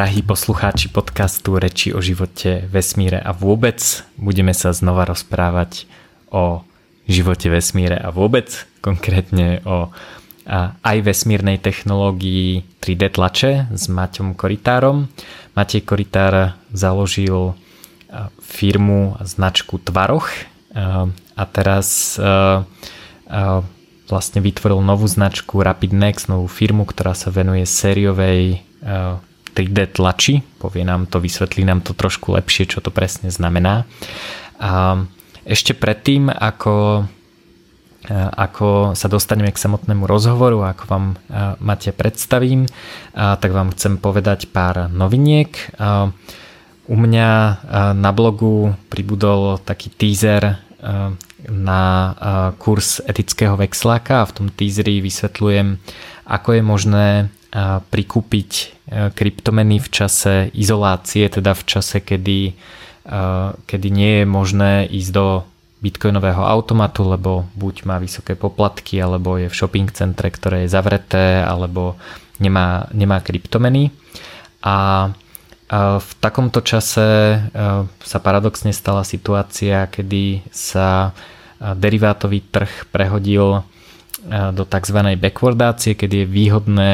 drahí poslucháči podcastu Reči o živote, vesmíre a vôbec budeme sa znova rozprávať o živote, vesmíre a vôbec, konkrétne o aj vesmírnej technológii 3D tlače s Maťom Koritárom. Matej Koritár založil firmu a značku Tvaroch a teraz vlastne vytvoril novú značku Rapid Next, novú firmu, ktorá sa venuje sériovej 3D tlači. Povie nám to, vysvetlí nám to trošku lepšie, čo to presne znamená. A ešte predtým, ako, ako sa dostaneme k samotnému rozhovoru, ako vám Matia predstavím, tak vám chcem povedať pár noviniek. U mňa na blogu pribudol taký teaser na kurz etického vexláka a v tom teaseri vysvetľujem, ako je možné prikúpiť kryptomeny v čase izolácie, teda v čase, kedy, kedy nie je možné ísť do bitcoinového automatu, lebo buď má vysoké poplatky, alebo je v shopping centre, ktoré je zavreté, alebo nemá, nemá kryptomeny. A v takomto čase sa paradoxne stala situácia, kedy sa derivátový trh prehodil do tzv. backwardácie, kedy je výhodné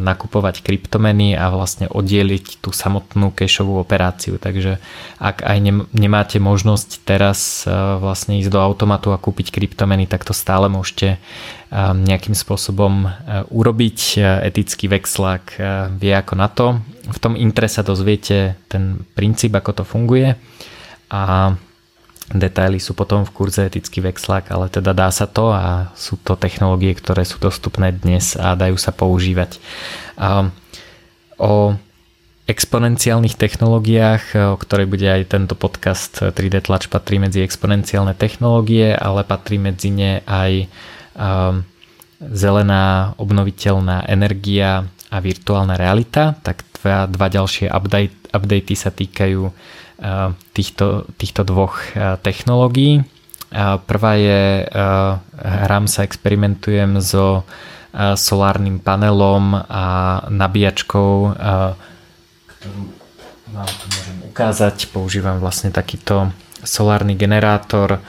nakupovať kryptomeny a vlastne oddieliť tú samotnú cashovú operáciu. Takže ak aj nemáte možnosť teraz vlastne ísť do automatu a kúpiť kryptomeny, tak to stále môžete nejakým spôsobom urobiť. Etický vexlák vie ako na to. V tom intre sa dozviete ten princíp, ako to funguje a detaily sú potom v kurze etický vexlák, ale teda dá sa to a sú to technológie, ktoré sú dostupné dnes a dajú sa používať. O exponenciálnych technológiách, o ktorej bude aj tento podcast 3D tlač patrí medzi exponenciálne technológie, ale patrí medzi ne aj zelená obnoviteľná energia a virtuálna realita, tak dva, dva ďalšie update, updaty sa týkajú týchto, týchto dvoch technológií. Prvá je, hrám sa, experimentujem so solárnym panelom a nabíjačkou, vám tu môžem ukázať. Používam vlastne takýto solárny generátor,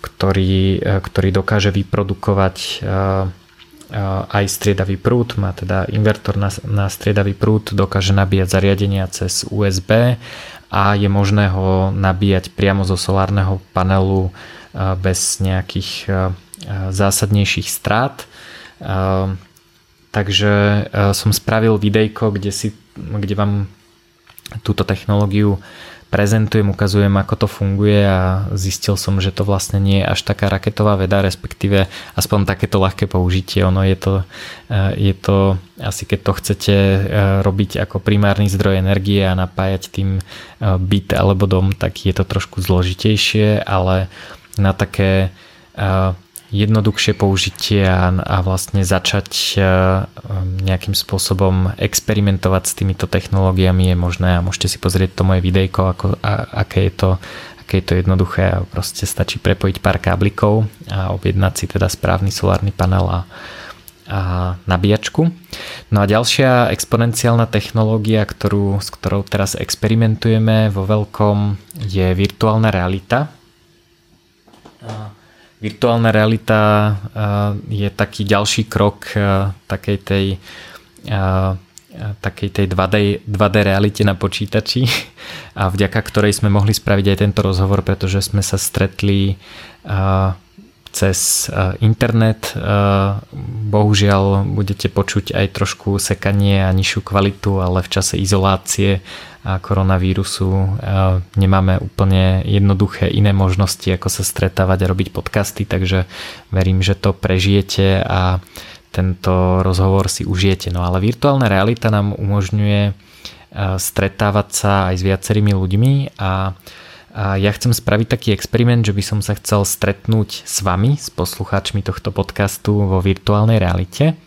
ktorý, ktorý dokáže vyprodukovať aj striedavý prúd, má teda invertor na, na striedavý prúd, dokáže nabíjať zariadenia cez USB a je možné ho nabíjať priamo zo solárneho panelu bez nejakých zásadnejších strát. Takže som spravil videjko, kde, si, kde vám túto technológiu prezentujem, ukazujem, ako to funguje a zistil som, že to vlastne nie je až taká raketová veda, respektíve aspoň takéto ľahké použitie. Ono je to, eh, je to asi keď to chcete eh, robiť ako primárny zdroj energie a napájať tým eh, byt alebo dom, tak je to trošku zložitejšie, ale na také jednoduchšie použitie a, a vlastne začať nejakým spôsobom experimentovať s týmito technológiami je možné a môžete si pozrieť to moje videjko, ako, a, aké je to aké je to jednoduché proste stačí prepojiť pár káblikov a objednať si teda správny solárny panel a, a nabíjačku. No a ďalšia exponenciálna technológia, ktorú, s ktorou teraz experimentujeme vo veľkom je virtuálna realita. A virtuálna realita je taký ďalší krok takej tej takej tej 2D, 2D realite na počítači a vďaka ktorej sme mohli spraviť aj tento rozhovor, pretože sme sa stretli cez internet. Bohužiaľ budete počuť aj trošku sekanie a nižšiu kvalitu, ale v čase izolácie koronavírusu nemáme úplne jednoduché iné možnosti, ako sa stretávať a robiť podcasty, takže verím, že to prežijete a tento rozhovor si užijete. No ale virtuálna realita nám umožňuje stretávať sa aj s viacerými ľuďmi a a ja chcem spraviť taký experiment, že by som sa chcel stretnúť s vami, s poslucháčmi tohto podcastu vo virtuálnej realite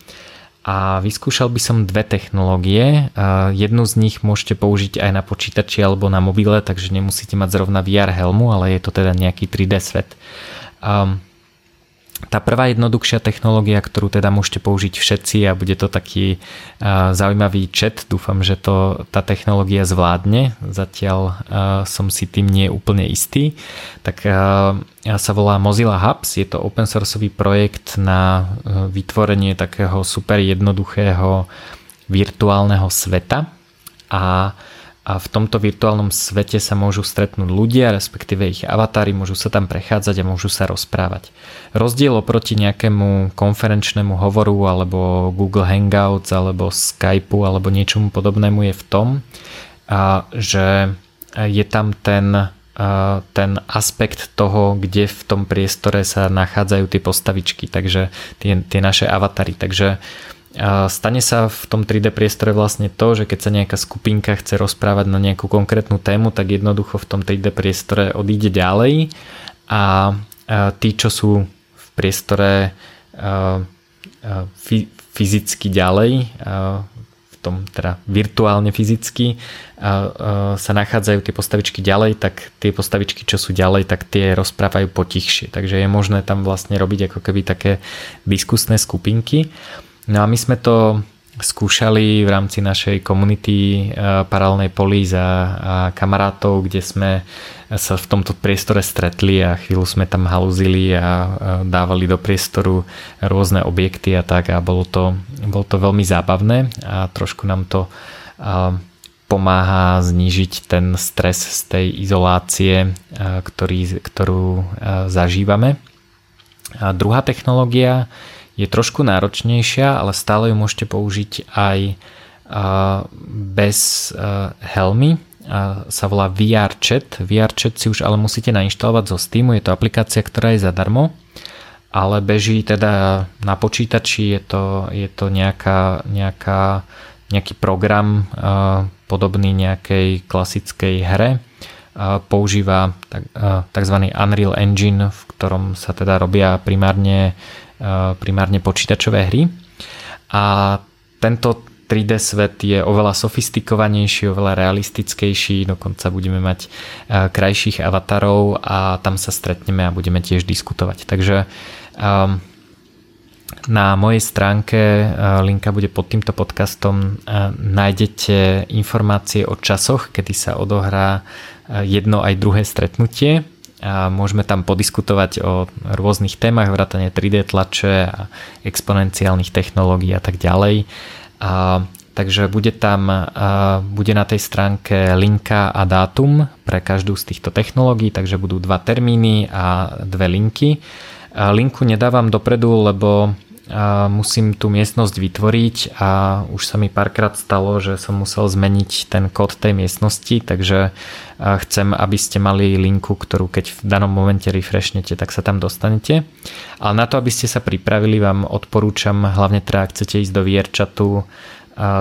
a vyskúšal by som dve technológie. Jednu z nich môžete použiť aj na počítači alebo na mobile, takže nemusíte mať zrovna VR helmu, ale je to teda nejaký 3D svet. Tá prvá jednoduchšia technológia, ktorú teda môžete použiť všetci a bude to taký uh, zaujímavý chat, dúfam, že to tá technológia zvládne, zatiaľ uh, som si tým nie úplne istý, tak uh, sa volá Mozilla Hubs, je to open sourceový projekt na vytvorenie takého super jednoduchého virtuálneho sveta. A a v tomto virtuálnom svete sa môžu stretnúť ľudia, respektíve ich avatári, môžu sa tam prechádzať a môžu sa rozprávať. Rozdiel oproti nejakému konferenčnému hovoru alebo Google Hangouts alebo Skypeu alebo niečomu podobnému je v tom, že je tam ten, ten aspekt toho, kde v tom priestore sa nachádzajú tie postavičky, takže tie, tie naše avatary. Takže stane sa v tom 3D priestore vlastne to, že keď sa nejaká skupinka chce rozprávať na nejakú konkrétnu tému, tak jednoducho v tom 3D priestore odíde ďalej a tí, čo sú v priestore fyzicky ďalej, v tom teda virtuálne fyzicky sa nachádzajú tie postavičky ďalej, tak tie postavičky, čo sú ďalej, tak tie rozprávajú potichšie. Takže je možné tam vlastne robiť ako keby také diskusné skupinky. No a my sme to skúšali v rámci našej komunity eh, paralelnej polís a, kamarátov, kde sme sa v tomto priestore stretli a chvíľu sme tam haluzili a dávali do priestoru rôzne objekty a tak a bolo to, bolo to veľmi zábavné a trošku nám to pomáha znížiť ten stres z tej izolácie, ktorý, ktorú zažívame. A druhá technológia je trošku náročnejšia, ale stále ju môžete použiť aj bez helmy. Sa volá VR Chat. VR Chat si už ale musíte nainštalovať zo Steamu. Je to aplikácia, ktorá je zadarmo ale beží teda na počítači, je to, je to nejaká, nejaká, nejaký program podobný nejakej klasickej hre. Používa tzv. Unreal Engine, v ktorom sa teda robia primárne primárne počítačové hry. A tento 3D svet je oveľa sofistikovanejší, oveľa realistickejší, dokonca budeme mať eh, krajších avatarov a tam sa stretneme a budeme tiež diskutovať. Takže ehm, na mojej stránke, eh, linka bude pod týmto podcastom, nájdete informácie o časoch, kedy sa odohrá jedno aj druhé stretnutie a môžeme tam podiskutovať o rôznych témach, vrátane 3D tlače a exponenciálnych technológií a tak ďalej. A, takže bude tam, a, bude na tej stránke linka a dátum pre každú z týchto technológií, takže budú dva termíny a dve linky. A linku nedávam dopredu, lebo a musím tú miestnosť vytvoriť a už sa mi párkrát stalo, že som musel zmeniť ten kód tej miestnosti, takže chcem, aby ste mali linku, ktorú keď v danom momente refreshnete, tak sa tam dostanete. Ale na to, aby ste sa pripravili, vám odporúčam, hlavne teda ak chcete ísť do VR chatu,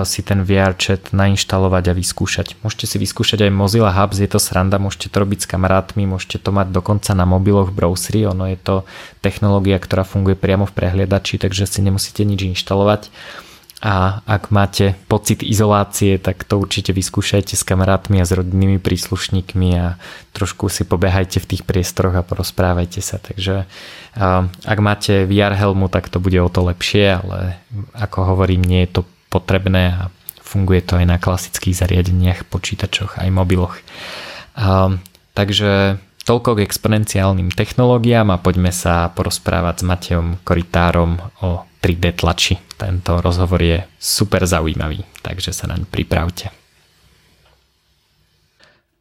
si ten VR chat nainštalovať a vyskúšať. Môžete si vyskúšať aj Mozilla Hubs, je to sranda, môžete to robiť s kamarátmi, môžete to mať dokonca na mobiloch v browseri, ono je to technológia, ktorá funguje priamo v prehliadači, takže si nemusíte nič inštalovať. A ak máte pocit izolácie, tak to určite vyskúšajte s kamarátmi a s rodinnými príslušníkmi a trošku si pobehajte v tých priestoroch a porozprávajte sa. Takže ak máte VR helmu, tak to bude o to lepšie, ale ako hovorím, nie je to potrebné a funguje to aj na klasických zariadeniach, počítačoch aj mobiloch. A, takže toľko k exponenciálnym technológiám a poďme sa porozprávať s Matejom Koritárom o 3D tlači. Tento rozhovor je super zaujímavý, takže sa naň pripravte.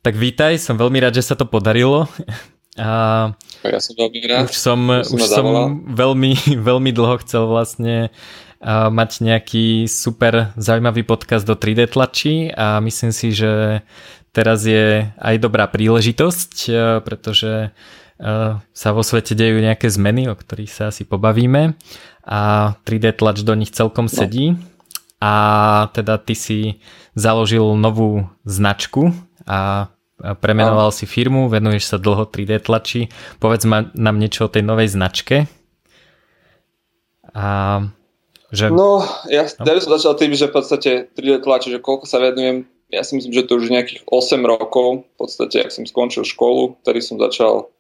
Tak vítaj, som veľmi rád, že sa to podarilo. A ja som veľmi rád. Už som, už som veľmi, veľmi dlho chcel vlastne mať nejaký super zaujímavý podcast do 3D tlačí a myslím si, že teraz je aj dobrá príležitosť, e, pretože e, sa vo svete dejú nejaké zmeny, o ktorých sa asi pobavíme a 3D tlač do nich celkom no. sedí a teda ty si založil novú značku a premenoval no. si firmu, venuješ sa dlho 3D tlači. Povedz ma, nám niečo o tej novej značke. A že... No, ja, no. by som začal tým, že v podstate 3D tlače, že koľko sa venujem, ja si myslím, že to už nejakých 8 rokov, v podstate, ak som skončil školu, ktorý som začal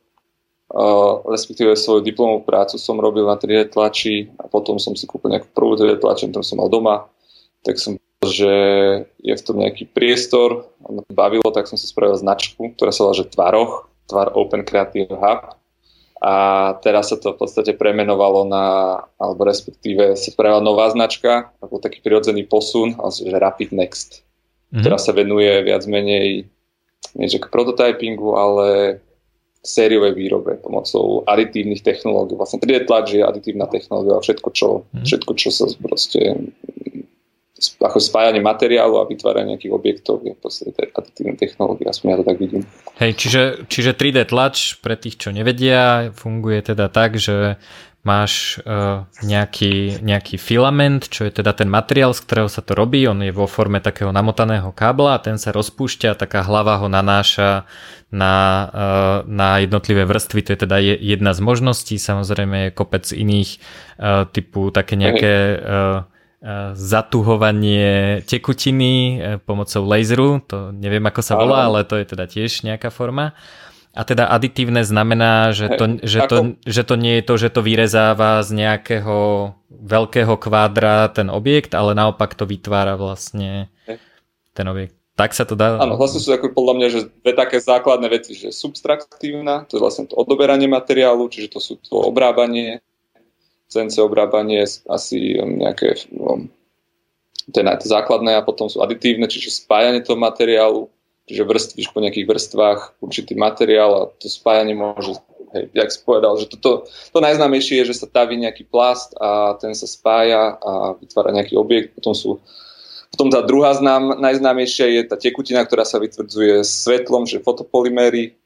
Uh, respektíve svoju diplomovú prácu som robil na 3D tlači a potom som si kúpil nejakú prvú 3D tlač, ktorú som mal doma, tak som že je v tom nejaký priestor, to bavilo, tak som si spravil značku, ktorá sa volá, že Tvaroch, Tvar Open Creative Hub. A teraz sa to v podstate premenovalo na, alebo respektíve sa spravila nová značka, ako taký prirodzený posun, že Rapid Next, mm-hmm. ktorá sa venuje viac menej nie že k prototypingu, ale sériovej výrobe pomocou aditívnych technológií. Vlastne 3D tlač je aditívna technológia a všetko, čo, mm. všetko, čo sa proste ako spájanie materiálu a vytváranie nejakých objektov je v podstate aditívne technológie, aspoň ja to tak vidím. Hej, čiže, čiže 3D tlač pre tých, čo nevedia, funguje teda tak, že máš uh, nejaký, nejaký filament, čo je teda ten materiál, z ktorého sa to robí, on je vo forme takého namotaného kábla a ten sa rozpúšťa, taká hlava ho nanáša na, uh, na jednotlivé vrstvy, to je teda jedna z možností, samozrejme je kopec iných uh, typu také nejaké uh, zatuhovanie tekutiny pomocou laseru, to neviem ako sa volá, ale to je teda tiež nejaká forma. A teda aditívne znamená, že to, že, to, že to nie je to, že to vyrezáva z nejakého veľkého kvádra ten objekt, ale naopak to vytvára vlastne ten objekt. Tak sa to dá? Áno, vlastne sú ako podľa mňa, že dve také základné veci, že subtraktívna, to je vlastne to odoberanie materiálu, čiže to sú to obrábanie, CNC obrábanie, asi um, nejaké, um, to základné a potom sú aditívne, čiže spájanie toho materiálu, čiže vrstvíš po nejakých vrstvách určitý materiál a to spájanie môže, hej, jak si povedal, že toto, to najznámejšie je, že sa taví nejaký plast a ten sa spája a vytvára nejaký objekt, potom sú potom tá druhá znám, najznámejšia je tá tekutina, ktorá sa vytvrdzuje svetlom, že fotopolyméry,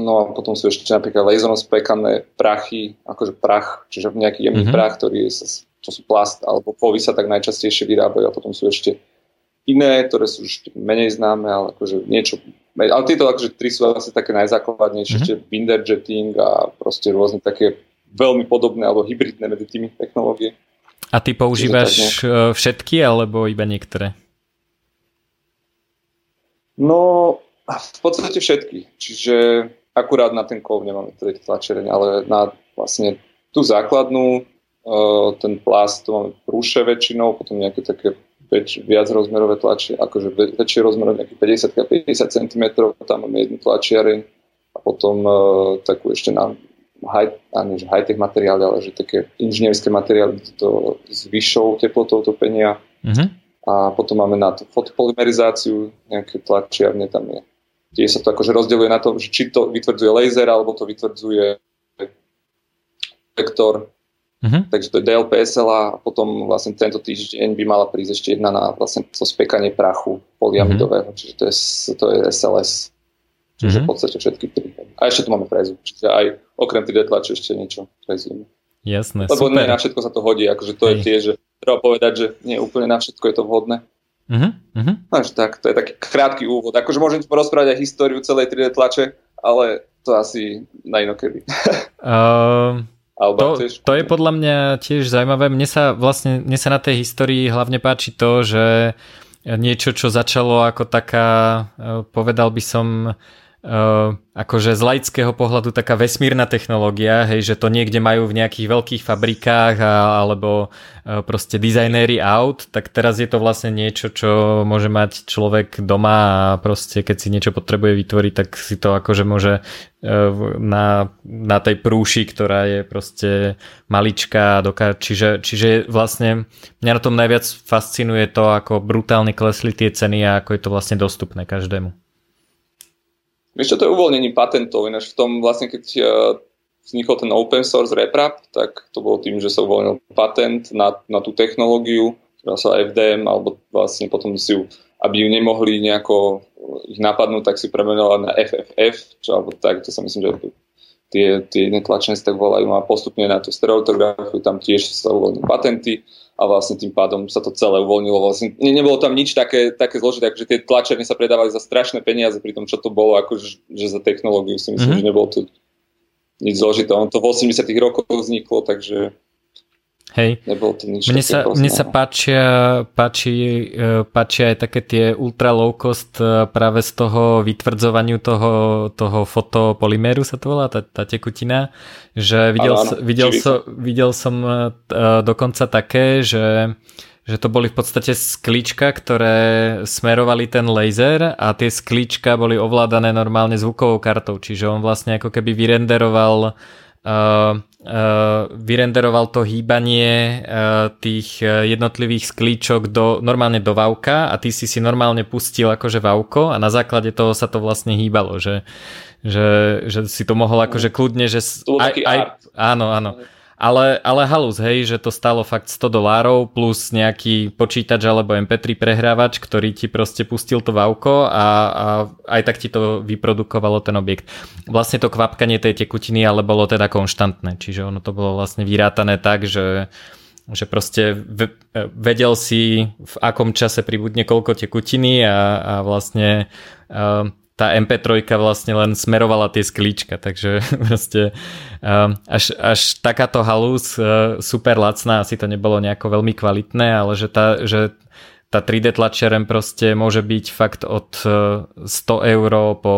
no a potom sú ešte napríklad laserom spekané prachy, akože prach, čiže nejaký jemný mm-hmm. prach, ktorý je, to sú plast alebo kovy sa tak najčastejšie vyrábajú a potom sú ešte iné, ktoré sú už menej známe, ale akože niečo ale tieto akože tri sú asi také najzákladnejšie, mm-hmm. ešte binder jetting a proste rôzne také veľmi podobné alebo hybridné medzi tými technológie. A ty používaš e, všetky alebo iba niektoré? No, v podstate všetky. Čiže akurát na ten kov nemáme tedy tlačereň, ale na vlastne tú základnú, e, ten plast, to máme prúše väčšinou, potom nejaké také väč, viac rozmerové tlačie, akože väčšie rozmerové, nejakých 50 50 cm, tam máme jednu tlačiareň a potom uh, takú ešte na high, nie, že high-tech materiály, ale že také inžinierské materiály to s vyššou teplotou topenia. Mm-hmm. A potom máme na to fotopolymerizáciu, nejaké tlačiarne tam je. Tie sa to akože rozdeľuje na to, že či to vytvrdzuje laser, alebo to vytvrdzuje vektor Uh-huh. Takže to je DLPSL a potom vlastne tento týždeň by mala prísť ešte jedna na vlastne to spekanie prachu poliamidového, uh-huh. čiže to je, to je SLS. Čiže uh-huh. v podstate všetky tri. A ešte tu máme frezu, čiže aj okrem 3D tlače ešte niečo frezujeme. Jasné, Lebo super. nie na všetko sa to hodí, akože to Hej. je tiež, že treba povedať, že nie úplne na všetko je to vhodné. Uh-huh. Takže tak, to je taký krátky úvod. Akože môžem porozprávať aj históriu celej 3D tlače, ale to asi na inokedy. uh, to, to je podľa mňa tiež zaujímavé. Mne sa vlastne mne sa na tej histórii hlavne páči to, že niečo, čo začalo ako taká, eh, povedal by som, Uh, akože z laického pohľadu taká vesmírna technológia, hej, že to niekde majú v nejakých veľkých fabrikách a, alebo uh, proste dizajnéri aut, tak teraz je to vlastne niečo, čo môže mať človek doma a proste keď si niečo potrebuje vytvoriť, tak si to akože môže uh, na, na tej prúši, ktorá je proste maličká, doká- čiže, čiže vlastne mňa na tom najviac fascinuje to, ako brutálne klesli tie ceny a ako je to vlastne dostupné každému. Vieš čo, to je uvoľnenie patentov, ináč v tom vlastne, keď uh, vznikol ten open source RepRap, tak to bolo tým, že sa uvoľnil patent na, na tú technológiu, ktorá sa FDM, alebo vlastne potom si ju, aby ju nemohli nejako ich napadnúť, tak si premenila na FFF, čo alebo tak, to sa myslím, že tie, tie tlačenci tak volajú a postupne na tú stereotografiu tam tiež sa uvoľnili patenty a vlastne tým pádom sa to celé uvoľnilo. Vlastne ne, nebolo tam nič také, také zložité, akože tie tlačerny sa predávali za strašné peniaze, pri tom, čo to bolo, akože že za technológiu si myslím, mm-hmm. že nebolo to nič zložité. On to v 80 rokoch vzniklo, takže Hej. Nebolo to nič mne sa, mne sa páčia, páči, e, páčia aj také tie ultra low cost e, práve z toho vytvrdzovaniu toho, toho fotopolyméru sa to volá, tá, tá tekutina, že videl, ano, ano, videl, so, videl som uh, dokonca také, že že to boli v podstate sklíčka, ktoré smerovali ten laser a tie sklíčka boli ovládané normálne zvukovou kartou, čiže on vlastne ako keby vyrenderoval uh, vyrenderoval to hýbanie uh, tých jednotlivých sklíčok do, normálne do vauka a ty si si normálne pustil akože vauko a na základe toho sa to vlastne hýbalo, že, že, že si to mohol akože kľudne, že... Aj, aj, áno, áno. Ale, ale halus, hej, že to stalo fakt 100 dolárov plus nejaký počítač alebo MP3 prehrávač, ktorý ti proste pustil to vauko a, a aj tak ti to vyprodukovalo ten objekt. Vlastne to kvapkanie tej tekutiny ale bolo teda konštantné, čiže ono to bolo vlastne vyrátané tak, že že proste vedel si v akom čase pribudne koľko tekutiny a, a vlastne tá MP3 vlastne len smerovala tie sklíčka, takže proste um, až, až takáto halus uh, super lacná, asi to nebolo nejako veľmi kvalitné, ale že tá, že tá 3D tlačiareň proste môže byť fakt od 100 uh, eur po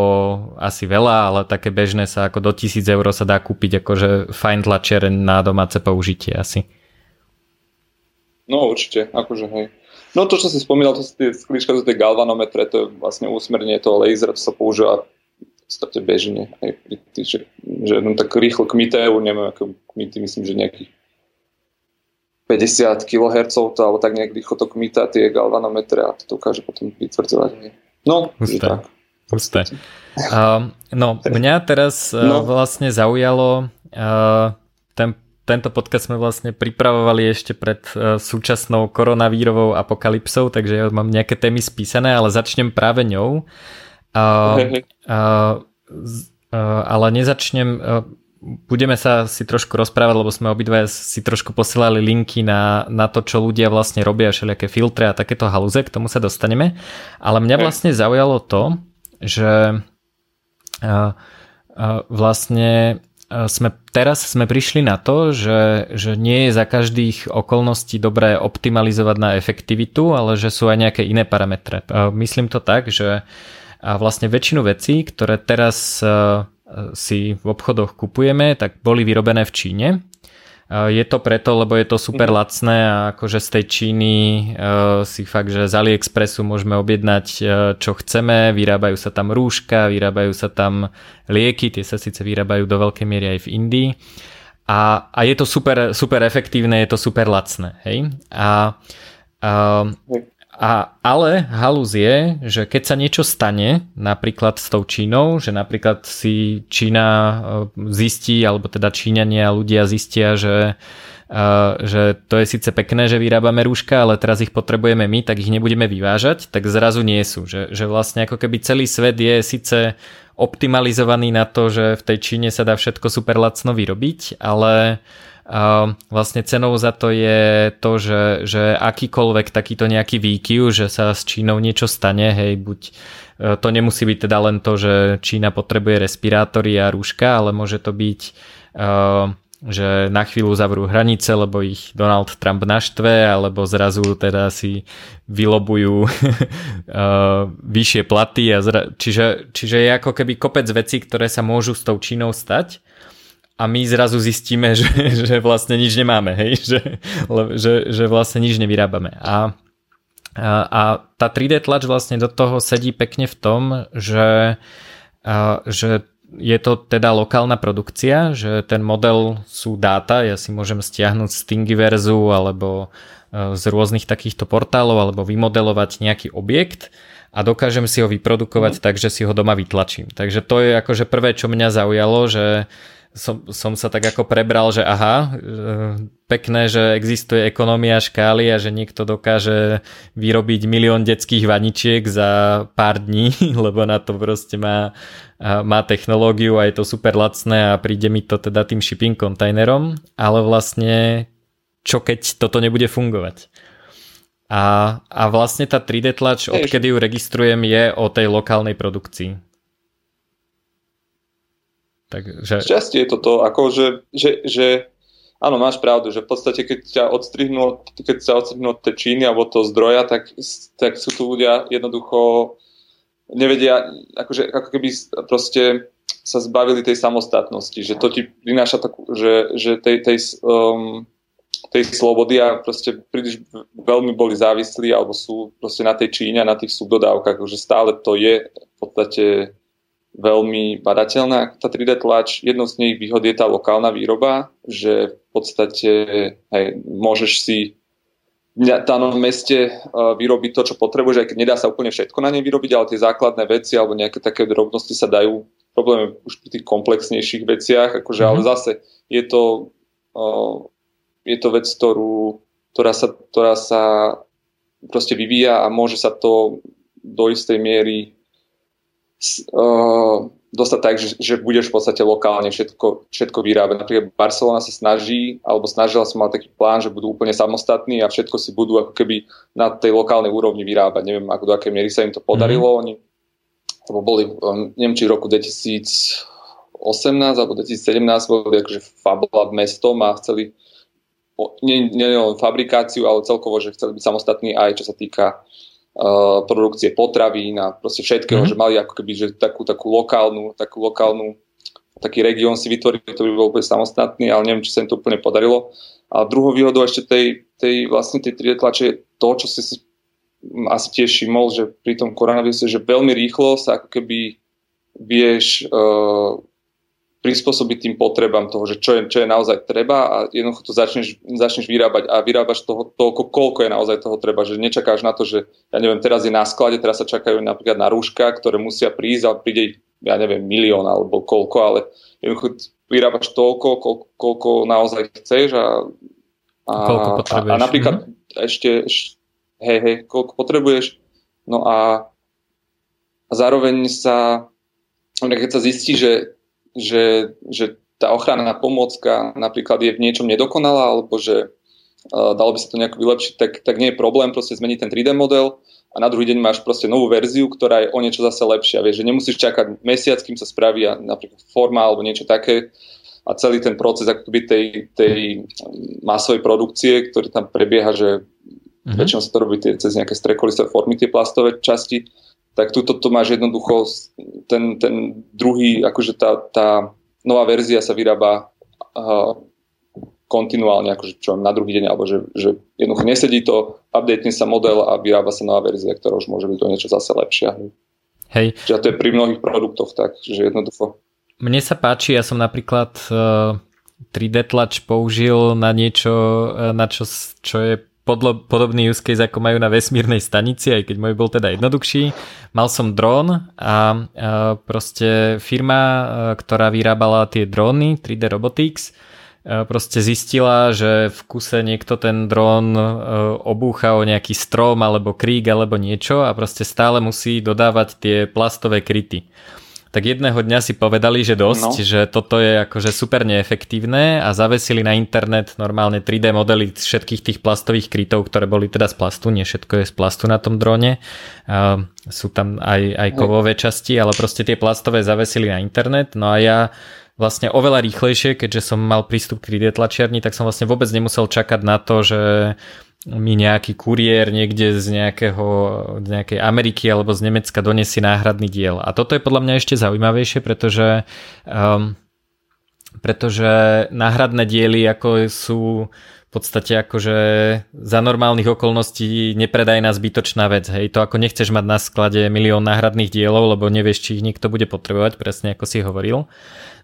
asi veľa, ale také bežné sa ako do 1000 eur sa dá kúpiť akože fajn tlačiareň na domáce použitie asi. No určite, akože hej. No to, čo si spomínal, to sú tie sklíčka, to tie galvanometre, to je vlastne úsmerne toho lasera, to sa používa v podstate bežne. Aj pri tých, že, že no, tak rýchlo kmitajú, neviem, ako kmity, myslím, že nejakých 50 kHz, to, alebo tak nejak rýchlo to kmita tie galvanometre a to dokáže potom vytvrdzovať. No, Husté. tak. Husté. Uh, no, mňa teraz uh, no. vlastne zaujalo uh, ten tento podcast sme vlastne pripravovali ešte pred uh, súčasnou koronavírovou apokalypsou, takže ja mám nejaké témy spísané, ale začnem práve ňou. Uh, uh, uh, ale nezačnem... Uh, budeme sa si trošku rozprávať, lebo sme obidva si trošku posielali linky na, na to, čo ľudia vlastne robia, všelijaké filtre a takéto halúze, k tomu sa dostaneme. Ale mňa vlastne zaujalo to, že uh, uh, vlastne sme, teraz sme prišli na to, že, že nie je za každých okolností dobré optimalizovať na efektivitu, ale že sú aj nejaké iné parametre. Myslím to tak, že vlastne väčšinu vecí, ktoré teraz si v obchodoch kupujeme, tak boli vyrobené v Číne je to preto, lebo je to super mm. lacné a akože z tej Číny uh, si fakt, že z AliExpressu môžeme objednať uh, čo chceme, vyrábajú sa tam rúška, vyrábajú sa tam lieky, tie sa síce vyrábajú do veľkej miery aj v Indii a, a je to super, super efektívne, je to super lacné, hej? A, a a, ale halus je, že keď sa niečo stane, napríklad s tou Čínou, že napríklad si Čína e, zistí, alebo teda Číňania ľudia zistia, že, uh, že to je síce pekné, že vyrábame rúška, ale teraz ich potrebujeme my, tak ich nebudeme vyvážať, tak zrazu nie sú. Že, že vlastne ako keby celý svet je síce optimalizovaný na to, že v tej Číne sa dá všetko super lacno vyrobiť, ale vlastne cenou za to je to, že, že akýkoľvek takýto nejaký výkyv, že sa s Čínou niečo stane, hej, buď e, to nemusí byť teda len to, že Čína potrebuje respirátory a rúška, ale môže to byť uh, že na chvíľu zavrú hranice, lebo ich Donald Trump naštve, alebo zrazu teda si vylobujú uh, vyššie platy. A zra... čiže, čiže je ako keby kopec vecí, ktoré sa môžu s tou Čínou stať a my zrazu zistíme, že, že vlastne nič nemáme, hej? Že, že, že vlastne nič nevyrábame. A, a, a tá 3D tlač vlastne do toho sedí pekne v tom, že, a, že je to teda lokálna produkcia, že ten model sú dáta, ja si môžem stiahnuť z Thingiverzu alebo e, z rôznych takýchto portálov alebo vymodelovať nejaký objekt a dokážem si ho vyprodukovať mm. tak, že si ho doma vytlačím. Takže to je akože prvé, čo mňa zaujalo, že som, som sa tak ako prebral, že aha, pekné, že existuje ekonomia škály a že niekto dokáže vyrobiť milión detských vaničiek za pár dní, lebo na to proste má, má technológiu a je to super lacné a príde mi to teda tým shipping kontajnerom, ale vlastne čo keď toto nebude fungovať? A, a vlastne tá 3D tlač, odkedy ju registrujem, je o tej lokálnej produkcii. Takže... Šťastie je toto, ako že, že, že áno, máš pravdu, že v podstate keď ťa odstrihnú, keď sa odstrihnú od tej Číny alebo toho zdroja, tak, tak sú tu ľudia jednoducho nevedia, akože, ako keby proste sa zbavili tej samostatnosti, že to ti prináša takú, že, že tej, tej, um, tej slobody a proste príliš veľmi boli závislí alebo sú proste na tej Číne a na tých subdodávkach, že stále to je v podstate veľmi badateľná tá 3D tlač. Jednou z nich výhod je tá lokálna výroba, že v podstate hej, môžeš si v danom meste uh, vyrobiť to, čo potrebuješ, aj keď nedá sa úplne všetko na nej vyrobiť, ale tie základné veci alebo nejaké také drobnosti sa dajú. Problém je už pri tých komplexnejších veciach, akože, mm-hmm. ale mhm. zase je to, uh, je to vec, ktorú, ktorá, sa, ktorá sa proste vyvíja a môže sa to do istej miery uh, dostať tak, že, že budeš v podstate lokálne všetko, všetko vyrábať. Napríklad Barcelona sa snaží, alebo snažila som mať taký plán, že budú úplne samostatní a všetko si budú ako keby na tej lokálnej úrovni vyrábať. Neviem, ako do akej miery sa im to podarilo. Mm-hmm. Oni lebo boli, um, neviem, či v roku 2018 alebo 2017 boli akože Fablab mestom a chceli nie, nie len fabrikáciu, ale celkovo, že chceli byť samostatní aj čo sa týka produkcie potravín a proste všetkého, mm. že mali ako keby že takú, takú lokálnu, takú lokálnu taký región si vytvoriť, ktorý by bol úplne samostatný, ale neviem, či sa im to úplne podarilo. A druhou výhodou ešte tej, tej vlastne tej 3D tlače je to, čo si si asi tiež všimol, že pri tom koronavíruse, že veľmi rýchlo sa ako keby vieš uh, prispôsobiť tým potrebám toho, že čo je, čo je naozaj treba a jednoducho to začneš, začneš vyrábať a vyrábaš toho toľko, koľko je naozaj toho treba, že nečakáš na to, že ja neviem, teraz je na sklade, teraz sa čakajú napríklad na rúška, ktoré musia prísť a príde ja neviem, milión alebo koľko, ale jednoducho vyrábaš toľko, koľko, koľko naozaj chceš a, a, a, a napríklad mm-hmm. ešte, hej, hej, koľko potrebuješ, no a, a zároveň sa, keď sa zistí, že že, že tá ochranná pomôcka napríklad je v niečom nedokonalá, alebo že uh, dalo by sa to nejako vylepšiť, tak, tak nie je problém proste zmeniť ten 3D model a na druhý deň máš proste novú verziu, ktorá je o niečo zase lepšia. Vieš, že nemusíš čakať mesiac, kým sa spraví napríklad forma alebo niečo také a celý ten proces akoby tej, tej masovej produkcie, ktorý tam prebieha, že mm-hmm. väčšinou sa to robí tie, cez nejaké strekolistové formy, tie plastové časti, tak tuto to máš jednoducho, ten, ten druhý, akože tá, tá nová verzia sa vyrába uh, kontinuálne, akože čo na druhý deň, alebo že, že jednoducho nesedí to, update sa model a vyrába sa nová verzia, ktorá už môže byť to niečo zase lepšia. Hej. Čiže to je pri mnohých produktoch tak, že jednoducho. Mne sa páči, ja som napríklad uh, 3D tlač použil na niečo, uh, na čo, čo je podlo, podobný use case, ako majú na vesmírnej stanici, aj keď môj bol teda jednoduchší. Mal som dron a, proste firma, ktorá vyrábala tie dróny 3D Robotics, proste zistila, že v kuse niekto ten dron obúcha o nejaký strom alebo krík alebo niečo a proste stále musí dodávať tie plastové kryty tak jedného dňa si povedali, že dosť, no. že toto je akože super neefektívne a zavesili na internet normálne 3D modely všetkých tých plastových krytov, ktoré boli teda z plastu, nie všetko je z plastu na tom drone. Uh, sú tam aj, aj kovové časti, ale proste tie plastové zavesili na internet. No a ja vlastne oveľa rýchlejšie, keďže som mal prístup k 3D tlačiarni, tak som vlastne vôbec nemusel čakať na to, že mi nejaký kuriér niekde z, nejakého, z nejakej Ameriky alebo z Nemecka donesie náhradný diel. A toto je podľa mňa ešte zaujímavejšie, pretože, um, pretože náhradné diely ako sú v podstate akože za normálnych okolností nepredajná zbytočná vec. Hej, to ako nechceš mať na sklade milión náhradných dielov, lebo nevieš, či ich niekto bude potrebovať, presne ako si hovoril.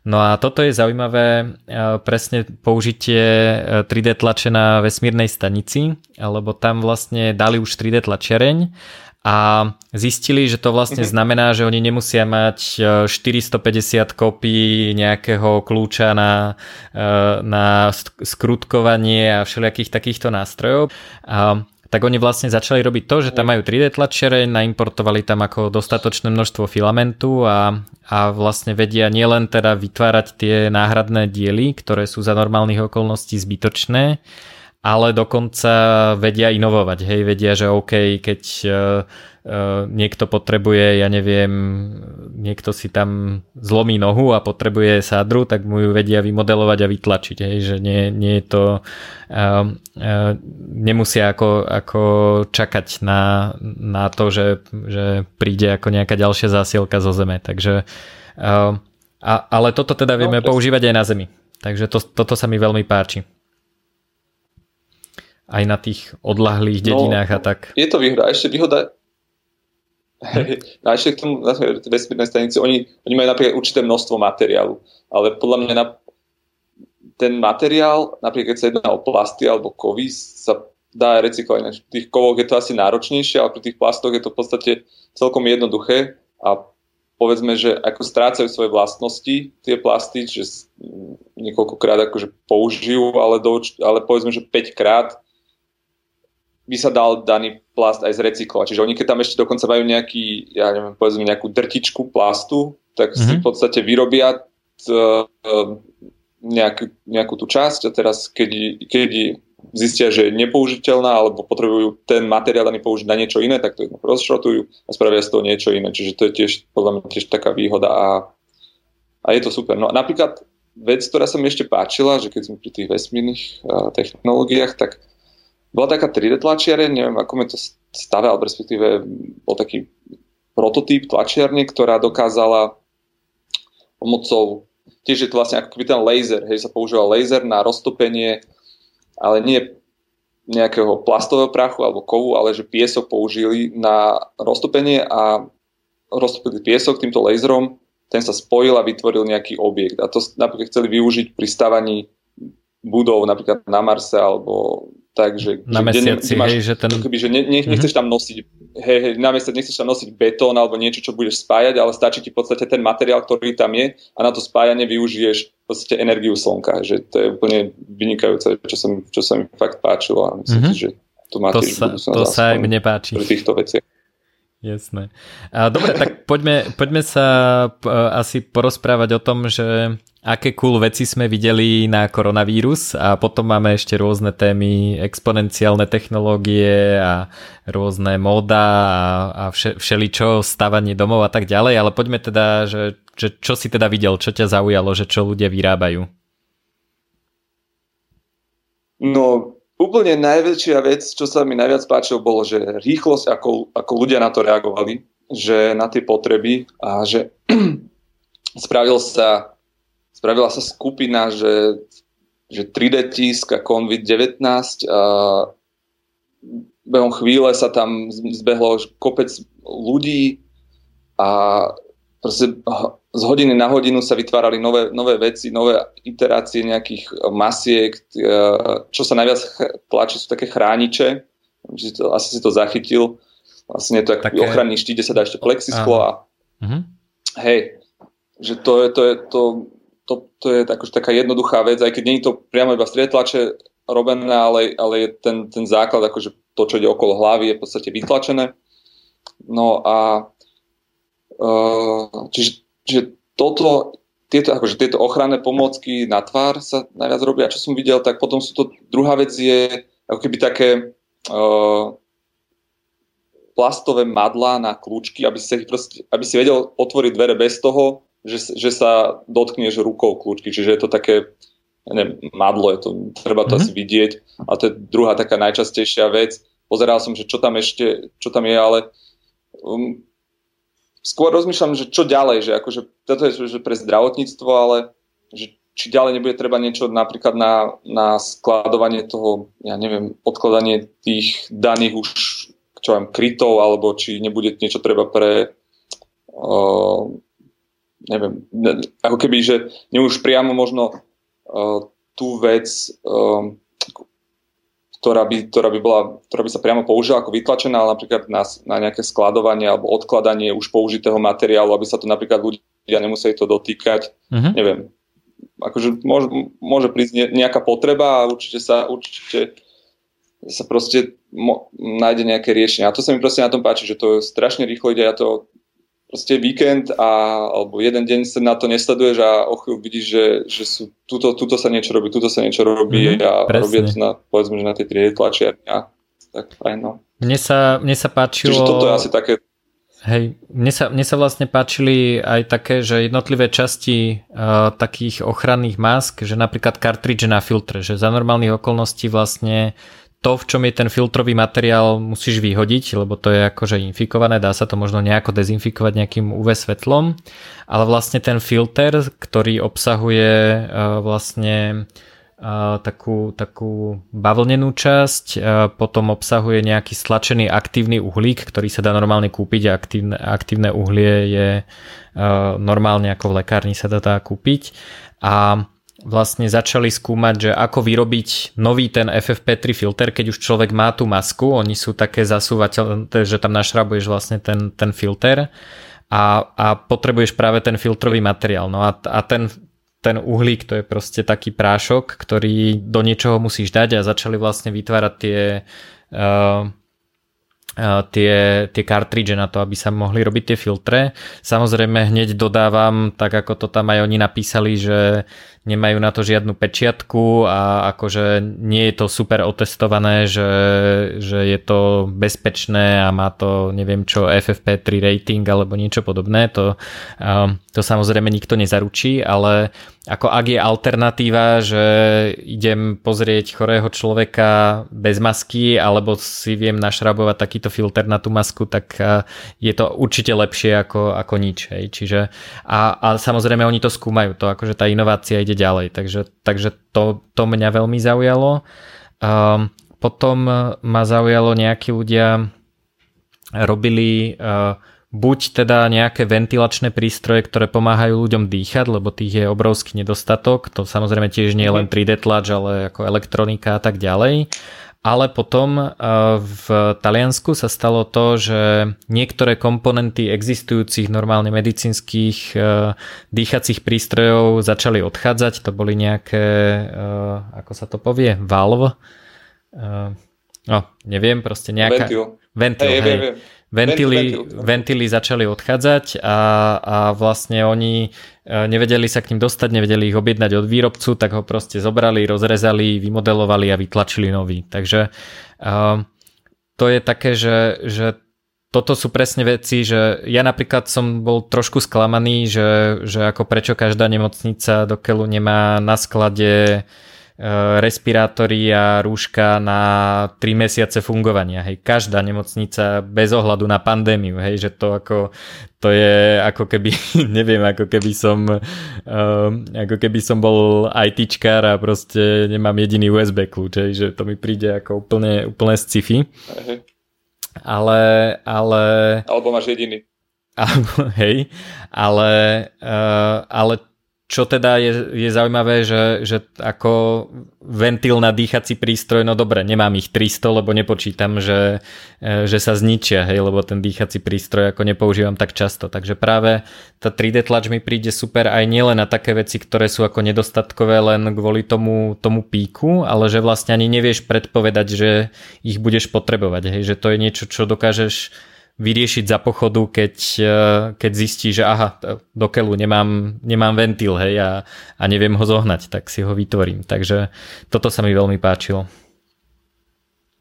No a toto je zaujímavé e, presne použitie 3D e, tlače na vesmírnej stanici, lebo tam vlastne dali už 3D tlačereň a zistili, že to vlastne mhm. znamená, že oni nemusia mať 450 e, kopí nejakého kľúča na, na skrutkovanie a všelijakých takýchto nástrojov. A tak oni vlastne začali robiť to, že tam majú 3D tlačere, naimportovali tam ako dostatočné množstvo filamentu a, a vlastne vedia nielen teda vytvárať tie náhradné diely, ktoré sú za normálnych okolností zbytočné, ale dokonca vedia inovovať, hej, vedia, že OK, keď uh, uh, niekto potrebuje, ja neviem, niekto si tam zlomí nohu a potrebuje sádru, tak mu ju vedia vymodelovať a vytlačiť, hej, že nie, nie je to, uh, nemusia ako, ako čakať na, na to, že, že príde ako nejaká ďalšia zásielka zo zeme, takže a, ale toto teda vieme no, používať aj na Zemi. Takže to, toto sa mi veľmi páči aj na tých odlahlých no, dedinách no, a tak. Je to výhoda. Ešte výhoda hm? a ešte k tomu na vesmírnej stanici, oni, oni majú napríklad určité množstvo materiálu, ale podľa mňa na, ten materiál, napríklad keď sa jedná o plasty alebo kovy, sa dá recyklovať. Na tých kovoch je to asi náročnejšie, ale pri tých plastoch je to v podstate celkom jednoduché a povedzme, že ako strácajú svoje vlastnosti tie plasty, že niekoľkokrát akože použijú, ale, do, ale povedzme, že 5 krát by sa dal daný plast aj zrecyklovať. Čiže oni keď tam ešte dokonca majú nejaký, ja neviem, povedzme nejakú drtičku plastu, tak mm-hmm. si mhm. v podstate vyrobia t, nejakú, nejakú tú časť a teraz keď, keď zistia, že je nepoužiteľná alebo potrebujú ten materiál daný použiť na niečo iné, tak to rozšrotujú a spravia z toho niečo iné. Čiže to je tiež podľa mňa tiež taká výhoda a, a je to super. No napríklad vec, ktorá sa mi ešte páčila, že keď sme pri tých vesmírnych uh, technológiách, tak bola taká 3D tlačiareň, neviem, ako mi to stave, ale respektíve bol taký prototyp tlačiarne, ktorá dokázala pomocou, tiež je to vlastne ako ten laser, hej, sa používal laser na roztopenie, ale nie nejakého plastového prachu alebo kovu, ale že piesok použili na roztopenie a roztopili piesok týmto laserom, ten sa spojil a vytvoril nejaký objekt. A to napríklad chceli využiť pri stavaní budov napríklad na Marse alebo tak, že, na že mesiaci, máš, hej, že ten... Keby, že ne, ne, nechceš tam nosiť hej, hej, na mesiac nechceš tam nosiť betón alebo niečo, čo budeš spájať, ale stačí ti v podstate ten materiál, ktorý tam je a na to spájanie využiješ v podstate energiu slnka, že to je úplne vynikajúce, čo sa mi, čo sa mi fakt páčilo a myslím mm-hmm. si, že to má to sa, to sa aj mne páči. Pri týchto veciach. Jasné. A dobre, tak poďme, poďme sa asi porozprávať o tom, že aké cool veci sme videli na koronavírus. A potom máme ešte rôzne témy, exponenciálne technológie a rôzne móda a, a vše, všeličo, stavanie domov a tak ďalej, ale poďme teda, že, že čo si teda videl, čo ťa zaujalo, že čo ľudia vyrábajú? No, úplne najväčšia vec, čo sa mi najviac páčilo, bolo, že rýchlosť, ako, ako ľudia na to reagovali, že na tie potreby a že spravil sa, spravila sa skupina, že, že 3D tisk a COVID-19 a behom chvíle sa tam zbehlo kopec ľudí a proste z hodiny na hodinu sa vytvárali nové, nové veci, nové iterácie nejakých masiek. E, čo sa najviac tlačí sú také chrániče. Asi si to zachytil. Vlastne je to také... ochranný štít, kde sa dá ešte plexisklo a uh-huh. hej, že to je, to je, to, to, to je akože taká jednoduchá vec, aj keď nie je to priamo iba v strietlače robené, ale, ale je ten, ten základ, akože to, čo ide okolo hlavy, je v podstate vytlačené. No a čiže, čiže toto, tieto, akože tieto ochranné pomôcky na tvár sa najviac robia. Čo som videl, tak potom sú to, druhá vec je ako keby také uh, plastové madlá na kľúčky, aby si, proste, aby si vedel otvoriť dvere bez toho, že, že sa dotkneš rukou kľúčky. Čiže je to také neviem, madlo, je to, treba to mm-hmm. asi vidieť. A to je druhá taká najčastejšia vec. Pozeral som, že čo tam ešte, čo tam je, ale um, skôr rozmýšľam, že čo ďalej, že akože toto je že pre zdravotníctvo, ale že či ďalej nebude treba niečo napríklad na, na skladovanie toho, ja neviem, odkladanie tých daných už čo viem, krytov, alebo či nebude niečo treba pre uh, neviem, ako keby, že ne už priamo možno uh, tú vec uh, ktorá by, ktorá by, bola, ktorá by sa priamo použila ako vytlačená, ale napríklad na, na nejaké skladovanie alebo odkladanie už použitého materiálu, aby sa to napríklad ľudia nemuseli to dotýkať. Uh-huh. Neviem. Akože môže, môže prísť nejaká potreba a určite sa, určite sa proste mo, nájde nejaké riešenie. A to sa mi proste na tom páči, že to strašne rýchlo ide. Ja to proste víkend a, alebo jeden deň sa na to nesleduješ a o chvíľu vidíš, že, že sú, tuto, tuto sa niečo robí, tuto sa niečo robí mm-hmm, a presne. robia to na, povedzme, že na tej 3D tlačiarni a tak fajn, no. Mne sa, mne sa páčilo... Čiže toto je asi také Hej, mne sa, mne sa vlastne páčili aj také, že jednotlivé časti uh, takých ochranných mask, že napríklad cartridge na filtre, že za normálnych okolností vlastne to, v čom je ten filtrový materiál, musíš vyhodiť, lebo to je akože infikované, dá sa to možno nejako dezinfikovať nejakým UV svetlom, ale vlastne ten filter, ktorý obsahuje uh, vlastne takú, takú bavlnenú časť, potom obsahuje nejaký stlačený aktívny uhlík, ktorý sa dá normálne kúpiť a aktívne, aktívne uhlie je normálne ako v lekárni sa dá, dá kúpiť. A vlastne začali skúmať, že ako vyrobiť nový ten FFP3 filter, keď už človek má tú masku, oni sú také zasúvateľné, že tam našrabuješ vlastne ten, ten filter a, a potrebuješ práve ten filtrový materiál. No a, a ten, ten uhlík to je proste taký prášok, ktorý do niečoho musíš dať a začali vlastne vytvárať tie uh, tie, tie kartridže na to, aby sa mohli robiť tie filtre. Samozrejme hneď dodávam, tak ako to tam aj oni napísali, že nemajú na to žiadnu pečiatku a akože nie je to super otestované, že, že je to bezpečné a má to neviem čo FFP3 rating alebo niečo podobné. To, to samozrejme nikto nezaručí, ale ako ak je alternatíva, že idem pozrieť chorého človeka bez masky alebo si viem našrabovať takýto filter na tú masku, tak je to určite lepšie ako, ako nič. Hej. Čiže, a, a samozrejme oni to skúmajú, to akože tá inovácia ide ďalej, takže, takže to, to mňa veľmi zaujalo. Um, potom ma zaujalo nejakí ľudia robili uh, buď teda nejaké ventilačné prístroje, ktoré pomáhajú ľuďom dýchať, lebo tých je obrovský nedostatok. To samozrejme tiež nie je len 3D tlač, ale ako elektronika a tak ďalej. Ale potom eh, v Taliansku sa stalo to, že niektoré komponenty existujúcich normálne medicínskych eh, dýchacích prístrojov začali odchádzať. To boli nejaké, eh, ako sa to povie, valve. No, neviem, proste nejaká... Ventil. Ventil, hej. hej. hej ventily, ventily začali odchádzať a, a vlastne oni e, nevedeli sa k ním dostať, nevedeli ich objednať od výrobcu, tak ho proste zobrali, rozrezali, vymodelovali a vytlačili nový. Takže uh, to je také, že, že toto sú presne veci, že ja napríklad som bol trošku sklamaný, že, že ako prečo každá nemocnica do keľu nemá na sklade Eh, respirátory a rúška na 3 mesiace fungovania. Hej, každá nemocnica bez ohľadu na pandémiu, hej, že to ako to je ako keby, neviem, ako keby som uh, ako keby som bol ITčkár a proste nemám jediný USB kľúč, hej, že to mi príde ako úplne, úplne sci-fi. Ale, ale... Alebo máš jediný. Alebo, hej, ale, uh, ale čo teda je, je zaujímavé, že, že ako ventil na dýchací prístroj, no dobre, nemám ich 300, lebo nepočítam, že, e, že sa zničia, hej, lebo ten dýchací prístroj ako nepoužívam tak často. Takže práve tá 3D tlač mi príde super aj nielen na také veci, ktoré sú ako nedostatkové len kvôli tomu, tomu píku, ale že vlastne ani nevieš predpovedať, že ich budeš potrebovať, hej, že to je niečo, čo dokážeš vyriešiť za pochodu, keď, e, keď zistí, že aha, do keľu nemám, nemám ventil hej, a, a neviem ho zohnať, tak si ho vytvorím. Takže toto sa mi veľmi páčilo.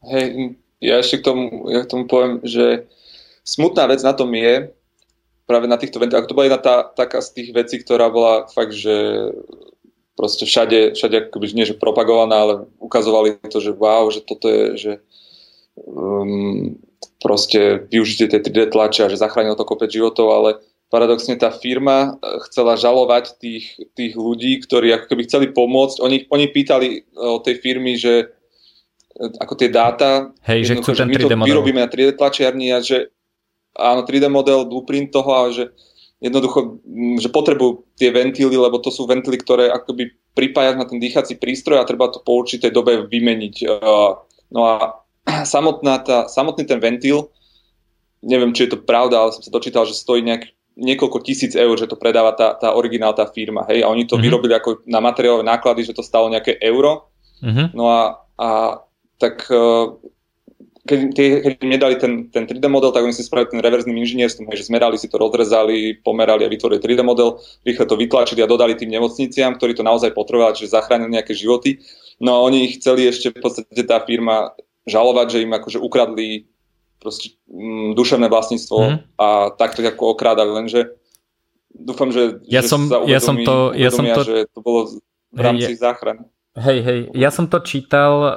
Hej, ja ešte k tomu, ja k tomu poviem, že smutná vec na tom je, práve na týchto ventiloch, to bola jedna tá, taká z tých vecí, ktorá bola fakt, že proste všade, všade akoby nie že propagovaná, ale ukazovali to, že wow, že toto je, že um, proste využitie tej 3D tlače a že zachránil to kopec životov, ale paradoxne tá firma eh, chcela žalovať tých, tých ľudí, ktorí ako keby chceli pomôcť. Oni, oni pýtali eh, od tej firmy, že eh, ako tie dáta, Hej, že chcú ten 3D model. vyrobíme na 3D tlačiarni a že áno, 3D model, blueprint toho a že jednoducho, že potrebujú tie ventily, lebo to sú ventily, ktoré akoby pripájaš na ten dýchací prístroj a treba to po určitej dobe vymeniť. No a samotná tá, samotný ten ventil, neviem, či je to pravda, ale som sa dočítal, že stojí nejak, niekoľko tisíc eur, že to predáva tá, tá originál, tá firma. Hej? A oni to mm-hmm. vyrobili ako na materiálové náklady, že to stalo nejaké euro. Mm-hmm. No a, a tak e, keď, keď im nedali ten, ten 3D model, tak oni si spravili ten reverzným inžinierstvom, že zmerali si to, rozrezali, pomerali a vytvorili 3D model, rýchle to vytlačili a dodali tým nemocniciam, ktorí to naozaj potrebovali, čiže zachránili nejaké životy. No a oni chceli ešte v podstate tá firma žalovať, že im akože ukradli proste m, mm, duševné vlastníctvo mm. a takto ako okrádali, lenže dúfam, že, ja že som, sa uvedomí, ja som to, uvedomia, ja som to... že to bolo v rámci hey, záchrany. Hej, hej, ja som to čítal, uh,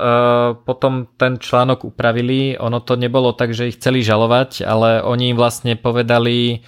potom ten článok upravili, ono to nebolo tak, že ich chceli žalovať, ale oni im vlastne povedali,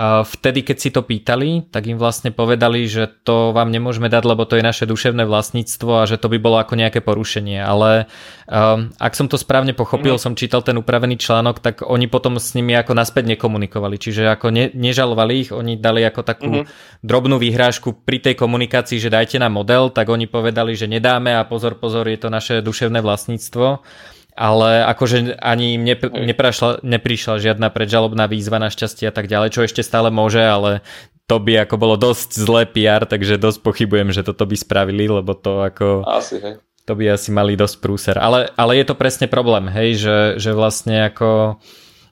Vtedy, keď si to pýtali, tak im vlastne povedali, že to vám nemôžeme dať, lebo to je naše duševné vlastníctvo a že to by bolo ako nejaké porušenie. Ale um, ak som to správne pochopil, mm. som čítal ten upravený článok, tak oni potom s nimi ako naspäť nekomunikovali. Čiže ako ne, nežalovali ich, oni dali ako takú mm. drobnú výhrážku pri tej komunikácii, že dajte nám model, tak oni povedali, že nedáme a pozor, pozor, je to naše duševné vlastníctvo ale akože ani im nepr- neprišla, neprišla žiadna predžalobná výzva našťastie a tak ďalej, čo ešte stále môže, ale to by ako bolo dosť zlé PR, takže dosť pochybujem, že toto by spravili, lebo to ako... Asi, hej. To by asi mali dosť prúser. Ale, ale je to presne problém, hej, že, že vlastne ako...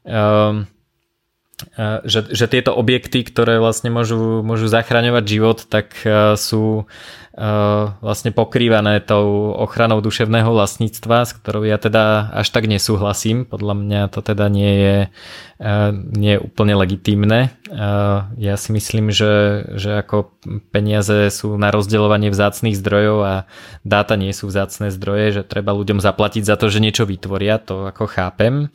Um, že, že tieto objekty, ktoré vlastne môžu, môžu zachraňovať život, tak sú vlastne pokrývané tou ochranou duševného vlastníctva, s ktorou ja teda až tak nesúhlasím. Podľa mňa to teda nie je, nie je úplne legitímne. Ja si myslím, že, že ako peniaze sú na rozdeľovanie vzácných zdrojov a dáta nie sú vzácne zdroje, že treba ľuďom zaplatiť za to, že niečo vytvoria, to ako chápem.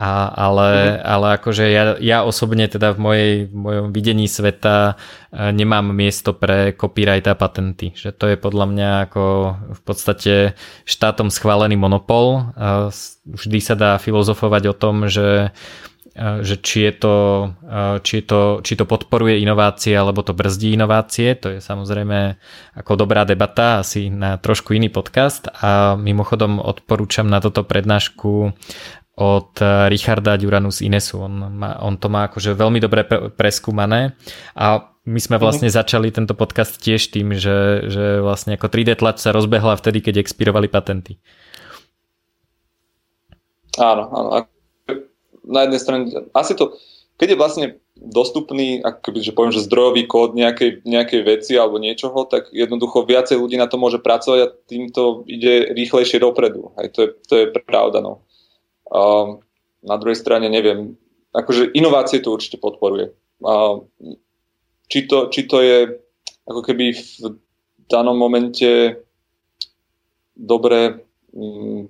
A, ale, mm-hmm. ale akože ja, ja osobne teda v, mojej, v mojom videní sveta e, nemám miesto pre copyright a patenty. Že to je podľa mňa ako v podstate štátom schválený monopol. Vždy sa dá filozofovať o tom, že e, že či je, to, e, či, je to, či to podporuje inovácie alebo to brzdí inovácie, to je samozrejme ako dobrá debata, asi na trošku iný podcast a mimochodom odporúčam na toto prednášku od eh, Richarda Duranus Inesu. On, má, on to má akože veľmi dobre pre, preskúmané a my sme mhm. vlastne mm-hmm. začali tento podcast tiež tým, že, že vlastne ako 3D tlač sa rozbehla vtedy, keď expirovali patenty. Áno, áno. Na jednej strane, asi to, keď je vlastne dostupný, akoby, že poviem, že zdrojový kód nejakej, nejakej veci alebo niečoho, tak jednoducho viacej ľudí na to môže pracovať a týmto ide rýchlejšie dopredu. Aj to je, to je pravda. No. A na druhej strane neviem, akože inovácie to určite podporuje. A či, to, či to je ako keby v danom momente dobre, mm,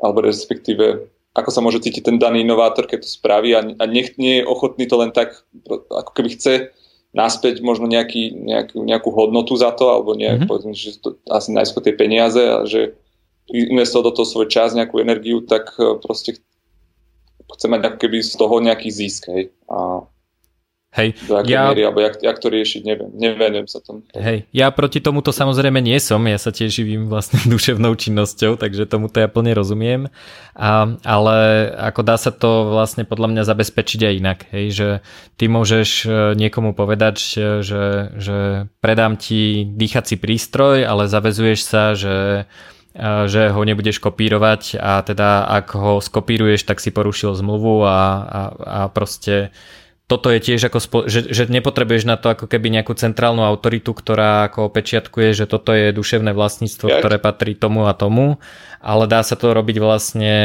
alebo respektíve ako sa môže cítiť ten daný inovátor, keď to spraví a, a nech nie je ochotný to len tak, ako keby chce naspäť možno nejaký, nejakú, nejakú hodnotu za to, alebo nejak, mm-hmm. povedzme, že to, asi najskôr tie peniaze a že investoval do toho svoj čas, nejakú energiu, tak e, proste chce mať ako keby z toho nejaký zisk. Hej. A Hej, do ja... miery, alebo jak, jak to riešiť, neviem, nevenujem sa tomu. Hej, ja proti tomuto samozrejme nie som, ja sa tiež živím vlastne duševnou činnosťou, takže tomuto ja plne rozumiem, a, ale ako dá sa to vlastne podľa mňa zabezpečiť aj inak, hej, že ty môžeš e, niekomu povedať, že, že predám ti dýchací prístroj, ale zavezuješ sa, že že ho nebudeš kopírovať a teda ak ho skopíruješ, tak si porušil zmluvu a, a, a proste toto je tiež ako, spo, že, že nepotrebuješ na to ako keby nejakú centrálnu autoritu, ktorá ako opečiatkuje, že toto je duševné vlastníctvo, ktoré patrí tomu a tomu, ale dá sa to robiť vlastne,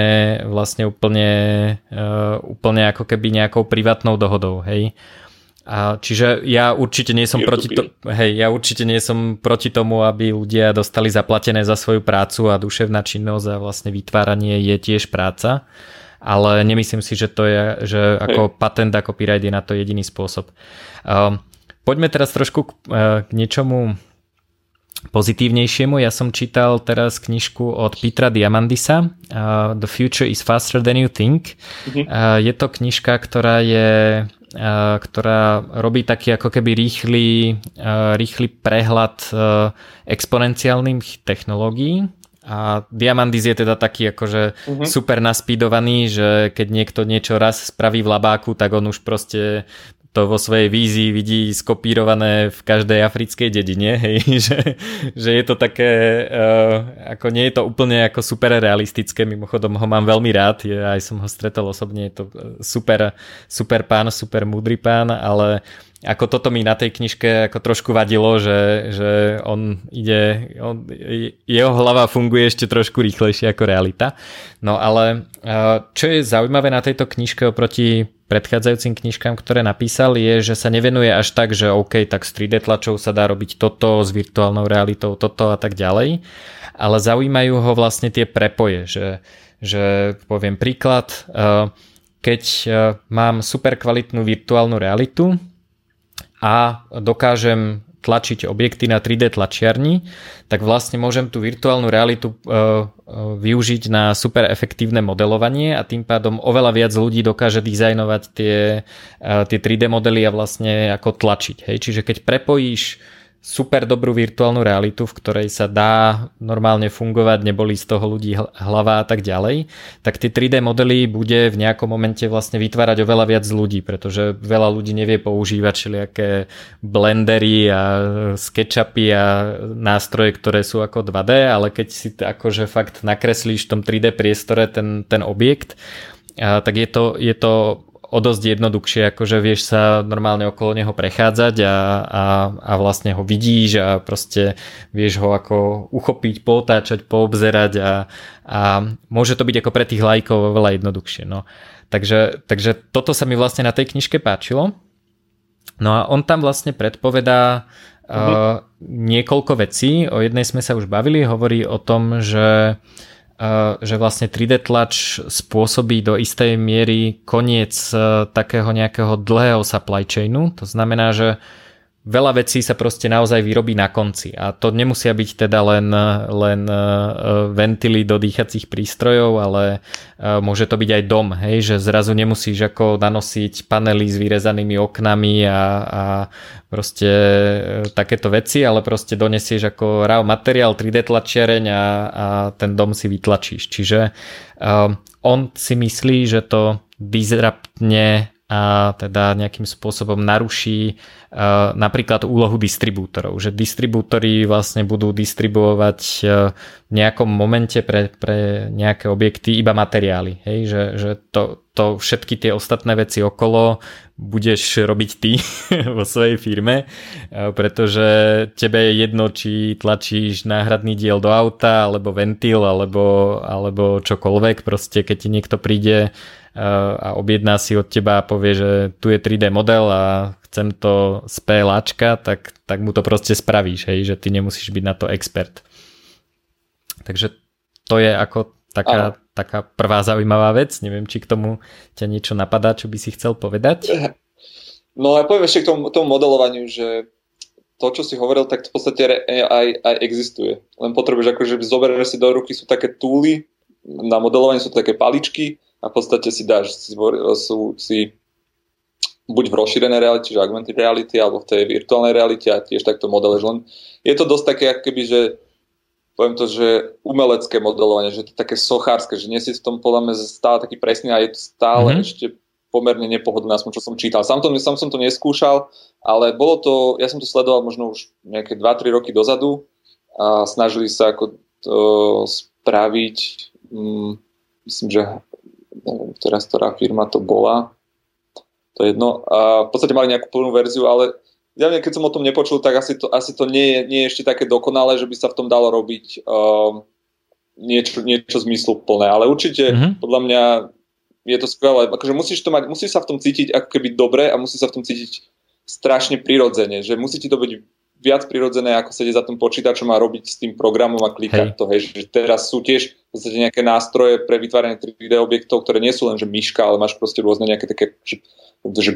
vlastne úplne, uh, úplne ako keby nejakou privátnou dohodou, hej. A čiže ja určite nie som proti to, hej, ja určite nie som proti tomu, aby ľudia dostali zaplatené za svoju prácu a duševná činnosť a vlastne vytváranie je tiež práca. Ale nemyslím si, že to je, že ako hej. patent a copyright je na to jediný spôsob. Um, poďme teraz trošku k, uh, k niečomu pozitívnejšiemu. Ja som čítal teraz knižku od Petra Diamandisa uh, The Future is Faster Than You Think. Uh, je to knižka, ktorá je ktorá robí taký ako keby rýchly, rýchly prehľad exponenciálnych technológií a Diamandis je teda taký akože uh-huh. super naspídovaný, že keď niekto niečo raz spraví v labáku, tak on už proste to vo svojej vízii vidí skopírované v každej africkej dedine, hej, že, že je to také, uh, ako nie je to úplne ako super realistické, mimochodom ho mám veľmi rád, je, aj som ho stretol osobne, je to super, super pán, super múdry pán, ale ako toto mi na tej knižke ako trošku vadilo, že, že on ide, on, jeho hlava funguje ešte trošku rýchlejšie ako realita. No ale čo je zaujímavé na tejto knižke oproti predchádzajúcim knižkám, ktoré napísal, je, že sa nevenuje až tak, že OK, tak s 3D tlačou sa dá robiť toto, s virtuálnou realitou toto a tak ďalej, ale zaujímajú ho vlastne tie prepoje, že, že poviem príklad, keď mám super kvalitnú virtuálnu realitu, a dokážem tlačiť objekty na 3D tlačiarni, tak vlastne môžem tú virtuálnu realitu e, e, využiť na super efektívne modelovanie a tým pádom oveľa viac ľudí dokáže dizajnovať tie, e, tie 3D modely a vlastne ako tlačiť. Hej? Čiže keď prepojíš super dobrú virtuálnu realitu, v ktorej sa dá normálne fungovať, neboli z toho ľudí hlava a tak ďalej, tak tie 3D modely bude v nejakom momente vlastne vytvárať oveľa viac ľudí, pretože veľa ľudí nevie používať všelijaké blendery a sketchupy a nástroje, ktoré sú ako 2D, ale keď si akože fakt nakreslíš v tom 3D priestore ten, ten objekt, tak je to, je to o dosť jednoduchšie, akože vieš sa normálne okolo neho prechádzať a, a, a vlastne ho vidíš a proste vieš ho ako uchopiť, potáčať, poobzerať a, a môže to byť ako pre tých lajkov veľa jednoduchšie. No. Takže, takže toto sa mi vlastne na tej knižke páčilo. No a on tam vlastne predpovedá uh, uh, niekoľko vecí. O jednej sme sa už bavili, hovorí o tom, že uh, že vlastne 3D tlač spôsobí do istej miery koniec e, takého nejakého dlhého supply chainu. To znamená, že veľa vecí sa proste naozaj vyrobí na konci a to nemusia byť teda len, len e, ventily do dýchacích prístrojov, ale e, môže to byť aj dom, hej, že zrazu nemusíš ako nanosiť panely s vyrezanými oknami a, a proste e, takéto veci, ale proste donesieš ako raw materiál 3D tlačiareň a, a ten dom si vytlačíš. Čiže um, on si myslí, že to disruptne a teda nejakým spôsobom naruší uh, napríklad úlohu distribútorov, že distribútory vlastne budú distribuovať uh, v nejakom momente pre, pre nejaké objekty iba materiály, hej, že, že to, to všetky tie ostatné veci okolo budeš robiť ty vo svojej firme, uh, pretože tebe je jedno, či tlačíš náhradný diel do auta, alebo ventil, alebo, alebo čokoľvek, proste keď ti niekto príde a objedná si od teba a povie, že tu je 3D model a chcem to z PLAčka, tak, tak mu to proste spravíš, hej, že ty nemusíš byť na to expert. Takže to je ako taká, taká prvá zaujímavá vec. Neviem, či k tomu ťa niečo napadá, čo by si chcel povedať. No a poviem ešte k tomu, tomu modelovaniu, že to, čo si hovoril, tak v podstate aj, aj existuje. Len potrebuješ akože zoberieš si do ruky, sú také túly, na modelovanie sú také paličky a v podstate si dáš, si, sú, si buď v rozšírenej realite, že augmented reality, alebo v tej virtuálnej realite a tiež takto modeluješ. Len je to dosť také, ako keby, že poviem to, že umelecké modelovanie, že to je také sochárske, že nie si v tom podľa mňa stále taký presný a je to stále mm-hmm. ešte pomerne nepohodlné, aspoň čo som čítal. Sám, to, sám som to neskúšal, ale bolo to, ja som to sledoval možno už nejaké 2-3 roky dozadu a snažili sa ako to spraviť, um, myslím, že neviem teraz, ktorá firma to bola, to je jedno. A v podstate mali nejakú plnú verziu, ale ja keď som o tom nepočul, tak asi to, asi to nie, je, nie je ešte také dokonalé, že by sa v tom dalo robiť uh, niečo, niečo zmysluplné. Ale určite, mm-hmm. podľa mňa, je to skvelé. Akože musíš, to mať, musíš sa v tom cítiť ako keby dobre a musíš sa v tom cítiť strašne prirodzene. Že musí ti to byť viac prirodzené, ako sedieť za tým počítačom a robiť s tým programom a klikať hej. to. Hej, že teraz sú tiež v podstate nejaké nástroje pre vytváranie 3D objektov, ktoré nie sú len že myška, ale máš proste rôzne nejaké také, že, že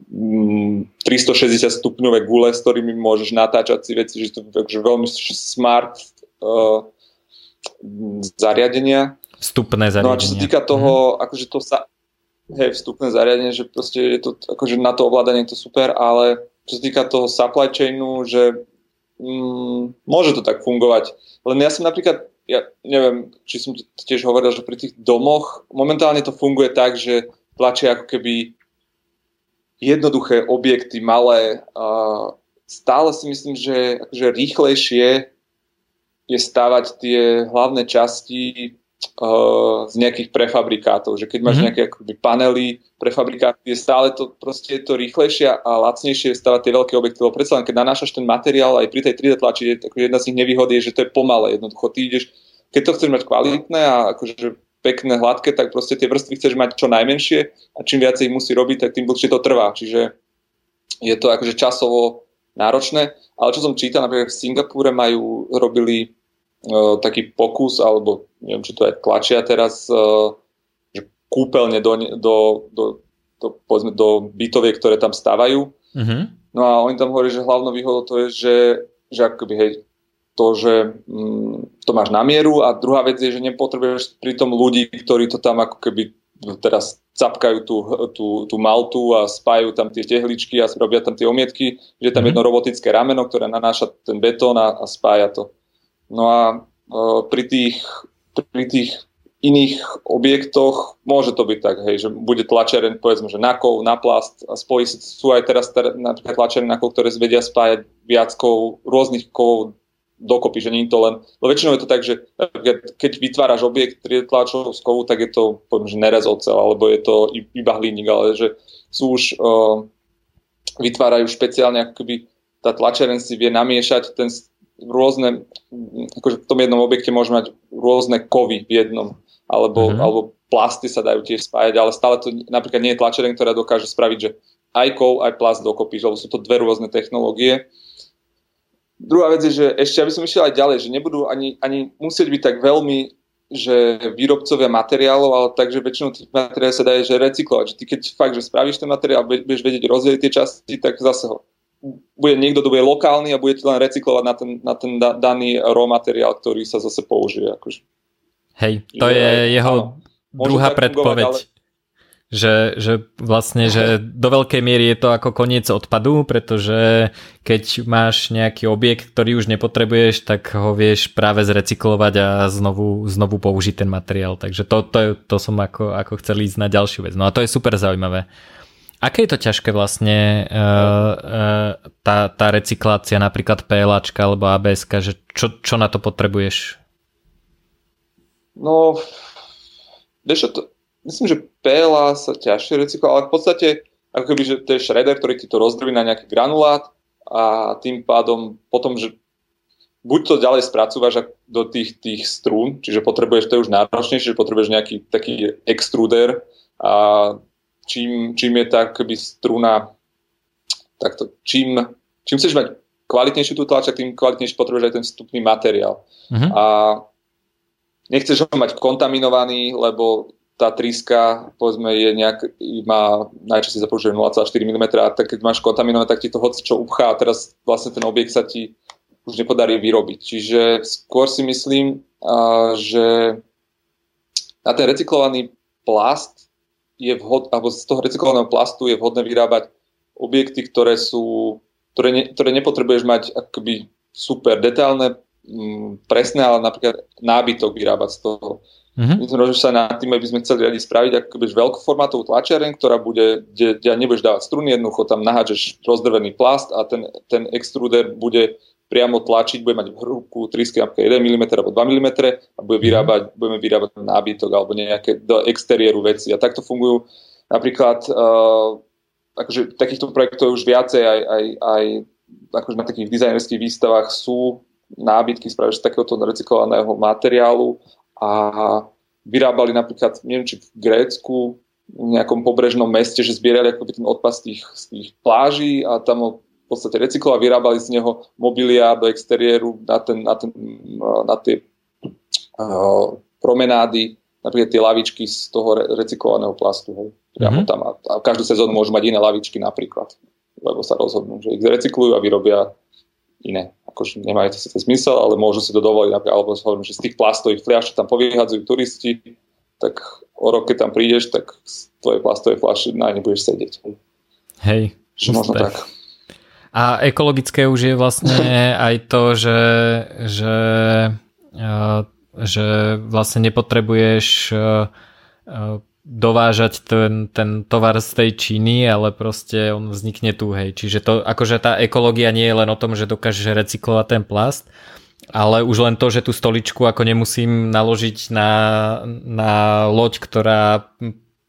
360 mm, stupňové gule, s ktorými môžeš natáčať si veci, že to je veľmi smart uh, zariadenia. Vstupné zariadenia. No a čo sa týka toho, mm. akože to sa, hej, vstupné zariadenie, že proste je to, akože na to ovládanie je to super, ale čo sa týka toho supply chainu, že mm, môže to tak fungovať. Len ja som napríklad, ja neviem, či som tiež hovoril, že pri tých domoch momentálne to funguje tak, že tlačia ako keby jednoduché objekty, malé. Stále si myslím, že, že rýchlejšie je stavať tie hlavné časti uh, z nejakých prefabrikátov, že keď máš mm-hmm. nejaké akoby, panely, prefabrikáty, je stále to, proste je to rýchlejšie a lacnejšie stavať tie veľké objekty, lebo predsa len keď nanášaš ten materiál aj pri tej 3D tlači, je, akože jedna z nich nevýhod je, že to je pomalé, jednoducho ty ideš, keď to chceš mať kvalitné a akože pekné, hladké, tak proste tie vrstvy chceš mať čo najmenšie a čím viacej musí robiť, tak tým dlhšie to trvá. Čiže je to akože časovo náročné. Ale čo som čítal, napríklad v Singapúre majú, robili uh, taký pokus, alebo neviem, či to aj tlačia teraz, uh, že kúpeľne do, do, do, do, povedzme, do bytoviek, ktoré tam stavajú. Mm-hmm. No a oni tam hovorí, že hlavnou výhodou to je, že, že akoby, hej, to, že mm, to máš na mieru a druhá vec je, že nepotrebuješ pritom ľudí, ktorí to tam ako keby teraz capkajú tú, tú, tú maltu a spájajú tam tie tehličky a robia tam tie omietky, že tam mm-hmm. jedno robotické rameno, ktoré nanáša ten betón a, a spája to. No a e, pri, tých, pri tých iných objektoch môže to byť tak, hej, že bude tlačereň, povedzme, že na kov, na plast a spojí sú aj teraz napríklad tlačereň na kov, ktoré vedia spájať viac kov, rôznych kovov dokopy, že nie je to len... No väčšinou je to tak, že keď vytváraš objekt 3D tlačovskou, tak je to, poviem, že nerez ocel, alebo je to iba hliník, ale že sú už... Uh, vytvárajú špeciálne, ako keby tá tlačereň si vie namiešať ten rôzne, akože v tom jednom objekte môže mať rôzne kovy v jednom, alebo, mm-hmm. alebo plasty sa dajú tiež spájať, ale stále to napríklad nie je tlačereň, ktorá dokáže spraviť, že aj kov, aj plast dokopy, lebo sú to dve rôzne technológie Druhá vec je, že ešte, aby som išiel aj ďalej, že nebudú ani, ani musieť byť tak veľmi že výrobcovia materiálov, ale takže väčšinou tých materiálov sa dá že recyklovať. Že ty keď fakt, že spravíš ten materiál, budeš vedieť rozdeliť tie časti, tak zase ho bude niekto, kto bude lokálny a bude len recyklovať na ten, na ten daný raw materiál, ktorý sa zase použije. Akože. Hej, to je, je jeho áno, druhá predpoveď. Ale že, že vlastne, že do veľkej miery je to ako koniec odpadu, pretože keď máš nejaký objekt, ktorý už nepotrebuješ, tak ho vieš práve zrecyklovať a znovu, znovu použiť ten materiál. Takže to, to, to som ako, ako chcel ísť na ďalšiu vec. No a to je super zaujímavé. Aké je to ťažké vlastne uh, uh, tá, tá recyklácia napríklad PLAčka alebo ABS, že čo, čo na to potrebuješ? No, vieš, to, myslím, že PLA sa ťažšie recykluje, ale v podstate ako keby, že to je shredder, ktorý ti to rozdrví na nejaký granulát a tým pádom potom, že buď to ďalej spracúvaš do tých, tých strún, čiže potrebuješ, to je už náročnejšie, že potrebuješ nejaký taký extruder a čím, čím je tak keby struna takto, čím, čím chceš mať kvalitnejšiu tú tlač, tým kvalitnejšie potrebuješ aj ten vstupný materiál. Uh-huh. A nechceš ho mať kontaminovaný, lebo tá tríska, povedzme, je nejak, má najčastejšie sa použije 0,4 mm a tak keď máš kontaminované, tak ti to hoci čo upchá a teraz vlastne ten objekt sa ti už nepodarí vyrobiť. Čiže skôr si myslím, že na ten recyklovaný plast je vhod, alebo z toho recyklovaného plastu je vhodné vyrábať objekty, ktoré sú, ktoré, ne, ktoré nepotrebuješ mať akoby super detailné, mm, presné, ale napríklad nábytok vyrábať z toho. Mm-hmm. My sme rozmýšľali nad tým, aby sme chceli radi spraviť akoby veľkoformátovú tlačiareň, ktorá bude, kde, kde nebudeš dávať struny, jednoducho tam naháčeš rozdrvený plast a ten, ten extruder bude priamo tlačiť, bude mať v hrúbku trysky 1 mm alebo 2 mm a bude mhm. vyrábať, budeme vyrábať nábytok alebo nejaké do exteriéru veci. A takto fungujú napríklad uh, akože takýchto projektov už viacej aj, aj, aj akože na takých dizajnerských výstavách sú nábytky spravíš z takéhoto recyklovaného materiálu a vyrábali napríklad, neviem, či v Grécku, v nejakom pobrežnom meste, že zbierali akoby ten odpad z tých, z tých pláží a tam ho v podstate recyklovali, vyrábali z neho mobiliár do exteriéru na, ten, na, ten, na tie uh, promenády, napríklad tie lavičky z toho re- recyklovaného plastu. Hej. mm-hmm. tam a, a každú sezónu môžu mať iné lavičky napríklad, lebo sa rozhodnú, že ich recyklujú a vyrobia iné akože nemajú to sice zmysel, ale môžu si to dovoliť, alebo hovorím, že z tých plastových fľaš, čo tam povyhadzujú turisti, tak o rok, keď tam prídeš, tak z tvojej plastovej fľaše na nebudeš sedieť. Hej, možno tak. A ekologické už je vlastne aj to, že, že, že vlastne nepotrebuješ dovážať ten, ten tovar z tej Číny, ale proste on vznikne tu, hej. Čiže to, akože tá ekológia nie je len o tom, že dokážeš recyklovať ten plast, ale už len to, že tú stoličku ako nemusím naložiť na, na loď, ktorá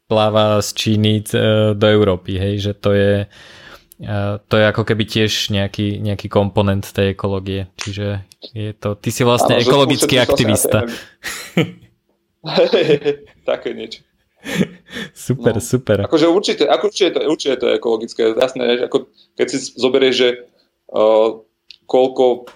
pláva z Číny e, do Európy, hej, že to je e, to je ako keby tiež nejaký, nejaký komponent tej ekológie. Čiže je to, ty si vlastne ano, ekologický aktivista. Také niečo. super, no. super. Akože určite, ako určite, to, určite to je ekologické. Jasné, ako keď si zoberieš, že uh, koľko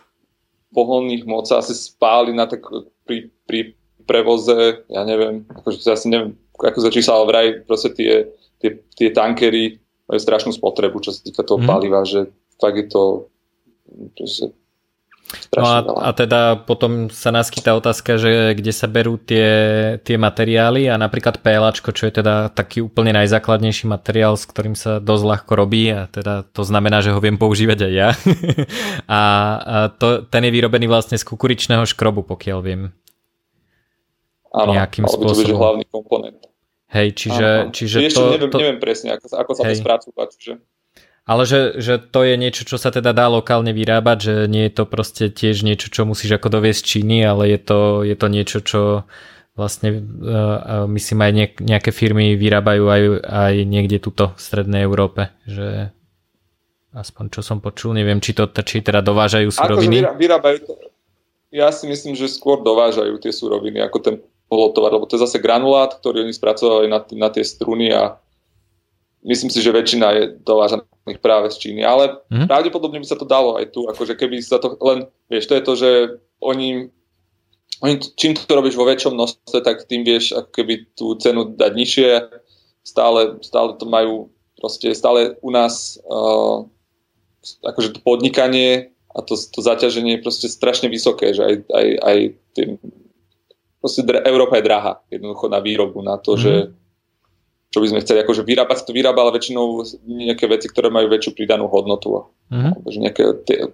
pohonných moc asi spáli na tak pri, pri prevoze, ja neviem, akože ja si neviem, ako za čísla, ale vraj proste tie, tie, tie tankery majú strašnú spotrebu, čo sa týka toho mm. paliva, že fakt je to že No a, a teda potom sa naskytá otázka, že kde sa berú tie, tie materiály a napríklad PLAčko, čo je teda taký úplne najzákladnejší materiál, s ktorým sa dosť ľahko robí a teda to znamená, že ho viem používať aj ja. a, a to, ten je vyrobený vlastne z kukuričného škrobu, pokiaľ viem. Áno, nejakým spôsobom. to hlavný komponent. Hej, čiže, čiže to, ešte neviem, to... neviem presne, ako, ako sa hej. to spracúva, čiže... Ale že, že to je niečo, čo sa teda dá lokálne vyrábať, že nie je to proste tiež niečo, čo musíš ako doviesť Číny, ale je to, je to niečo, čo vlastne uh, myslím aj nejaké firmy vyrábajú aj, aj niekde tuto v strednej Európe, že aspoň čo som počul, neviem, či to či teda dovážajú suroviny. Akože vyrábajú to, ja si myslím, že skôr dovážajú tie suroviny ako ten polotovar, lebo to je zase granulát, ktorý oni spracovali na, na tie struny a myslím si, že väčšina je dovážaných práve z Číny, ale mm. pravdepodobne by sa to dalo aj tu, akože keby sa to len, vieš, to je to, že oni, oni čím to robíš vo väčšom množstve, tak tým vieš ako keby tú cenu dať nižšie, stále, stále to majú, proste stále u nás uh, akože to podnikanie a to, to zaťaženie je proste strašne vysoké, že aj, aj, aj tým, proste Európa je drahá jednoducho na výrobu, na to, mm. že čo by sme chceli akože vyrábať, to vyrába, ale väčšinou nejaké veci, ktoré majú väčšiu pridanú hodnotu. Mm-hmm. Akože nejaké te-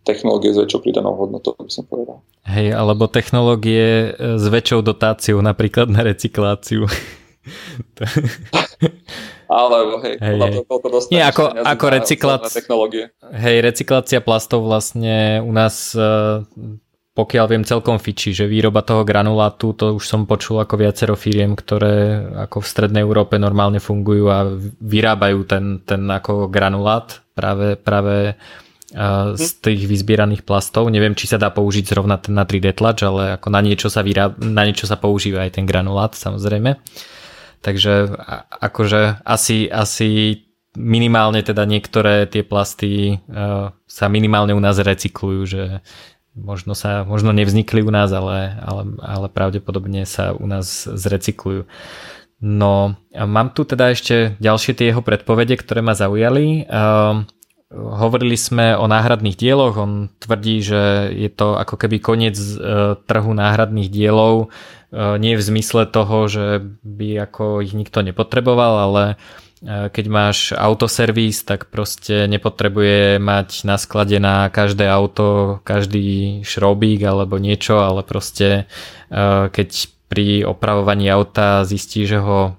technológie s väčšou pridanou hodnotou, by som povedal. Hej, alebo technológie e, s väčšou dotáciou, napríklad na recykláciu. Alebo hej, hej, hej. To, to Nie, ako, ako recyklácia. Hej, recyklácia plastov vlastne u nás e, pokiaľ viem celkom fiči, že výroba toho granulátu, to už som počul ako viacero firiem, ktoré ako v strednej Európe normálne fungujú a vyrábajú ten, ten ako granulát práve, práve z mhm. tých vyzbieraných plastov. Neviem, či sa dá použiť zrovna ten na 3D tlač, ale ako na niečo sa, vyrába, na niečo sa používa aj ten granulát samozrejme. Takže akože asi, asi minimálne teda niektoré tie plasty uh, sa minimálne u nás recyklujú, že možno, sa, možno nevznikli u nás, ale, ale, ale pravdepodobne sa u nás zrecyklujú. No, mám tu teda ešte ďalšie tie jeho predpovede, ktoré ma zaujali. Uh, hovorili sme o náhradných dieloch, on tvrdí, že je to ako keby koniec uh, trhu náhradných dielov, uh, nie v zmysle toho, že by ako ich nikto nepotreboval, ale keď máš autoservis, tak proste nepotrebuje mať na sklade na každé auto každý šrobík alebo niečo, ale proste keď pri opravovaní auta zistí, že ho,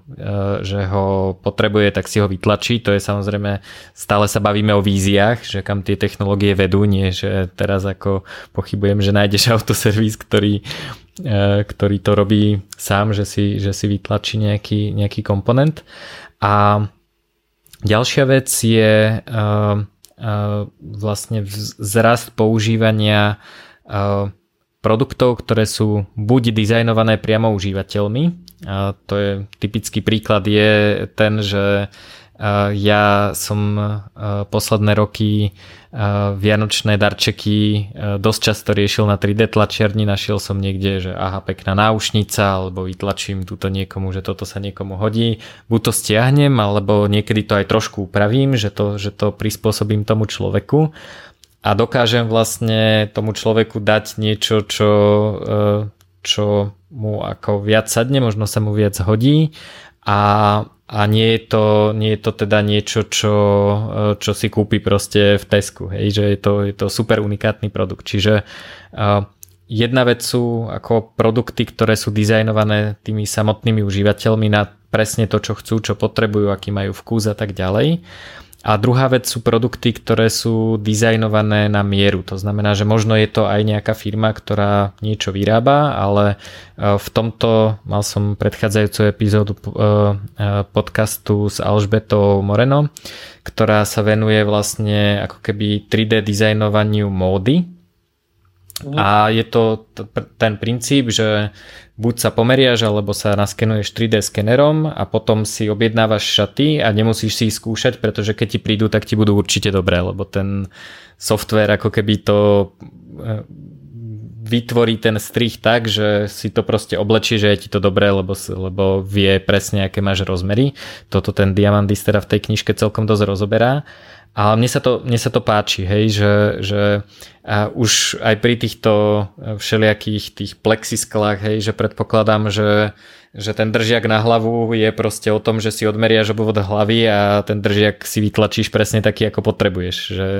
že ho potrebuje, tak si ho vytlačí. To je samozrejme, stále sa bavíme o víziách, že kam tie technológie vedú, nie že teraz ako pochybujem, že nájdeš autoservis, ktorý, ktorý to robí sám, že si, že si vytlačí nejaký, nejaký komponent. A ďalšia vec je uh, uh, vlastne vzrast používania uh, produktov, ktoré sú buď dizajnované priamo užívateľmi. To je typický príklad je ten, že ja som posledné roky vianočné darčeky dosť často riešil na 3D tlačiarni, našiel som niekde, že aha, pekná náušnica, alebo vytlačím túto niekomu, že toto sa niekomu hodí. Buď to stiahnem, alebo niekedy to aj trošku upravím, že to, že to prispôsobím tomu človeku. A dokážem vlastne tomu človeku dať niečo, čo, čo mu ako viac sadne, možno sa mu viac hodí. A a nie je to, nie je to teda niečo, čo, čo si kúpi proste v Tesku, hej, že je to, je to super unikátny produkt. Čiže uh, jedna vec sú ako produkty, ktoré sú dizajnované tými samotnými užívateľmi na presne to, čo chcú, čo potrebujú, aký majú vkus a tak ďalej. A druhá vec sú produkty, ktoré sú dizajnované na mieru. To znamená, že možno je to aj nejaká firma, ktorá niečo vyrába, ale e, v tomto mal som predchádzajúcu epizódu e, e, podcastu s Alžbetou Moreno, ktorá sa venuje vlastne ako keby 3D dizajnovaniu módy. Mhm. A je to ten princíp, že buď sa pomeriaš, alebo sa naskenuješ 3D skenerom a potom si objednávaš šaty a nemusíš si ich skúšať, pretože keď ti prídu, tak ti budú určite dobré, lebo ten software ako keby to e, vytvorí ten strih tak, že si to proste oblečí, že je ti to dobré, lebo, lebo vie presne, aké máš rozmery. Toto ten Diamandis teda v tej knižke celkom dosť rozoberá. Ale mne sa to, mne sa to páči, hej, že, že a už aj pri týchto e, všelijakých tých plexisklách, hej, že predpokladám, že, že ten držiak na hlavu je proste o tom, že si odmeriaš obvod hlavy a ten držiak si vytlačíš presne taký, ako potrebuješ, že,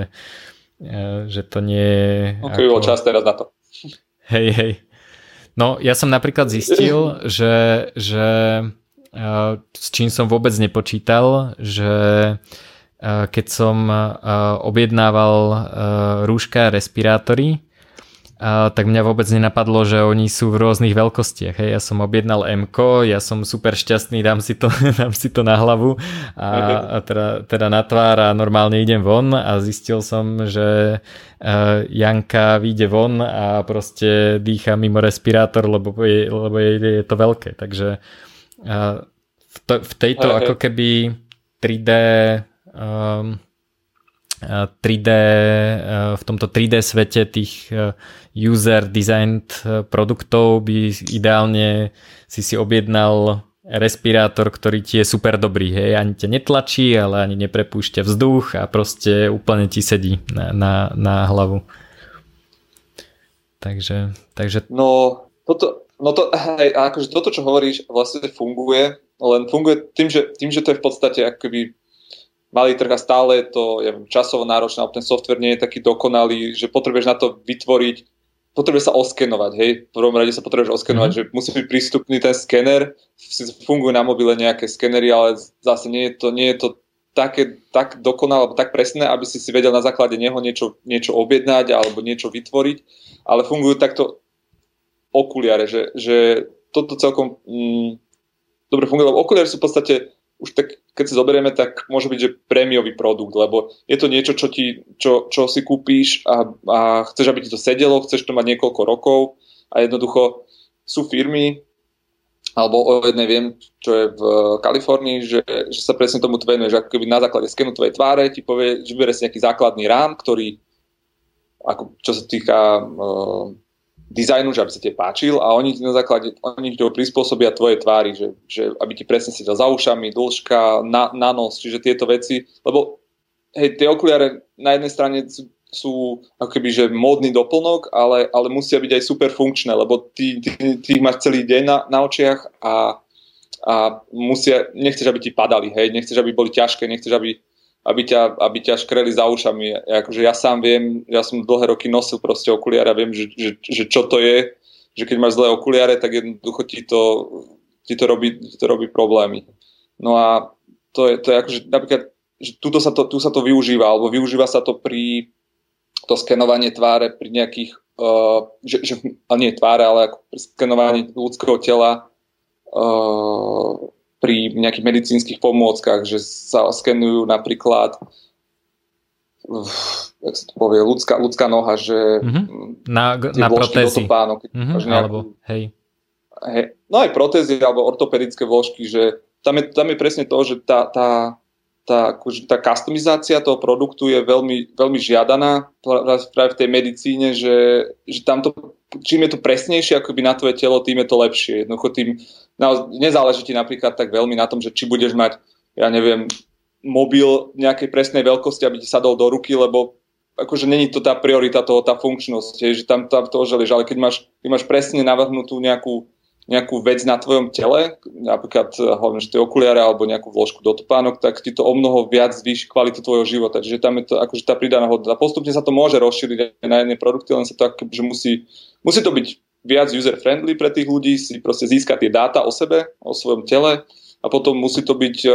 e, že to nie je... No, ako... čas teraz na to. Hej, hej. No, ja som napríklad zistil, že, že e, s čím som vôbec nepočítal, že Eh, keď som eh, objednával eh, rúška a respirátory, tak mňa vôbec nenapadlo, že oni sú v rôznych veľkostiach. Hej. Ja som objednal M, ja som super šťastný, dám si to, dám si to na hlavu a, a teda, teda na tvár a normálne idem von a zistil som, že Janka vyjde von a proste dýcha mimo respirátor, lebo je, lebo je, je to veľké. Takže v, to, v tejto ako keby 3D 3D, ehm, eh, v tomto 3D svete tých eh, user designed eh, produktov by ideálne si si objednal respirátor, ktorý ti je super dobrý, hej, ani ťa netlačí, ale ani neprepúšťa vzduch a proste úplne ti sedí na, na, na hlavu. Takže, takže... No, toto, no to, hej, akože toto, čo hovoríš, vlastne funguje, len funguje tým, že, tým, že to je v podstate akoby malý trh a stále je to ja viem, časovo náročné, ten software nie je taký dokonalý, že potrebuješ na to vytvoriť, potrebuješ sa oskenovať, hej, v prvom rade sa potrebuješ oskenovať, mm-hmm. že musí byť prístupný ten skener, fungujú na mobile nejaké skenery, ale zase nie je to, nie je to také, tak dokonalé, alebo tak presné, aby si si vedel na základe neho niečo, niečo objednať alebo niečo vytvoriť, ale fungujú takto okuliare, že, že toto celkom mm, dobre funguje, lebo okuliare sú v podstate už tak, keď si zoberieme, tak môže byť, že prémiový produkt, lebo je to niečo, čo, ti, čo, čo si kúpíš a, a chceš, aby ti to sedelo, chceš to mať niekoľko rokov a jednoducho sú firmy, alebo o jednej viem, čo je v Kalifornii, že, že sa presne tomu venuje, že keby na základe skenu tvojej tváre ti povie, že berie si nejaký základný rám, ktorý, ako, čo sa týka uh, dizajnu, že aby sa ti páčil a oni na základe, oni to prispôsobia tvoje tvári, že, že aby ti presne si za ušami, dĺžka, na, na nos, čiže tieto veci, lebo hej, tie okuliare na jednej strane sú, sú ako keby, že módny doplnok, ale, ale musia byť aj super funkčné, lebo ty, ty, ty ich máš celý deň na, na očiach a, a musia, nechceš, aby ti padali, hej, nechceš, aby boli ťažké, nechceš, aby aby ťa, aby ťa škreli za ušami. Akože ja sám viem, ja som dlhé roky nosil proste okuliare a viem, že, že, že čo to je, že keď máš zlé okuliare, tak jednoducho ti to, ti to, robí, ti to robí problémy. No a to je, to je akože napríklad, že tuto sa to, tu sa to využíva, alebo využíva sa to pri to skenovanie tváre pri nejakých, uh, že, že, ale nie tváre, ale ako pri skenovaní ľudského tela uh, pri nejakých medicínskych pomôckach, že sa skenujú napríklad jak sa to povie, ľudská, ľudská noha, že mm-hmm. na, na protézy. Topánok, mm-hmm, nejakú, alebo, hej. hej. No aj protézy alebo ortopedické vložky, že tam je, tam je presne to, že tá, tá, tá, akože tá customizácia toho produktu je veľmi, veľmi žiadaná práve v tej medicíne, že, že tam to, čím je to presnejšie akoby na tvoje telo, tým je to lepšie. Jednoducho tým, nezáleží ti napríklad tak veľmi na tom, že či budeš mať, ja neviem, mobil nejakej presnej veľkosti, aby ti sadol do ruky, lebo akože není to tá priorita toho, tá funkčnosť, je, že tam, tam to želieš, ale keď máš, keď máš presne navrhnutú nejakú nejakú vec na tvojom tele, napríklad eh, hlavne, že tie okuliare alebo nejakú vložku do topánok, tak ti to o mnoho viac zvýši kvalitu tvojho života. Čiže tam je to akože tá pridaná hodnota. Postupne sa to môže rozšíriť na jednej produkty, len sa to akože musí, musí to byť viac user-friendly pre tých ľudí, si proste získať tie dáta o sebe, o svojom tele a potom musí to byť uh,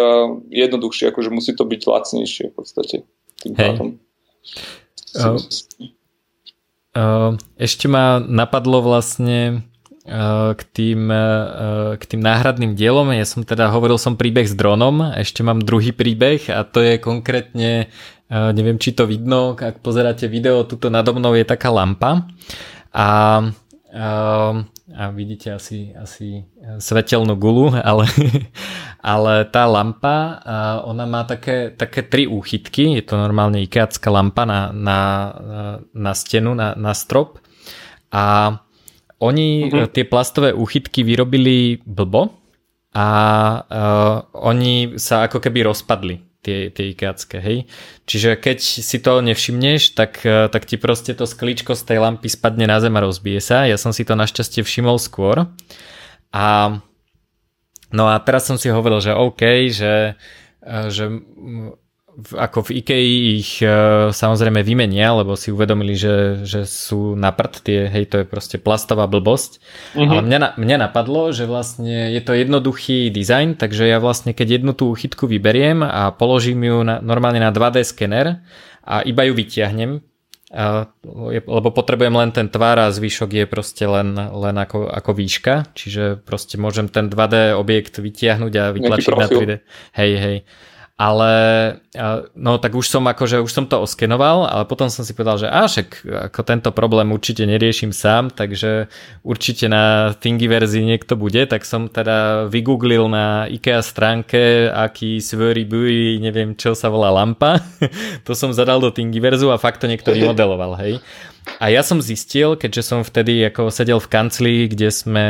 jednoduchšie, akože musí to byť lacnejšie v podstate. Tým Hej. Uh, uh, ešte ma napadlo vlastne k tým, k tým náhradným dielom. Ja som teda hovoril som príbeh s dronom, ešte mám druhý príbeh a to je konkrétne, neviem či to vidno, ak pozeráte video, tuto nado mnou je taká lampa a, a, a vidíte asi, asi svetelnú gulu, ale, ale tá lampa, ona má také, také tri úchytky, je to normálne ikeacká lampa na, na, na stenu, na, na strop. A oni uh-huh. tie plastové úchytky vyrobili blbo a uh, oni sa ako keby rozpadli tie, tie ikeacké, hej. Čiže keď si to nevšimneš, tak, uh, tak ti proste to sklíčko z tej lampy spadne na zem a rozbije sa. Ja som si to našťastie všimol skôr. A no a teraz som si hovoril, že OK, že, že ako v IKEA ich uh, samozrejme vymenia, lebo si uvedomili, že, že sú na prd tie, hej, to je proste plastová blbosť. Uh-huh. Ale mňa, mňa napadlo, že vlastne je to jednoduchý dizajn, takže ja vlastne keď jednu tú chytku vyberiem a položím ju na, normálne na 2D skener a iba ju vytiahnem, uh, lebo potrebujem len ten tvár a zvyšok je proste len, len ako, ako výška, čiže proste môžem ten 2D objekt vytiahnuť a vytlačiť na 3D. Hej, hej ale no tak už som akože už som to oskenoval, ale potom som si povedal, že a však ako tento problém určite neriešim sám, takže určite na Thingiverzi niekto bude, tak som teda vygooglil na IKEA stránke, aký svöry buj, neviem čo sa volá lampa, to som zadal do Thingiverzu a fakt to niekto vymodeloval, hej. A ja som zistil, keďže som vtedy ako sedel v kancli, kde sme,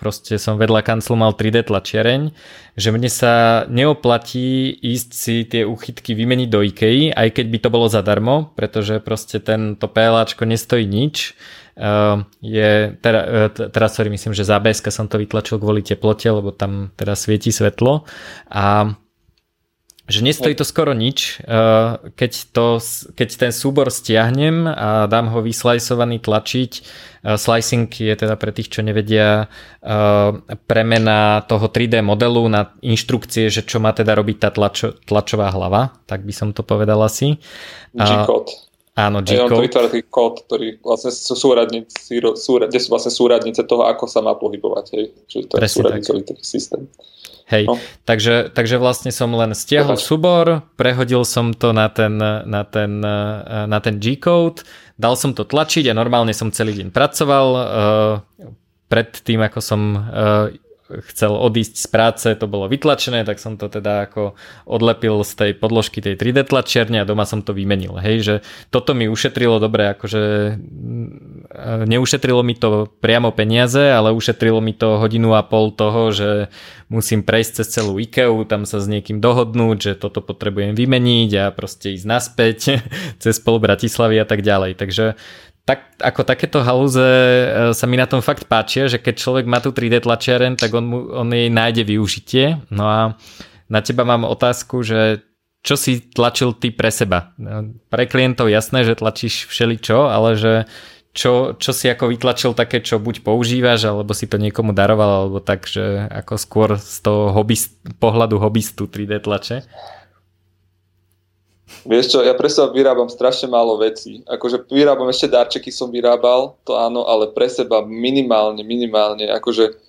proste som vedľa kanclu mal 3D tlačiareň, že mne sa neoplatí ísť si tie uchytky vymeniť do IKEA, aj keď by to bolo zadarmo, pretože proste tento PLAčko nestojí nič. Uh, je, teda, teraz sorry, myslím, že za BSK som to vytlačil kvôli teplote, lebo tam teda svieti svetlo a že nestojí to skoro nič, eh, keď, to, keď ten súbor stiahnem a dám ho vyslajsovaný tlačiť. Eh, slicing je teda pre tých, čo nevedia, eh, premena toho 3D modelu na inštrukcie, že čo má teda robiť tá tlačo, tlačová hlava, tak by som to povedal asi. G-kód. Áno, G-kód. on to vytvára taký kód, ktorý vlastne sú súradníci, súrad, kde sú vlastne súradnice toho, ako sa má pohybovať. Hej. Čiže to Presne je súradnicový taký systém. Hej, no. takže, takže vlastne som len stiahol Dobre. súbor, prehodil som to na ten, na ten, na ten G-code, dal som to tlačiť a normálne som celý deň pracoval. Uh, pred tým, ako som uh, chcel odísť z práce, to bolo vytlačené, tak som to teda ako odlepil z tej podložky tej 3D tlačiarne a doma som to vymenil. Hej, že toto mi ušetrilo dobre, akože mm, neušetrilo mi to priamo peniaze, ale ušetrilo mi to hodinu a pol toho, že musím prejsť cez celú IKEA, tam sa s niekým dohodnúť, že toto potrebujem vymeniť a proste ísť naspäť cez pol Bratislavy a tak ďalej. Takže tak, ako takéto halúze e, sa mi na tom fakt páčia, že keď človek má tú 3D tlačiareň, tak on, mu, on jej nájde využitie. No a na teba mám otázku, že čo si tlačil ty pre seba? No, pre klientov jasné, že tlačíš všeličo, ale že čo, čo si ako vytlačil také, čo buď používaš, alebo si to niekomu daroval, alebo tak, že ako skôr z toho hobbyst, pohľadu hobbystu 3D tlače? Vieš čo, ja pre seba vyrábam strašne málo vecí. Akože vyrábam ešte darčeky som vyrábal, to áno, ale pre seba minimálne, minimálne. Akože,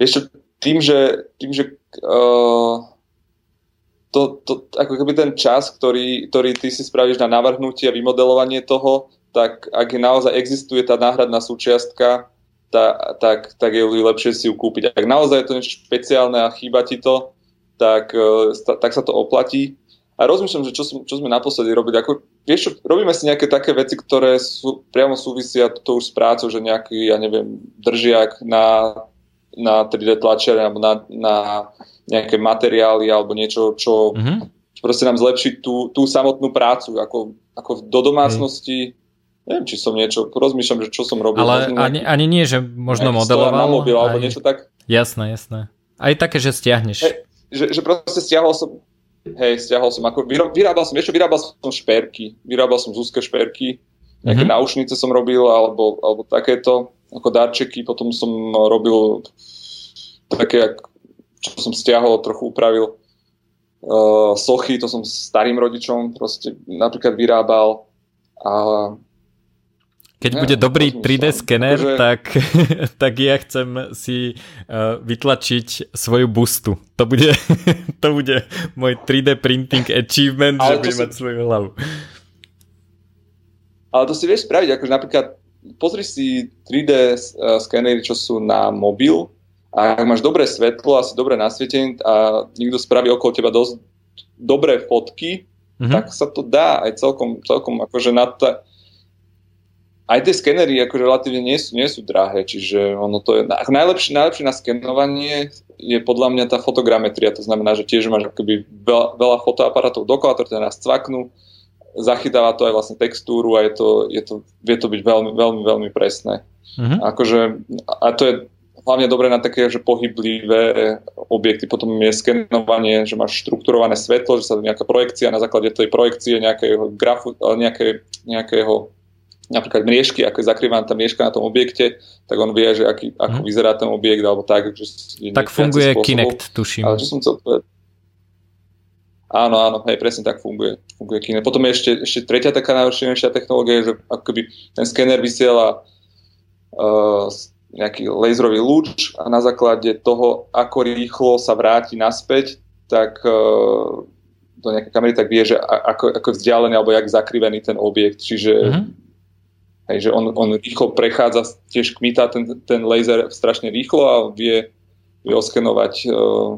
vieš čo, tým, že, tým, že uh, to, to, ako keby ten čas, ktorý, ktorý ty si spravíš na navrhnutie a vymodelovanie toho, tak ak naozaj existuje tá náhradná súčiastka, tá, tak, tak je lepšie si ju kúpiť. Ak naozaj je to niečo špeciálne a chýba ti to, tak, uh, tak sa to oplatí a rozmýšľam, že čo, čo sme naposledy robili. Ako, vieš čo, robíme si nejaké také veci, ktoré sú, priamo súvisia to už s prácou, že nejaký, ja neviem, držiak na, na 3D tlačiare alebo na, na nejaké materiály alebo niečo, čo mm-hmm. proste nám zlepší tú, tú samotnú prácu. Ako, ako do domácnosti, mm. neviem, či som niečo, rozmýšľam, že čo som robil. Ale ani, ani nie, že možno modeloval. Na mobil, alebo niečo tak. Jasné, jasné. Aj také, že stiahneš. Že, že proste stiahol som, hej, stiahol som, ako vyrábal som, čo, vyrábal som šperky, vyrábal som z úzke šperky, nejaké mm-hmm. náušnice som robil, alebo, alebo takéto, ako darčeky, potom som robil také, čo som stiahol, trochu upravil uh, sochy, to som starým rodičom proste napríklad vyrábal. A keď ja, bude dobrý 3D skener, že... tak, tak ja chcem si uh, vytlačiť svoju bustu. To bude, to bude môj 3D printing achievement, Ale že budem si... mať svoju hlavu. Ale to si vieš spraviť, akože napríklad pozri si 3D uh, skenery, čo sú na mobil a ak máš dobré svetlo, asi dobré nasvietenie a niekto spraví okolo teba dosť dobré fotky, mm-hmm. tak sa to dá aj celkom, celkom akože na to aj tie skenery akože relatívne nie sú, nie sú drahé, čiže ono to je, najlepšie, najlepšie na skenovanie je podľa mňa tá fotogrametria, to znamená, že tiež máš akoby veľa, veľa fotoaparátov dokola, ktoré nás cvaknú, zachytáva to aj vlastne textúru a je to, je to, vie to byť veľmi, veľmi, veľmi presné. Mm-hmm. Akože, a to je hlavne dobré na také že pohyblivé objekty. Potom je skenovanie, že máš štrukturované svetlo, že sa nejaká projekcia na základe tej projekcie nejakého grafu, nejaké, nejakého napríklad mriežky, ako je zakrývaná tá mriežka na tom objekte, tak on vie, že aký, ako hmm. vyzerá ten objekt, alebo tak. Že tak funguje spôsobov. Kinect, tuším. Ale čo som chcel povedať? Áno, áno, hej, presne tak funguje, funguje Kinect. Potom je ešte, ešte tretia taká najúčinnejšia technológia, že akoby ten skener vysiela uh, nejaký laserový lúč a na základe toho, ako rýchlo sa vráti naspäť, tak uh, do nejakej kamery, tak vie, že ako, ako vzdialený alebo jak zakrivený ten objekt. Čiže mm-hmm Hej, že on, on rýchlo prechádza, tiež kmitá ten, ten laser strašne rýchlo a vie, vie oskenovať uh,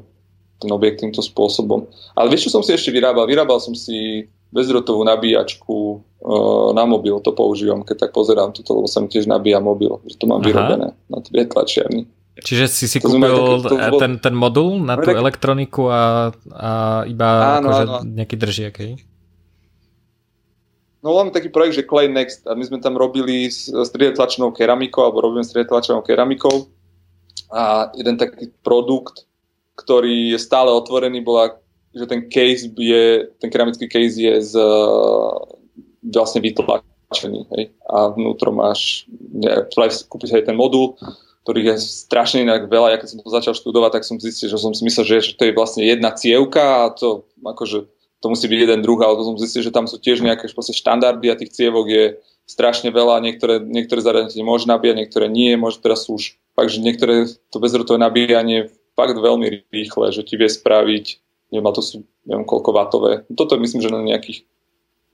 ten objekt týmto spôsobom. Ale vieš, čo som si ešte vyrábal? Vyrábal som si bezdrotovú nabíjačku uh, na mobil, to používam, keď tak pozerám toto, lebo sa mi tiež nabíja mobil, že to mám Aha. vyrobené na tie tlačiarni. Čiže si si to kúpil také, to, ten, ten modul na tú elektroniku a, a iba áno, akože áno. nejaký držiak, hej? No máme taký projekt, že Clay Next a my sme tam robili s 3D tlačenou keramikou alebo robíme s 3D tlačenou keramikou a jeden taký produkt, ktorý je stále otvorený, bola, že ten case je, ten keramický case je z, vlastne vytlačený, hej, a vnútro máš, ne, aj ten modul, ktorých je strašne inak veľa. Ja keď som to začal študovať, tak som zistil, že som si myslel, že, že to je vlastne jedna cievka a to akože to musí byť jeden druh, ale to som zistil, že tam sú tiež nejaké štandardy a tých cievok je strašne veľa, niektoré, niektoré zariadenie môže nabíjať, niektoré nie, môže teraz sú už fakt, že niektoré to bezrotové nabíjanie fakt veľmi rýchle, že ti vie spraviť, neviem, to sú neviem koľko vatové. Toto myslím, že na nejakých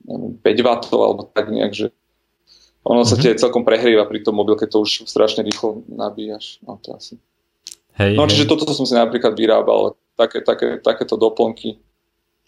neviem, 5 vatov alebo tak nejak, že ono sa mm-hmm. celkom prehrieva pri tom mobil, keď to už strašne rýchlo nabíjaš. No to asi. Hej, no čiže hej. toto som si napríklad vyrábal, také, také, takéto doplnky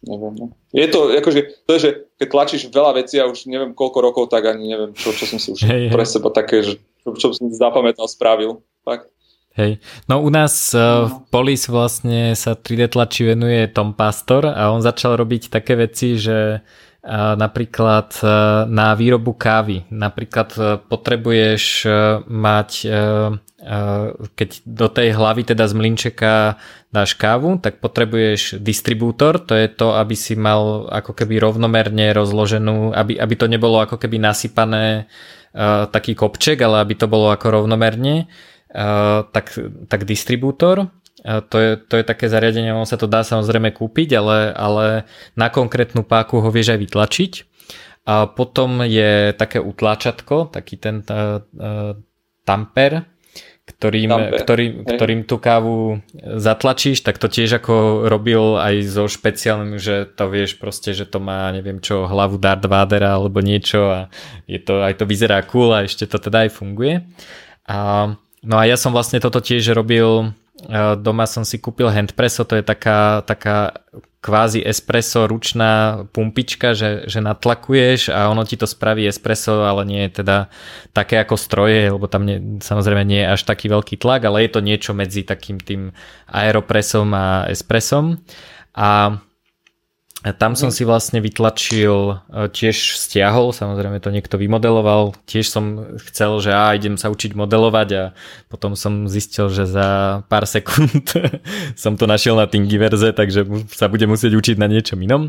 neviem. No. Je to, akože, to je, že keď tlačíš veľa vecí a už neviem koľko rokov, tak ani neviem, čo, čo som si už hey, pre seba také, že, čo, čo som si zapamätal, spravil. Fakt. Hej, no u nás uh, v Polis vlastne sa 3D tlači venuje Tom Pastor a on začal robiť také veci, že uh, napríklad uh, na výrobu kávy, napríklad uh, potrebuješ mať keď do tej hlavy teda z mlinčeka dáš kávu, tak potrebuješ distribútor, to je to, aby si mal ako keby rovnomerne rozloženú, aby, aby to nebolo ako keby nasypané taký kopček, ale aby to bolo ako rovnomerne, tak, tak distribútor. To, je, to je také zariadenie, ono sa to dá samozrejme kúpiť, ale, ale na konkrétnu páku ho vieš aj vytlačiť. A potom je také utláčatko, taký ten uh, uh, tamper, ktorým, ktorý, ktorým tú kávu zatlačíš, tak to tiež ako robil aj so špeciálnym, že to vieš proste, že to má neviem čo, hlavu Darth Vadera alebo niečo a je to, aj to vyzerá cool a ešte to teda aj funguje. A, no a ja som vlastne toto tiež robil Doma som si kúpil handpresso, to je taká, taká kvázi espresso ručná pumpička, že, že natlakuješ a ono ti to spraví espresso, ale nie je teda také ako stroje, lebo tam nie, samozrejme nie je až taký veľký tlak, ale je to niečo medzi takým tým aeropresom a espressom. A tam som si vlastne vytlačil, e, tiež stiahol, samozrejme to niekto vymodeloval, tiež som chcel, že á, idem sa učiť modelovať a potom som zistil, že za pár sekúnd som to našiel na Thingiverse, takže sa budem musieť učiť na niečom inom.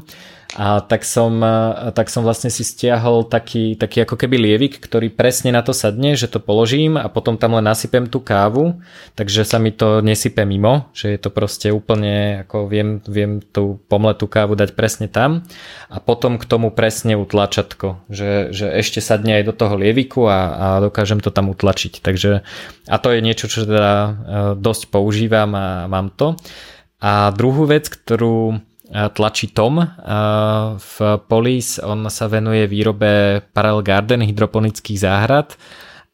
A tak som, tak som vlastne si stiahol taký, taký ako keby lievik, ktorý presne na to sadne, že to položím a potom tam len nasypem tú kávu, takže sa mi to nesype mimo, že je to proste úplne, ako viem, viem tú pomletú kávu dať presne tam a potom k tomu presne utlačatko, že, že ešte sadne aj do toho lieviku a, a dokážem to tam utlačiť. Takže a to je niečo, čo teda e, dosť používam a mám to. A druhú vec, ktorú tlačí Tom v Polis. On sa venuje výrobe Parallel Garden hydroponických záhrad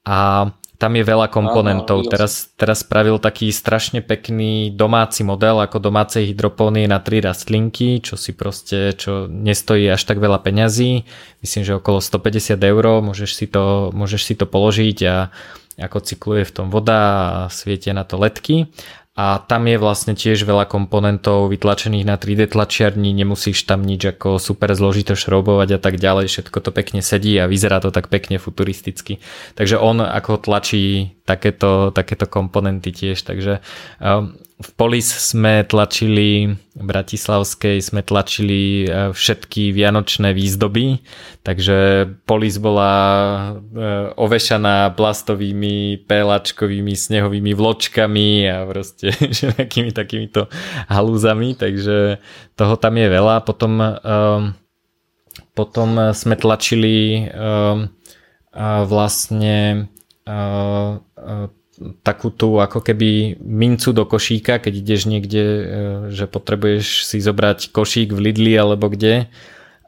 a tam je veľa komponentov. Teraz, teraz spravil taký strašne pekný domáci model ako domácej hydropónie na tri rastlinky, čo si proste, čo nestojí až tak veľa peňazí. Myslím, že okolo 150 eur, môžeš si to, môžeš si to položiť a ako cykluje v tom voda a svietia na to ledky a tam je vlastne tiež veľa komponentov vytlačených na 3D tlačiarni, nemusíš tam nič ako super zložito šroubovať a tak ďalej, všetko to pekne sedí a vyzerá to tak pekne futuristicky. Takže on ako tlačí takéto, takéto komponenty tiež, takže um, v Polis sme tlačili, v Bratislavskej sme tlačili e, všetky vianočné výzdoby, takže Polis bola e, ovešaná plastovými, pélačkovými, snehovými vločkami a proste všetkými takýmito halúzami, takže toho tam je veľa. Potom, um, potom sme tlačili um, vlastne uh, uh, takú tú ako keby mincu do košíka, keď ideš niekde, e, že potrebuješ si zobrať košík v Lidli alebo kde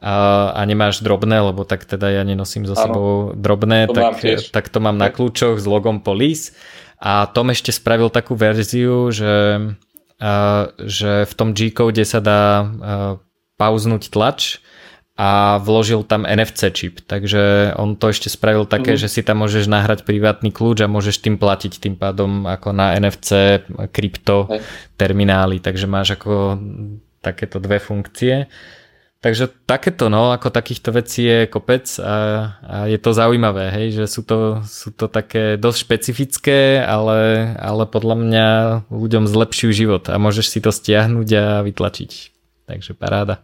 a, a nemáš drobné, lebo tak teda ja nenosím so sebou drobné, to tak, tak to mám na kľúčoch s logom Police a Tom ešte spravil takú verziu, že, a, že v tom G-code sa dá pauznúť tlač a vložil tam NFC čip, takže on to ešte spravil také, mm. že si tam môžeš nahrať privátny kľúč a môžeš tým platiť tým pádom ako na NFC krypto terminály, takže máš ako takéto dve funkcie. Takže takéto, no, ako takýchto vecí je kopec a, a je to zaujímavé, hej, že sú to, sú to také dosť špecifické, ale, ale podľa mňa ľuďom zlepšujú život a môžeš si to stiahnuť a vytlačiť. Takže paráda.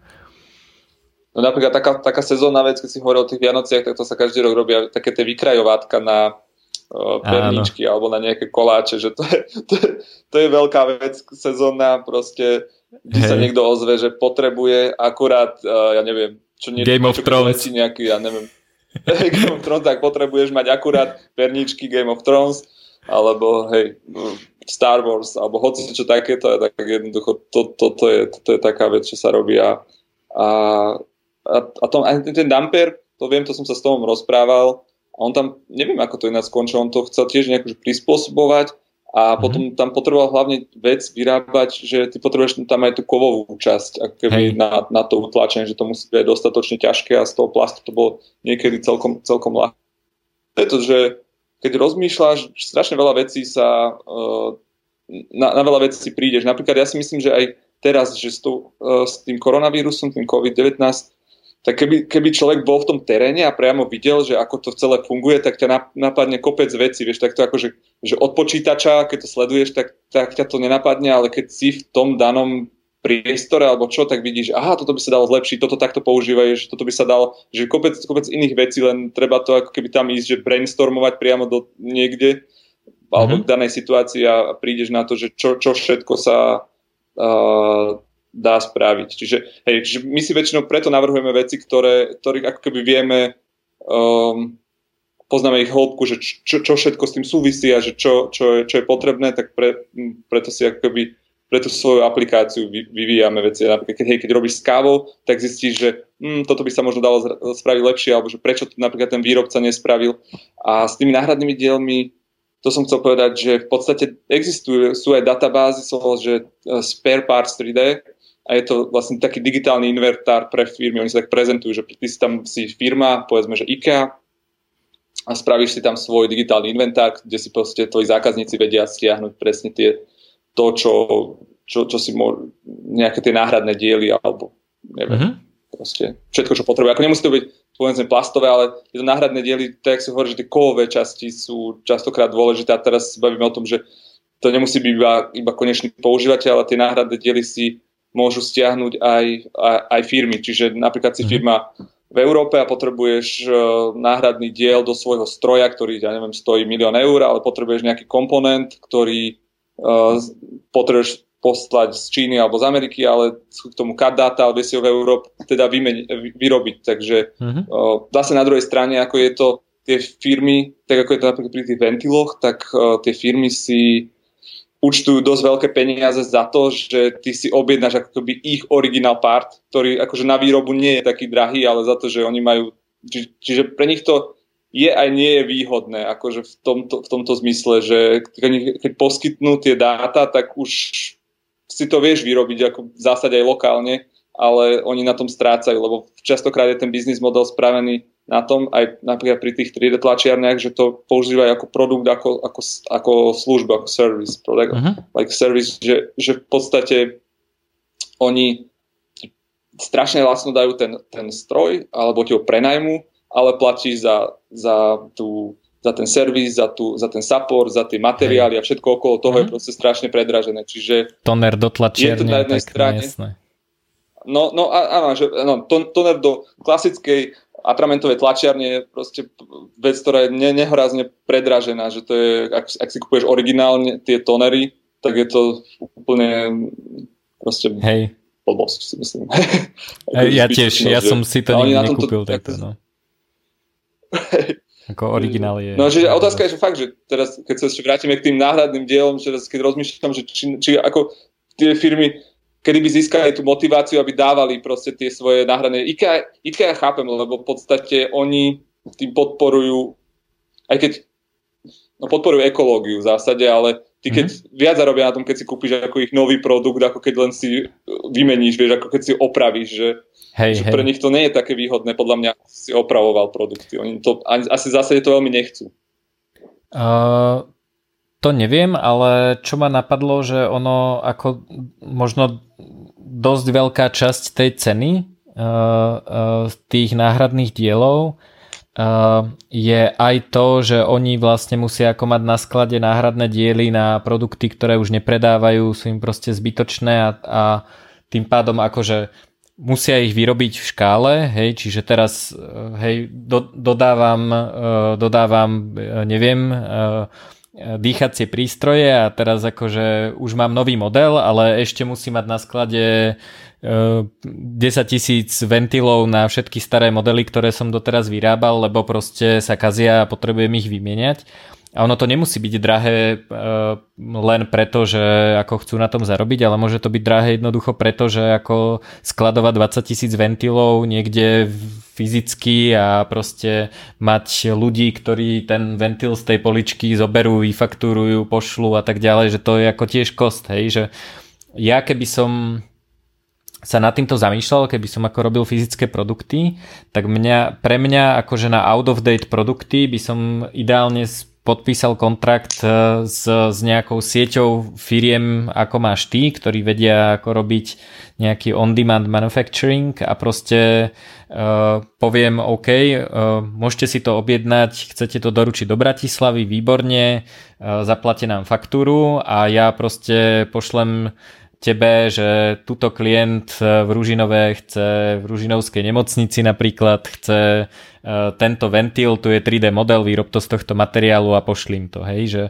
No napríklad taká, taká sezónna vec, keď si hovoril o tých Vianociach, tak to sa každý rok robia také tie vykrajovátka na uh, perničky Áno. alebo na nejaké koláče, že to je, to, je, to je veľká vec sezónna, proste kde hey. sa niekto ozve, že potrebuje akurát, uh, ja neviem, čo nie, Game of Thrones. Nejaký, ja neviem, Game of Thrones, tak potrebuješ mať akurát perničky Game of Thrones, alebo hej, Star Wars, alebo hoci čo takéto, tak jednoducho to, to, to, je, to, to je taká vec, čo sa robí a, a a, a tom, aj ten damper, to viem, to som sa s tom rozprával, a on tam, neviem ako to ináč skončil, on to chcel tiež nejako prispôsobovať a mm-hmm. potom tam potreboval hlavne vec vyrábať, že ty potrebuješ tam aj tú kovovú časť, ako keby na, na to utlačenie, že to musí byť dostatočne ťažké a z toho plastu to bolo niekedy celkom, celkom ľahké. Pretože keď rozmýšľaš, strašne veľa vecí sa, uh, na, na veľa vecí prídeš. Napríklad ja si myslím, že aj teraz, že s, tú, uh, s tým koronavírusom, tým COVID-19, tak keby, keby človek bol v tom teréne a priamo videl, že ako to celé funguje, tak ťa napadne kopec veci, vieš, tak to ako, že, že od počítača, keď to sleduješ, tak, tak ťa to nenapadne, ale keď si v tom danom priestore alebo čo, tak vidíš, aha, toto by sa dalo zlepšiť, toto takto používaš, toto by sa dalo, že kopec, kopec iných vecí, len treba to ako keby tam ísť, že brainstormovať priamo do niekde, mm-hmm. alebo v danej situácii a prídeš na to, že čo, čo všetko sa uh, dá spraviť. Čiže, hej, čiže my si väčšinou preto navrhujeme veci, ktoré, ktorých ako keby vieme, um, poznáme ich hĺbku, že čo, čo všetko s tým súvisí a že čo, čo, je, čo je potrebné, tak pre, preto si ako keby preto svoju aplikáciu vyvíjame veci. Napríklad, keď, hej, keď robíš s kávou, tak zistíš, že hm, toto by sa možno dalo spraviť lepšie, alebo že prečo to napríklad ten výrobca nespravil. A s tými náhradnými dielmi, to som chcel povedať, že v podstate existujú, sú aj databázy, sú, že uh, Spare Parts 3D, a je to vlastne taký digitálny invertár pre firmy. Oni sa tak prezentujú, že ty si tam si firma, povedzme, že IKEA a spravíš si tam svoj digitálny inventár, kde si proste tvoji zákazníci vedia stiahnuť presne tie, to, čo, čo, čo si môžu, nejaké tie náhradné diely alebo neviem, uh-huh. proste všetko, čo potrebuje. Ako nemusí to byť povedzme plastové, ale je to náhradné diely, tak si hovorí, že tie kovové časti sú častokrát dôležité a teraz bavíme o tom, že to nemusí byť iba, iba konečný používateľ, ale tie náhradné diely si môžu stiahnuť aj, aj, aj firmy. Čiže napríklad si mhm. firma v Európe a potrebuješ uh, náhradný diel do svojho stroja, ktorý, ja neviem, stojí milión eur, ale potrebuješ nejaký komponent, ktorý uh, potrebuješ poslať z Číny alebo z Ameriky, ale sú k tomu cut data, ho v Európe teda vymeni- vyrobiť. Takže uh-huh. uh, zase na druhej strane, ako je to tie firmy, tak ako je to napríklad pri tých ventiloch, tak uh, tie firmy si účtujú dosť veľké peniaze za to, že ty si objednáš ako keby ich original part, ktorý akože na výrobu nie je taký drahý, ale za to, že oni majú, či, čiže pre nich to je aj nie je výhodné, akože v tomto, v tomto zmysle, že keď poskytnú tie dáta, tak už si to vieš vyrobiť ako v zásade aj lokálne, ale oni na tom strácajú, lebo častokrát je ten biznis model spravený na tom, aj napríklad pri tých 3D tlačiarniach, že to používajú ako produkt, ako, ako, ako služba, ako service, product, uh-huh. like service, že, že v podstate oni strašne lacno dajú ten, ten stroj, alebo ti ho prenajmu, ale platíš za, za tú za ten servis, za, tú, za ten support, za tie materiály a všetko okolo toho mm. je mhm. proste strašne predražené. Čiže toner do tlačiarne, je to na jednej strane. Jasné. No, no áno, že, no, toner do klasickej atramentovej tlačiarne je proste vec, ktorá je ne, nehorázne predražená, že to je, ak, ak si kupuješ originálne tie tonery, tak je to úplne proste Hej. blbosť, si myslím. ja tiež, ja som si to nikdy nekúpil takto, no. Ako originál je... No, že otázka je, že fakt, že teraz, keď sa ešte vrátime k tým náhradným dielom, že teraz, keď rozmýšľam, že či, či ako tie firmy, kedy by získali tú motiváciu, aby dávali proste tie svoje náhradné... IKEA, IKEA chápem, lebo v podstate oni tým podporujú, aj keď no podporujú ekológiu v zásade, ale ty keď mm-hmm. viac zarobia na tom, keď si kúpiš ako ich nový produkt, ako keď len si vymeníš, vieš, ako keď si opravíš, že Hej, hej. Pre nich to nie je také výhodné, podľa mňa si opravoval produkty. Oni to asi zase to veľmi nechcú. Uh, to neviem, ale čo ma napadlo, že ono ako možno dosť veľká časť tej ceny uh, uh, tých náhradných dielov uh, je aj to, že oni vlastne musia ako mať na sklade náhradné diely na produkty, ktoré už nepredávajú, sú im proste zbytočné a, a tým pádom akože musia ich vyrobiť v škále, hej, čiže teraz, eh, hej, do, dodávam, dodávam, neviem, dýchacie prístroje a teraz akože už mám nový model, ale ešte musí mať na sklade 10 tisíc ventilov na všetky staré modely, ktoré som doteraz vyrábal, lebo proste sa kazia a potrebujem ich vymieňať. A ono to nemusí byť drahé e, len preto, že ako chcú na tom zarobiť, ale môže to byť drahé jednoducho preto, že ako skladovať 20 tisíc ventilov niekde fyzicky a proste mať ľudí, ktorí ten ventil z tej poličky zoberú, vyfaktúrujú, pošlu a tak ďalej, že to je ako tiež kost, hej, že ja keby som sa nad týmto zamýšľal, keby som ako robil fyzické produkty, tak mňa, pre mňa akože na out of date produkty by som ideálne podpísal kontrakt e, s, s nejakou sieťou firiem, ako máš ty, ktorí vedia ako robiť nejaký on-demand manufacturing a proste uh, poviem OK, uh, môžete si to objednať, chcete to doručiť do Bratislavy, výborne, uh, zaplate nám faktúru a ja proste pošlem tebe, že tuto klient v Ružinové chce v Ružinovskej nemocnici napríklad chce uh, tento ventil, tu je 3D model, výrob to z tohto materiálu a pošlím to, hej, že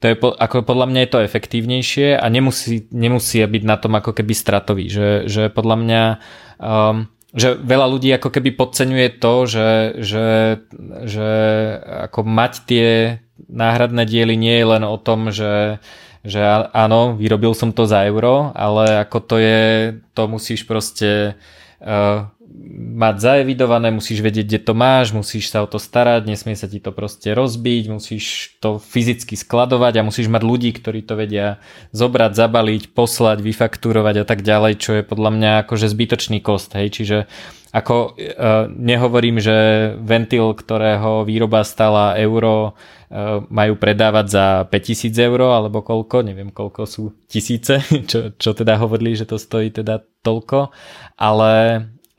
to je, ako podľa mňa je to efektívnejšie a nemusí, nemusí byť na tom ako keby stratový, že, že podľa mňa um, že veľa ľudí ako keby podceňuje to, že, že, že ako mať tie náhradné diely nie je len o tom, že že áno, vyrobil som to za euro, ale ako to je, to musíš proste uh, mať zaevidované, musíš vedieť, kde to máš, musíš sa o to starať, nesmie sa ti to proste rozbiť, musíš to fyzicky skladovať a musíš mať ľudí, ktorí to vedia zobrať, zabaliť, poslať, vyfakturovať a tak ďalej, čo je podľa mňa akože zbytočný kost, hej, čiže ako uh, nehovorím, že ventil, ktorého výroba stala euro, uh, majú predávať za 5000 eur, alebo koľko, neviem koľko sú tisíce, čo, čo teda hovorili, že to stojí teda toľko, ale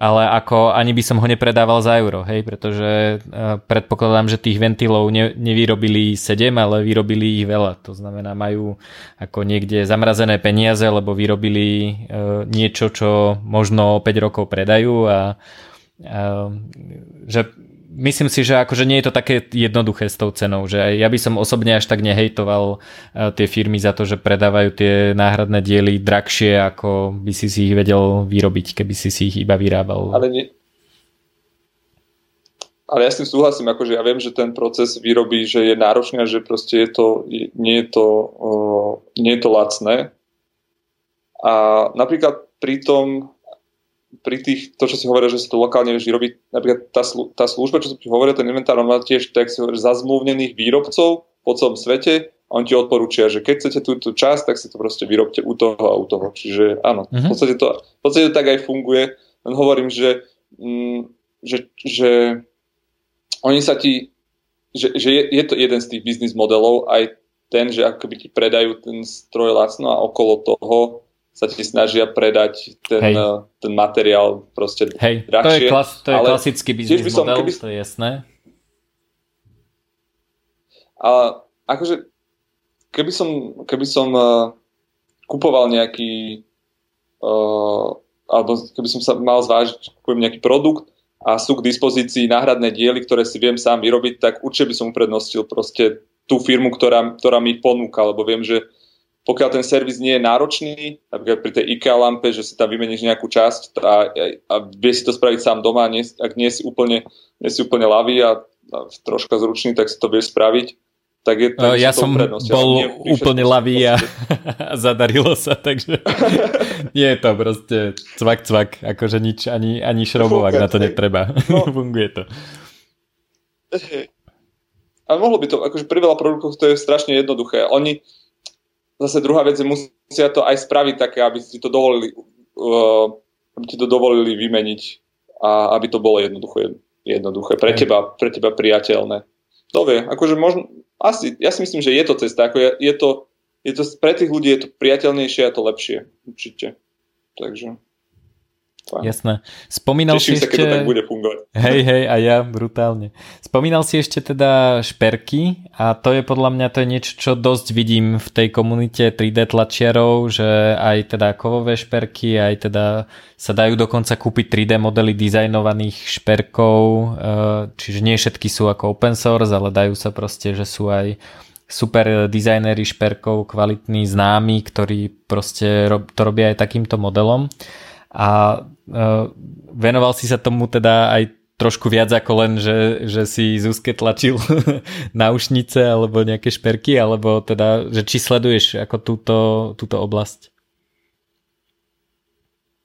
ale ako ani by som ho nepredával za euro, hej, pretože uh, predpokladám, že tých ventilov ne, nevyrobili 7, ale vyrobili ich veľa. To znamená, majú ako niekde zamrazené peniaze, lebo vyrobili uh, niečo, čo možno 5 rokov predajú a uh, že myslím si, že akože nie je to také jednoduché s tou cenou, že ja by som osobne až tak nehejtoval eh, tie firmy za to, že predávajú tie náhradné diely drahšie, ako by si si ich vedel vyrobiť, keby si si ich iba vyrábal. Ale, nie, ale ja s tým súhlasím, akože ja viem, že ten proces výroby že je náročný a že proste je to, nie, je to, uh, nie je to lacné. A napríklad pri tom, pri tých, to, čo si hovoril, že sa to lokálne vždy robí, napríklad tá, slu, tá služba, čo som ti hovoril, ten inventár, on má tiež tak si hovorí, zazmluvnených výrobcov po celom svete a on ti odporúčia, že keď chcete túto časť, tak si to proste vyrobte u toho a u toho. Čiže áno, uh-huh. v, mhm. podstate to, v podstate to tak aj funguje. Len hovorím, že, mm, že, že oni sa ti, že, že je, je to jeden z tých biznis modelov, aj ten, že akoby ti predajú ten stroj lacno a okolo toho sa ti snažia predať ten, Hej. Eh, ten materiál proste Hej, drahšie. to je, klas, to je klasický biznis som, model, keby, to je jasné. Ale akože, keby som, keby som uh, kupoval nejaký uh, alebo keby som sa mal zvážiť, kupujem nejaký produkt a sú k dispozícii náhradné diely, ktoré si viem sám vyrobiť, tak určite by som uprednostil proste tú firmu, ktorá, ktorá mi ponúka, lebo viem, že pokiaľ ten servis nie je náročný, napríklad pri tej IKEA lampe, že si tam vymeníš nejakú časť a, a vie si to spraviť sám doma, nie, ak nie si úplne, nie si úplne lavý a, a troška zručný, tak si to vieš spraviť. Tak je, tak ja som bol ja úplne lavý a, a zadarilo sa, takže nie je to proste cvak cvak, akože nič, ani, ani šrobovak na to netreba. No, Funguje to. Ale mohlo by to, akože pri veľa produktov to je strašne jednoduché. Oni, zase druhá vec je, musia to aj spraviť také, aby si to dovolili, uh, aby ti to dovolili vymeniť a aby to bolo jednoduché, jednoduché pre teba, pre teba priateľné. To vie, akože možno, asi, ja si myslím, že je to cesta, ako je, je to, je to, pre tých ľudí je to priateľnejšie a to lepšie, určite. Takže... Fajn. Jasné. Spomínal Teším si sa, ešte... keď to tak bude fungovať. Hej, hej, a ja brutálne. Spomínal si ešte teda šperky a to je podľa mňa to je niečo, čo dosť vidím v tej komunite 3D tlačiarov, že aj teda kovové šperky, aj teda sa dajú dokonca kúpiť 3D modely dizajnovaných šperkov, e, čiže nie všetky sú ako open source, ale dajú sa proste, že sú aj super dizajnéri šperkov, kvalitní známi, ktorí proste to robia aj takýmto modelom a venoval si sa tomu teda aj trošku viac ako len, že, že si Zuzke tlačil náušnice alebo nejaké šperky, alebo teda, že či sleduješ ako túto, túto oblasť?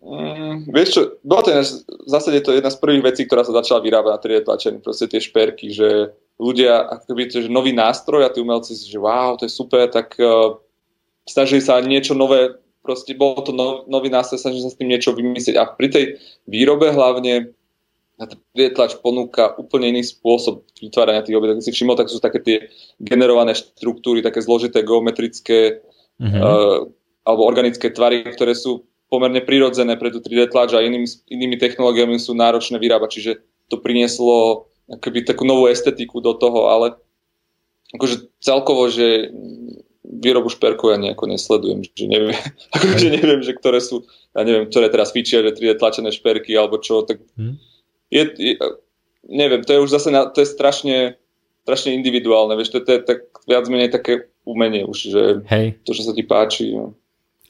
Mm, vieš čo, bolo to v zásade to jedna z prvých vecí, ktorá sa začala vyrábať na 3D tlačení, proste tie šperky, že ľudia, ako viete, že nový nástroj a tí umelci si, že wow, to je super, tak uh, snažili sa niečo nové proste bol to no, nový nástroj, snažím sa s tým niečo vymyslieť. A pri tej výrobe hlavne tlač ponúka úplne iný spôsob vytvárania tých objektov. Keď si všimol, tak sú také tie generované štruktúry, také zložité geometrické mm-hmm. uh, alebo organické tvary, ktoré sú pomerne prirodzené pre tú 3D tlač a inými, inými technológiami sú náročné vyrábať. Čiže to prinieslo akoby takú novú estetiku do toho, ale akože celkovo, že výrobu šperkov ja nejako nesledujem, že neviem, že neviem, že ktoré sú, ja neviem, ktoré teraz fičia, že 3D tlačené šperky alebo čo, tak hmm. je, je, neviem, to je už zase, na, to je strašne, strašne individuálne, vieš, to, to je tak viac menej také umenie už, že Hej. to, čo sa ti páči. No.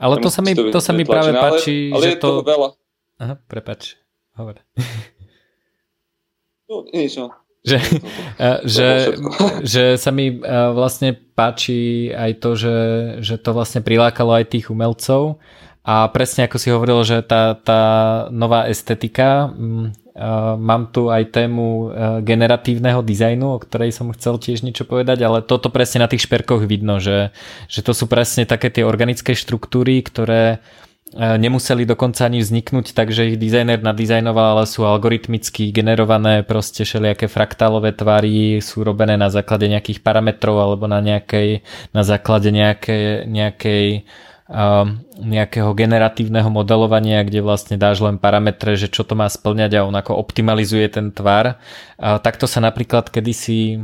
Ale to sa mi, to, to sa mi práve páči, ale, ale že je to... veľa. Aha, prepač, hovor. No, nič, no že, že, že sa mi vlastne páči aj to, že, že to vlastne prilákalo aj tých umelcov. A presne ako si hovoril, že tá, tá nová estetika, mám tu aj tému generatívneho dizajnu, o ktorej som chcel tiež niečo povedať, ale toto presne na tých šperkoch vidno, že, že to sú presne také tie organické štruktúry, ktoré nemuseli dokonca ani vzniknúť tak, že ich dizajner nadizajnoval, ale sú algoritmicky generované proste všelijaké fraktálové tvary, sú robené na základe nejakých parametrov alebo na, nejakej, na základe nejakej, nejakej nejakého generatívneho modelovania, kde vlastne dáš len parametre, že čo to má splňať a on ako optimalizuje ten tvar. Takto sa napríklad kedysi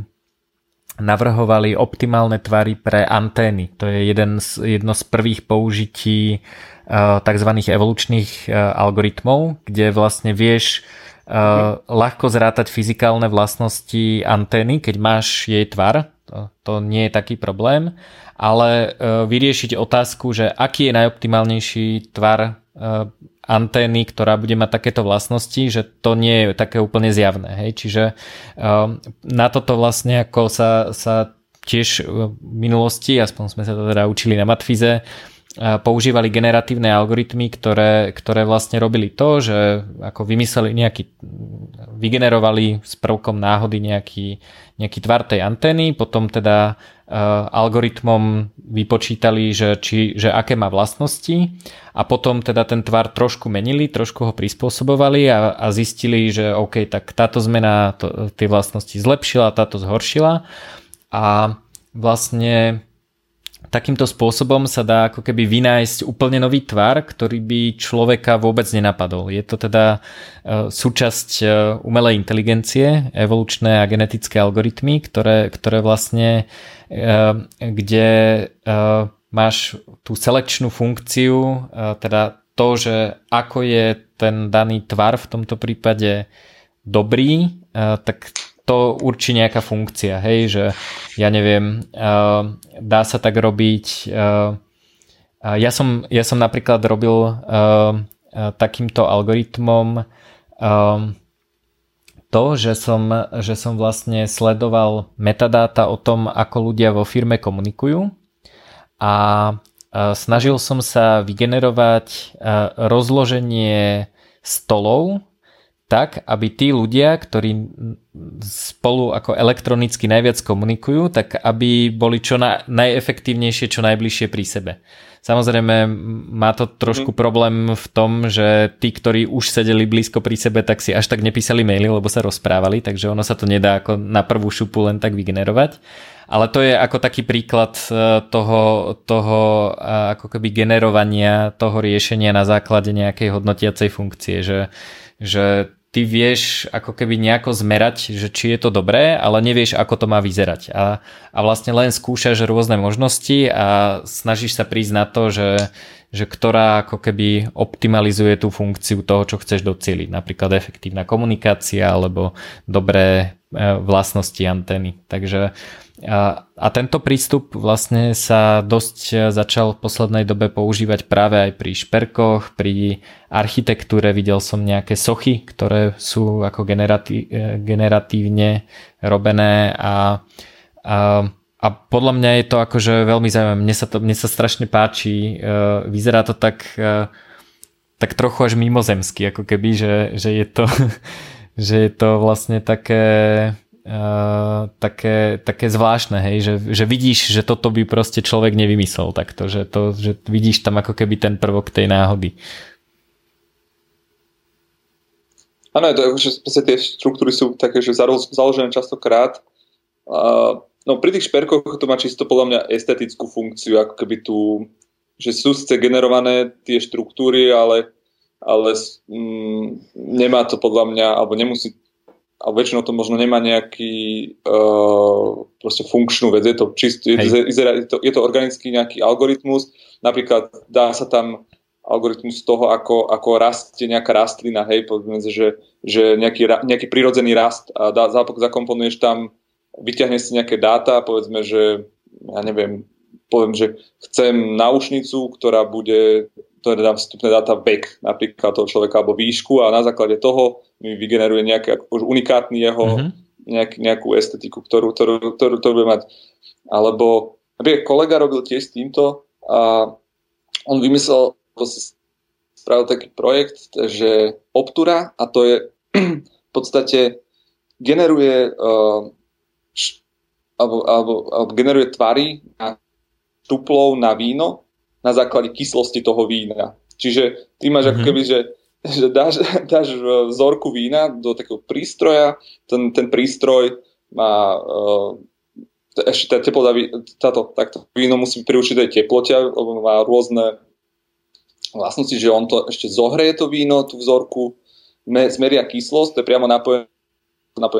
navrhovali optimálne tvary pre antény. To je jeden z, jedno z prvých použití tzv. evolučných algoritmov, kde vlastne vieš ľahko zrátať fyzikálne vlastnosti antény, keď máš jej tvar. To, to nie je taký problém ale vyriešiť otázku, že aký je najoptimálnejší tvar antény, ktorá bude mať takéto vlastnosti, že to nie je také úplne zjavné. Hej? Čiže na toto vlastne ako sa, sa tiež v minulosti, aspoň sme sa to teda učili na Matfize, používali generatívne algoritmy, ktoré, ktoré vlastne robili to, že ako vymysleli nejaký, vygenerovali s prvkom náhody nejaký, nejaký tvar tej antény, potom teda uh, algoritmom vypočítali, že, či, že aké má vlastnosti a potom teda ten tvar trošku menili, trošku ho prispôsobovali a, a zistili, že OK, tak táto zmena to, tie vlastnosti zlepšila, táto zhoršila a vlastne takýmto spôsobom sa dá ako keby vynájsť úplne nový tvar, ktorý by človeka vôbec nenapadol. Je to teda e, súčasť e, umelej inteligencie, evolučné a genetické algoritmy, ktoré, ktoré vlastne, e, kde máš tú selekčnú funkciu, teda to, že ako je ten daný tvar v tomto prípade dobrý, tak to určí nejaká funkcia, hej, že ja neviem, uh, dá sa tak robiť. Uh, ja, som, ja som napríklad robil uh, uh, takýmto algoritmom uh, to, že som, že som vlastne sledoval metadáta o tom, ako ľudia vo firme komunikujú a uh, snažil som sa vygenerovať uh, rozloženie stolov tak, aby tí ľudia, ktorí spolu ako elektronicky najviac komunikujú, tak aby boli čo na, najefektívnejšie, čo najbližšie pri sebe. Samozrejme má to trošku mm. problém v tom, že tí, ktorí už sedeli blízko pri sebe, tak si až tak nepísali maily, lebo sa rozprávali, takže ono sa to nedá ako na prvú šupu len tak vygenerovať. Ale to je ako taký príklad e, toho, toho e, ako keby generovania toho riešenia na základe nejakej hodnotiacej funkcie, že, že ty vieš ako keby nejako zmerať, že či je to dobré, ale nevieš, ako to má vyzerať. A, a vlastne len skúšaš rôzne možnosti a snažíš sa prísť na to, že, že ktorá ako keby optimalizuje tú funkciu toho, čo chceš docieliť. Napríklad efektívna komunikácia alebo dobré e, vlastnosti antény. Takže a, a tento prístup vlastne sa dosť začal v poslednej dobe používať práve aj pri šperkoch, pri architektúre. Videl som nejaké sochy, ktoré sú ako generatí, generatívne robené a, a, a podľa mňa je to akože veľmi zaujímavé. Mne sa, to, mne sa strašne páči. E, vyzerá to tak, e, tak trochu až mimozemsky, ako keby, že, že je to že je to vlastne také Uh, také, také zvláštne, hej, že, že vidíš, že toto by proste človek nevymyslel takto, že, to, že vidíš tam ako keby ten prvok tej náhody. Áno, je to, že tie štruktúry sú také, že založené častokrát. Uh, no pri tých šperkoch to má čisto podľa mňa estetickú funkciu, ako keby tu, že sú síce generované tie štruktúry, ale, ale mm, nemá to podľa mňa, alebo nemusí a väčšinou to možno nemá nejaký uh, proste funkčnú vec, je to čist, je, je, to, je to organický nejaký algoritmus, napríklad dá sa tam algoritmus toho, ako, ako rastie nejaká rastlina, hej, povedzme, že, že nejaký, nejaký prirodzený rast a dá, zakomponuješ tam, vyťahneš si nejaké dáta, povedzme, že ja neviem, poviem, že chcem náušnicu, ktorá bude to dám vstupné dáta vek napríklad toho človeka alebo výšku a na základe toho mi vygeneruje nejaký už unikátny jeho mm-hmm. nejak, nejakú estetiku, ktorú, ktorú, ktorú, ktorú bude mať. Alebo aby kolega robil tiež s týmto a on vymyslel, spravil taký projekt, že Optura a to je v podstate generuje uh, alebo, alebo, alebo generuje tvary na tuplov na víno na základe kyslosti toho vína. Čiže ty máš mm-hmm. ako mhm. keby, že, že dáš, dáš vzorku vína do takého prístroja, ten, ten prístroj má uh, ešte tá teplota, táto, takto víno musí byť pri určitej teplote, lebo má rôzne vlastnosti, že on to ešte zohreje to víno, tú vzorku, zmeria kyslosť, to je priamo napojené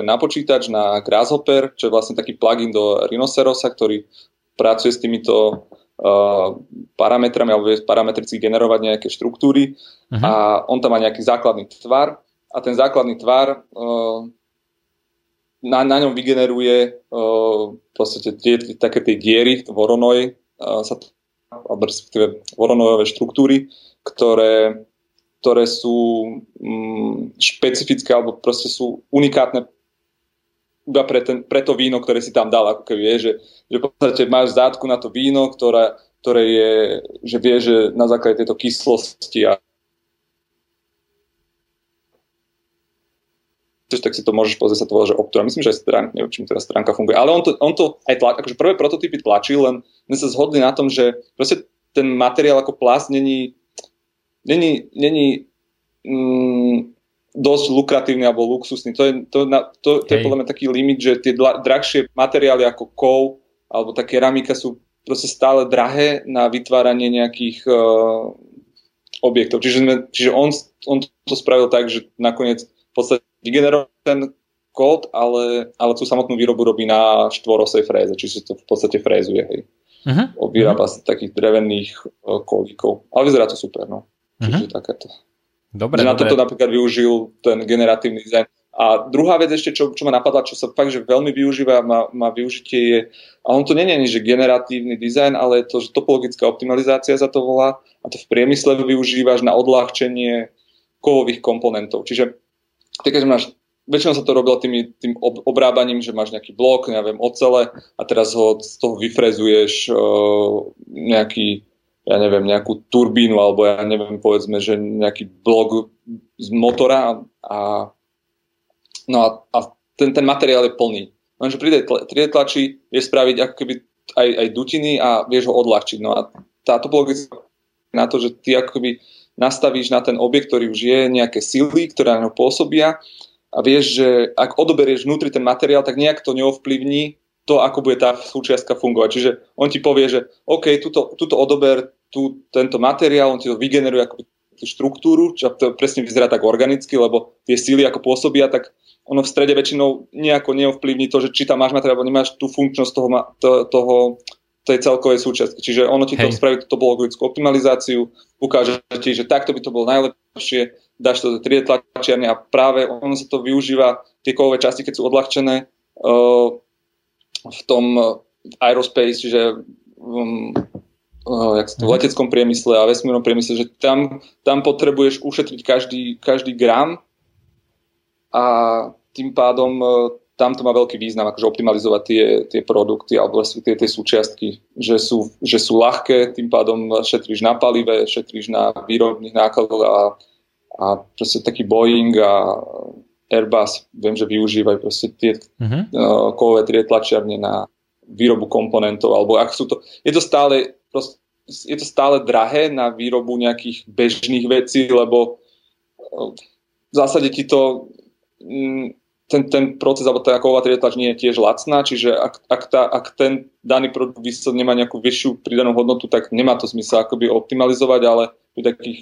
na počítač, na Grasshopper, čo je vlastne taký plugin do Rhinocerosa, ktorý pracuje s týmito parametrami alebo vie parametricky generovať nejaké štruktúry uh-huh. a on tam má nejaký základný tvar a ten základný tvar uh, na, na ňom vygeneruje v podstate tie, také tie diery, voronoj, sa, alebo respektíve voronojové štruktúry, ktoré ktoré sú mm, špecifické alebo proste sú unikátne iba pre, ten, pre to víno, ktoré si tam dal, ako keby vie, že, že v podstate máš zátku na to víno, ktoré, ktoré je, že vie, že na základe tejto kyslosti a tak si to môžeš pozrieť, sa to volá, že Optura. Myslím, že aj stránka, neviem, čím teraz stránka funguje. Ale on to, on to aj tlač, akože prvé prototypy tlačil, len sme sa zhodli na tom, že proste ten materiál ako plast není není, není mm, dosť lukratívny alebo luxusný. To je, to, na, to, to je podľa mňa taký limit, že tie drahšie materiály ako kov alebo tá keramika sú proste stále drahé na vytváranie nejakých uh, objektov. Čiže, sme, čiže on, on to spravil tak, že nakoniec v podstate vygeneroval ten kód, ale, ale tú samotnú výrobu robí na štvorosej fréze, čiže to v podstate frézuje. Hej. Uh-huh. Vyrába uh-huh. z takých drevených uh, kolíkov. Ale vyzerá to super, no. Čiže uh-huh. takéto. Dobre, na dobre. toto napríklad využil ten generatívny dizajn. A druhá vec ešte, čo, čo ma napadla, čo sa fakt, že veľmi využíva, má, má využitie je, a on to nie je, že generatívny dizajn, ale je to, že topologická optimalizácia za to volá a to v priemysle využívaš na odľahčenie kovových komponentov. Čiže keď máš, väčšinou sa to robilo tým, tým ob, obrábaním, že máš nejaký blok, neviem, ocele a teraz ho z toho vyfrezuješ uh, nejaký ja neviem, nejakú turbínu alebo ja neviem, povedzme, že nejaký blok z motora a, no a, a ten, ten materiál je plný. Lenže pri tej 3D tlači vie spraviť ako keby aj, aj dutiny a vieš ho odľahčiť. No a tá topologická na to, že ty ako keby nastavíš na ten objekt, ktorý už je nejaké sily, ktoré na ňo pôsobia a vieš, že ak odoberieš vnútri ten materiál, tak nejak to neovplyvní to, ako bude tá súčiastka fungovať. Čiže on ti povie, že OK, tuto, tuto odober tu, tento materiál, on ti to vygeneruje ako tú štruktúru, čo to presne vyzerá tak organicky, lebo tie síly ako pôsobia, tak ono v strede väčšinou nejako neovplyvní to, že či tam máš materiál, alebo nemáš tú funkčnosť toho, to, toho tej celkovej súčiastky. Čiže ono ti to Hej. spraví topologickú optimalizáciu, ukáže ti, že takto by to bolo najlepšie, dáš to do 3D tlačiarne a práve ono sa to využíva, tie kovové časti, keď sú odľahčené, uh, v tom eh, aerospace, čiže um, uh, jak to, v mhm. leteckom priemysle a vesmírnom priemysle, že tam, tam potrebuješ ušetriť každý, každý gram a tým pádom uh, tam to má veľký význam, akože optimalizovať tie, tie produkty alebo tie, tie súčiastky, že sú, že sú ľahké, tým pádom šetríš na palive, šetríš na výrobných nákladoch a, a proste taký Boeing a Airbus, viem, že využívajú proste tie uh-huh. uh, kovové tlačiarne na výrobu komponentov, alebo ak sú to, je to stále proste, je to stále drahé na výrobu nejakých bežných vecí, lebo uh, v zásade ti to mm, ten, ten proces alebo tá kovová trietlač nie je tiež lacná, čiže ak, ak, tá, ak ten daný produkt nemá nejakú vyššiu pridanú hodnotu, tak nemá to zmysel akoby optimalizovať, ale pri takých,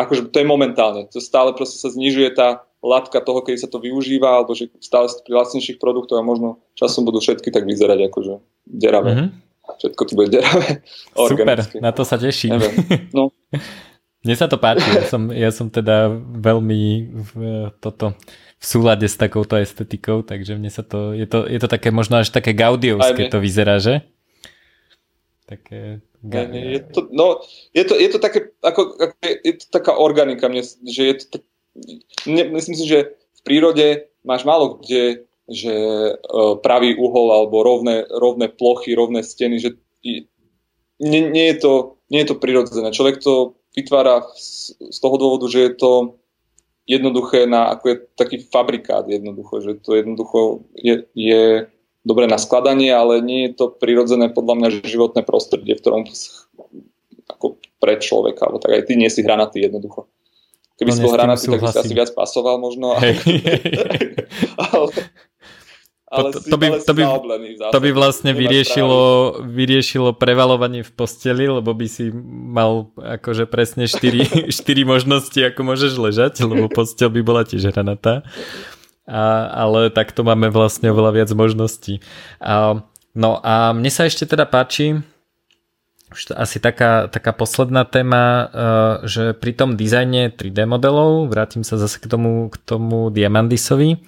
akože to je momentálne, to stále proste sa znižuje tá latka toho, keď sa to využíva, alebo že stále pri lacnejších produktoch a možno časom budú všetky tak vyzerať akože deravé. Mm-hmm. Všetko tu bude deravé. Super, na to sa teším. No. Mne sa to páči, ja som, ja som teda veľmi v, toto v súlade s takouto estetikou, takže mne sa to, je to, je to také možno až také gaudiovské to vyzerá, že? Také... Je to, no, je to, je to také, ako je to taká organika, mne, že je to tak, ne, myslím si, že v prírode máš málo kde že uh, pravý uhol alebo rovné, rovné plochy, rovné steny, že nie, nie, je to, nie je to prirodzené. Človek to vytvára z, z toho dôvodu, že je to jednoduché na, ako je taký fabrikát jednoducho, že to jednoducho je, je dobre na skladanie, ale nie je to prirodzené podľa mňa životné prostredie, v ktorom ako pre človeka, alebo tak aj ty nie si hranatý jednoducho. Keby no, si bol hranatý, tak by si asi viac pasoval možno. Hey. ale, ale to, to, by, to, by, to by vlastne vyriešilo, vyriešilo prevalovanie v posteli, lebo by si mal akože presne 4, 4 možnosti, ako môžeš ležať, lebo postel by bola tiež hranatá. A, ale takto máme vlastne oveľa viac možností. A, no a mne sa ešte teda páči, už asi taká, taká posledná téma, eh, že pri tom dizajne 3D modelov, vrátim sa zase k tomu, k tomu Diamandisovi,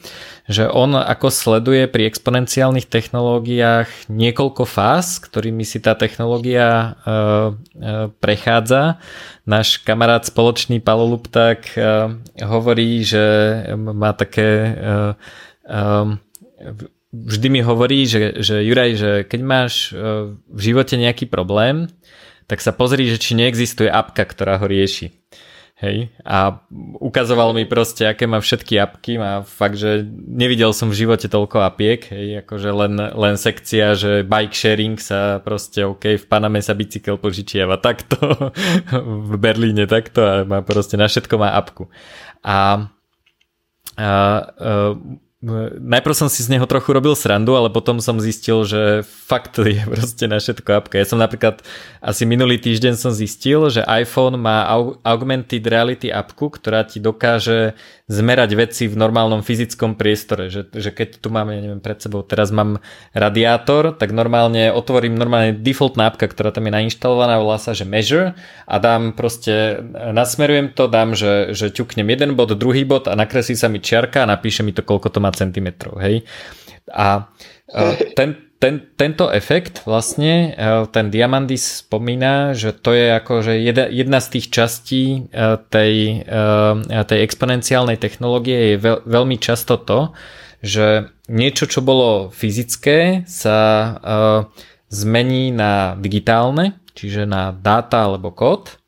že on ako sleduje pri exponenciálnych technológiách niekoľko fáz, ktorými si tá technológia eh, eh, prechádza. Náš kamarát spoločný Palo hovorí, že má také vždy mi hovorí, že, že Juraj, že keď máš e, v živote nejaký problém, tak sa pozri, že či neexistuje apka, ktorá ho rieši. Hej, a ukazoval mi proste, aké má všetky apky, má fakt, že nevidel som v živote toľko apiek, hej, akože len, len sekcia, že bike sharing sa proste, OK, v Paname sa bicykel požičiava takto, v Berlíne takto a má proste na všetko má apku. A, a, a najprv som si z neho trochu robil srandu, ale potom som zistil, že fakt je proste na všetko apka. Ja som napríklad asi minulý týždeň som zistil, že iPhone má augmented reality apku, ktorá ti dokáže zmerať veci v normálnom fyzickom priestore. Že, že keď tu máme, ja neviem, pred sebou, teraz mám radiátor, tak normálne otvorím normálne defaultná apka, ktorá tam je nainštalovaná, volá sa, že Measure a dám proste, nasmerujem to, dám, že, že ťuknem jeden bod, druhý bod a nakreslí sa mi čiarka a napíše mi to, koľko to má centimetrov, hej. A ten, ten, tento efekt vlastne, e, ten Diamandis spomína, že to je akože jedna, jedna z tých častí e, tej, e, tej exponenciálnej technológie je veľ, veľmi často to, že niečo, čo bolo fyzické, sa zmení na digitálne, čiže na dáta alebo kód.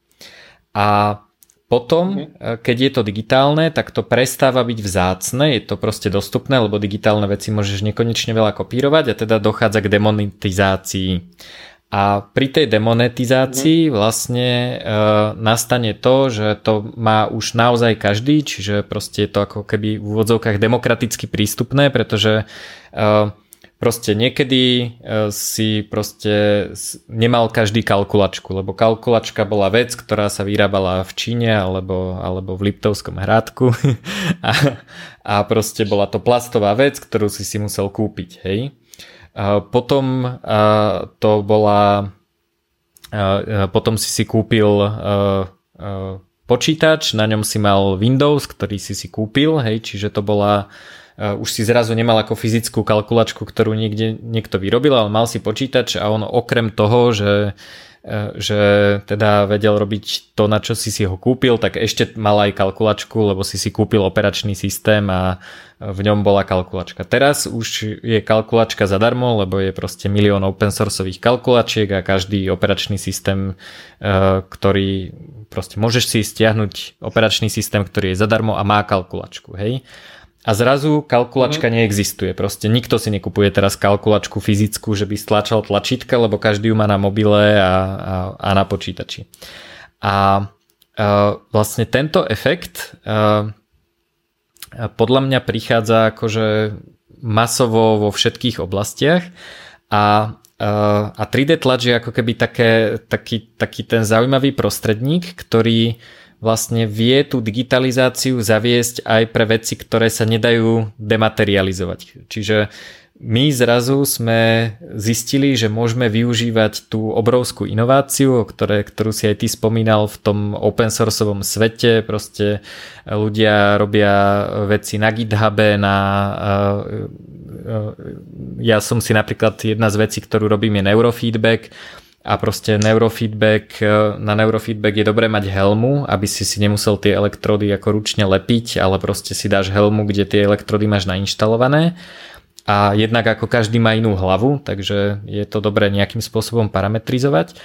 A potom, mm-hmm. keď je to digitálne, tak to prestáva byť vzácne, je to proste dostupné, lebo digitálne veci môžeš nekonečne veľa kopírovať a teda dochádza k demonetizácii. A pri tej demonetizácii mm-hmm. vlastne e, nastane to, že to má už naozaj každý, čiže proste je to ako keby v úvodzovkách demokraticky prístupné, pretože e, proste niekedy e, si proste nemal každý kalkulačku, lebo kalkulačka bola vec, ktorá sa vyrábala v Číne alebo, alebo v Liptovskom hrádku a, a proste bola to plastová vec, ktorú si si musel kúpiť, hej. Potom to bola potom si si kúpil a, a počítač, na ňom si mal Windows, ktorý si si kúpil, hej, čiže to bola už si zrazu nemal ako fyzickú kalkulačku, ktorú niekde niekto vyrobil, ale mal si počítač a on okrem toho, že e, že teda vedel robiť to, na čo si si ho kúpil, tak ešte mal aj kalkulačku, lebo si si kúpil operačný systém a v ňom bola kalkulačka. Teraz už je kalkulačka zadarmo, lebo je proste milión open sourceových kalkulačiek a každý operačný systém, ktorý proste môžeš si stiahnuť operačný systém, ktorý je zadarmo a má kalkulačku, hej a zrazu kalkulačka mm. neexistuje. Proste nikto si nekupuje teraz kalkulačku fyzickú, že by stlačal tlačítka, lebo každý ju má na mobile a, a, a na počítači. A uh, vlastne tento efekt uh, podľa mňa prichádza akože masovo vo všetkých oblastiach a a 3D tlač je ako keby také, taký, taký ten zaujímavý prostredník, ktorý vlastne vie tú digitalizáciu zaviesť aj pre veci, ktoré sa nedajú dematerializovať. Čiže my zrazu sme zistili, že môžeme využívať tú obrovskú inováciu, ktoré, ktorú si aj ty spomínal v tom open sourceovom svete. Proste ľudia robia veci na GitHube, na, ja som si napríklad jedna z vecí, ktorú robím je neurofeedback, a proste neurofeedback, e, na neurofeedback je dobré mať helmu, aby si si nemusel tie elektrody ako ručne lepiť, ale proste si dáš helmu, kde tie elektrody máš nainštalované. A jednak ako každý má inú hlavu, takže je to dobré nejakým spôsobom parametrizovať.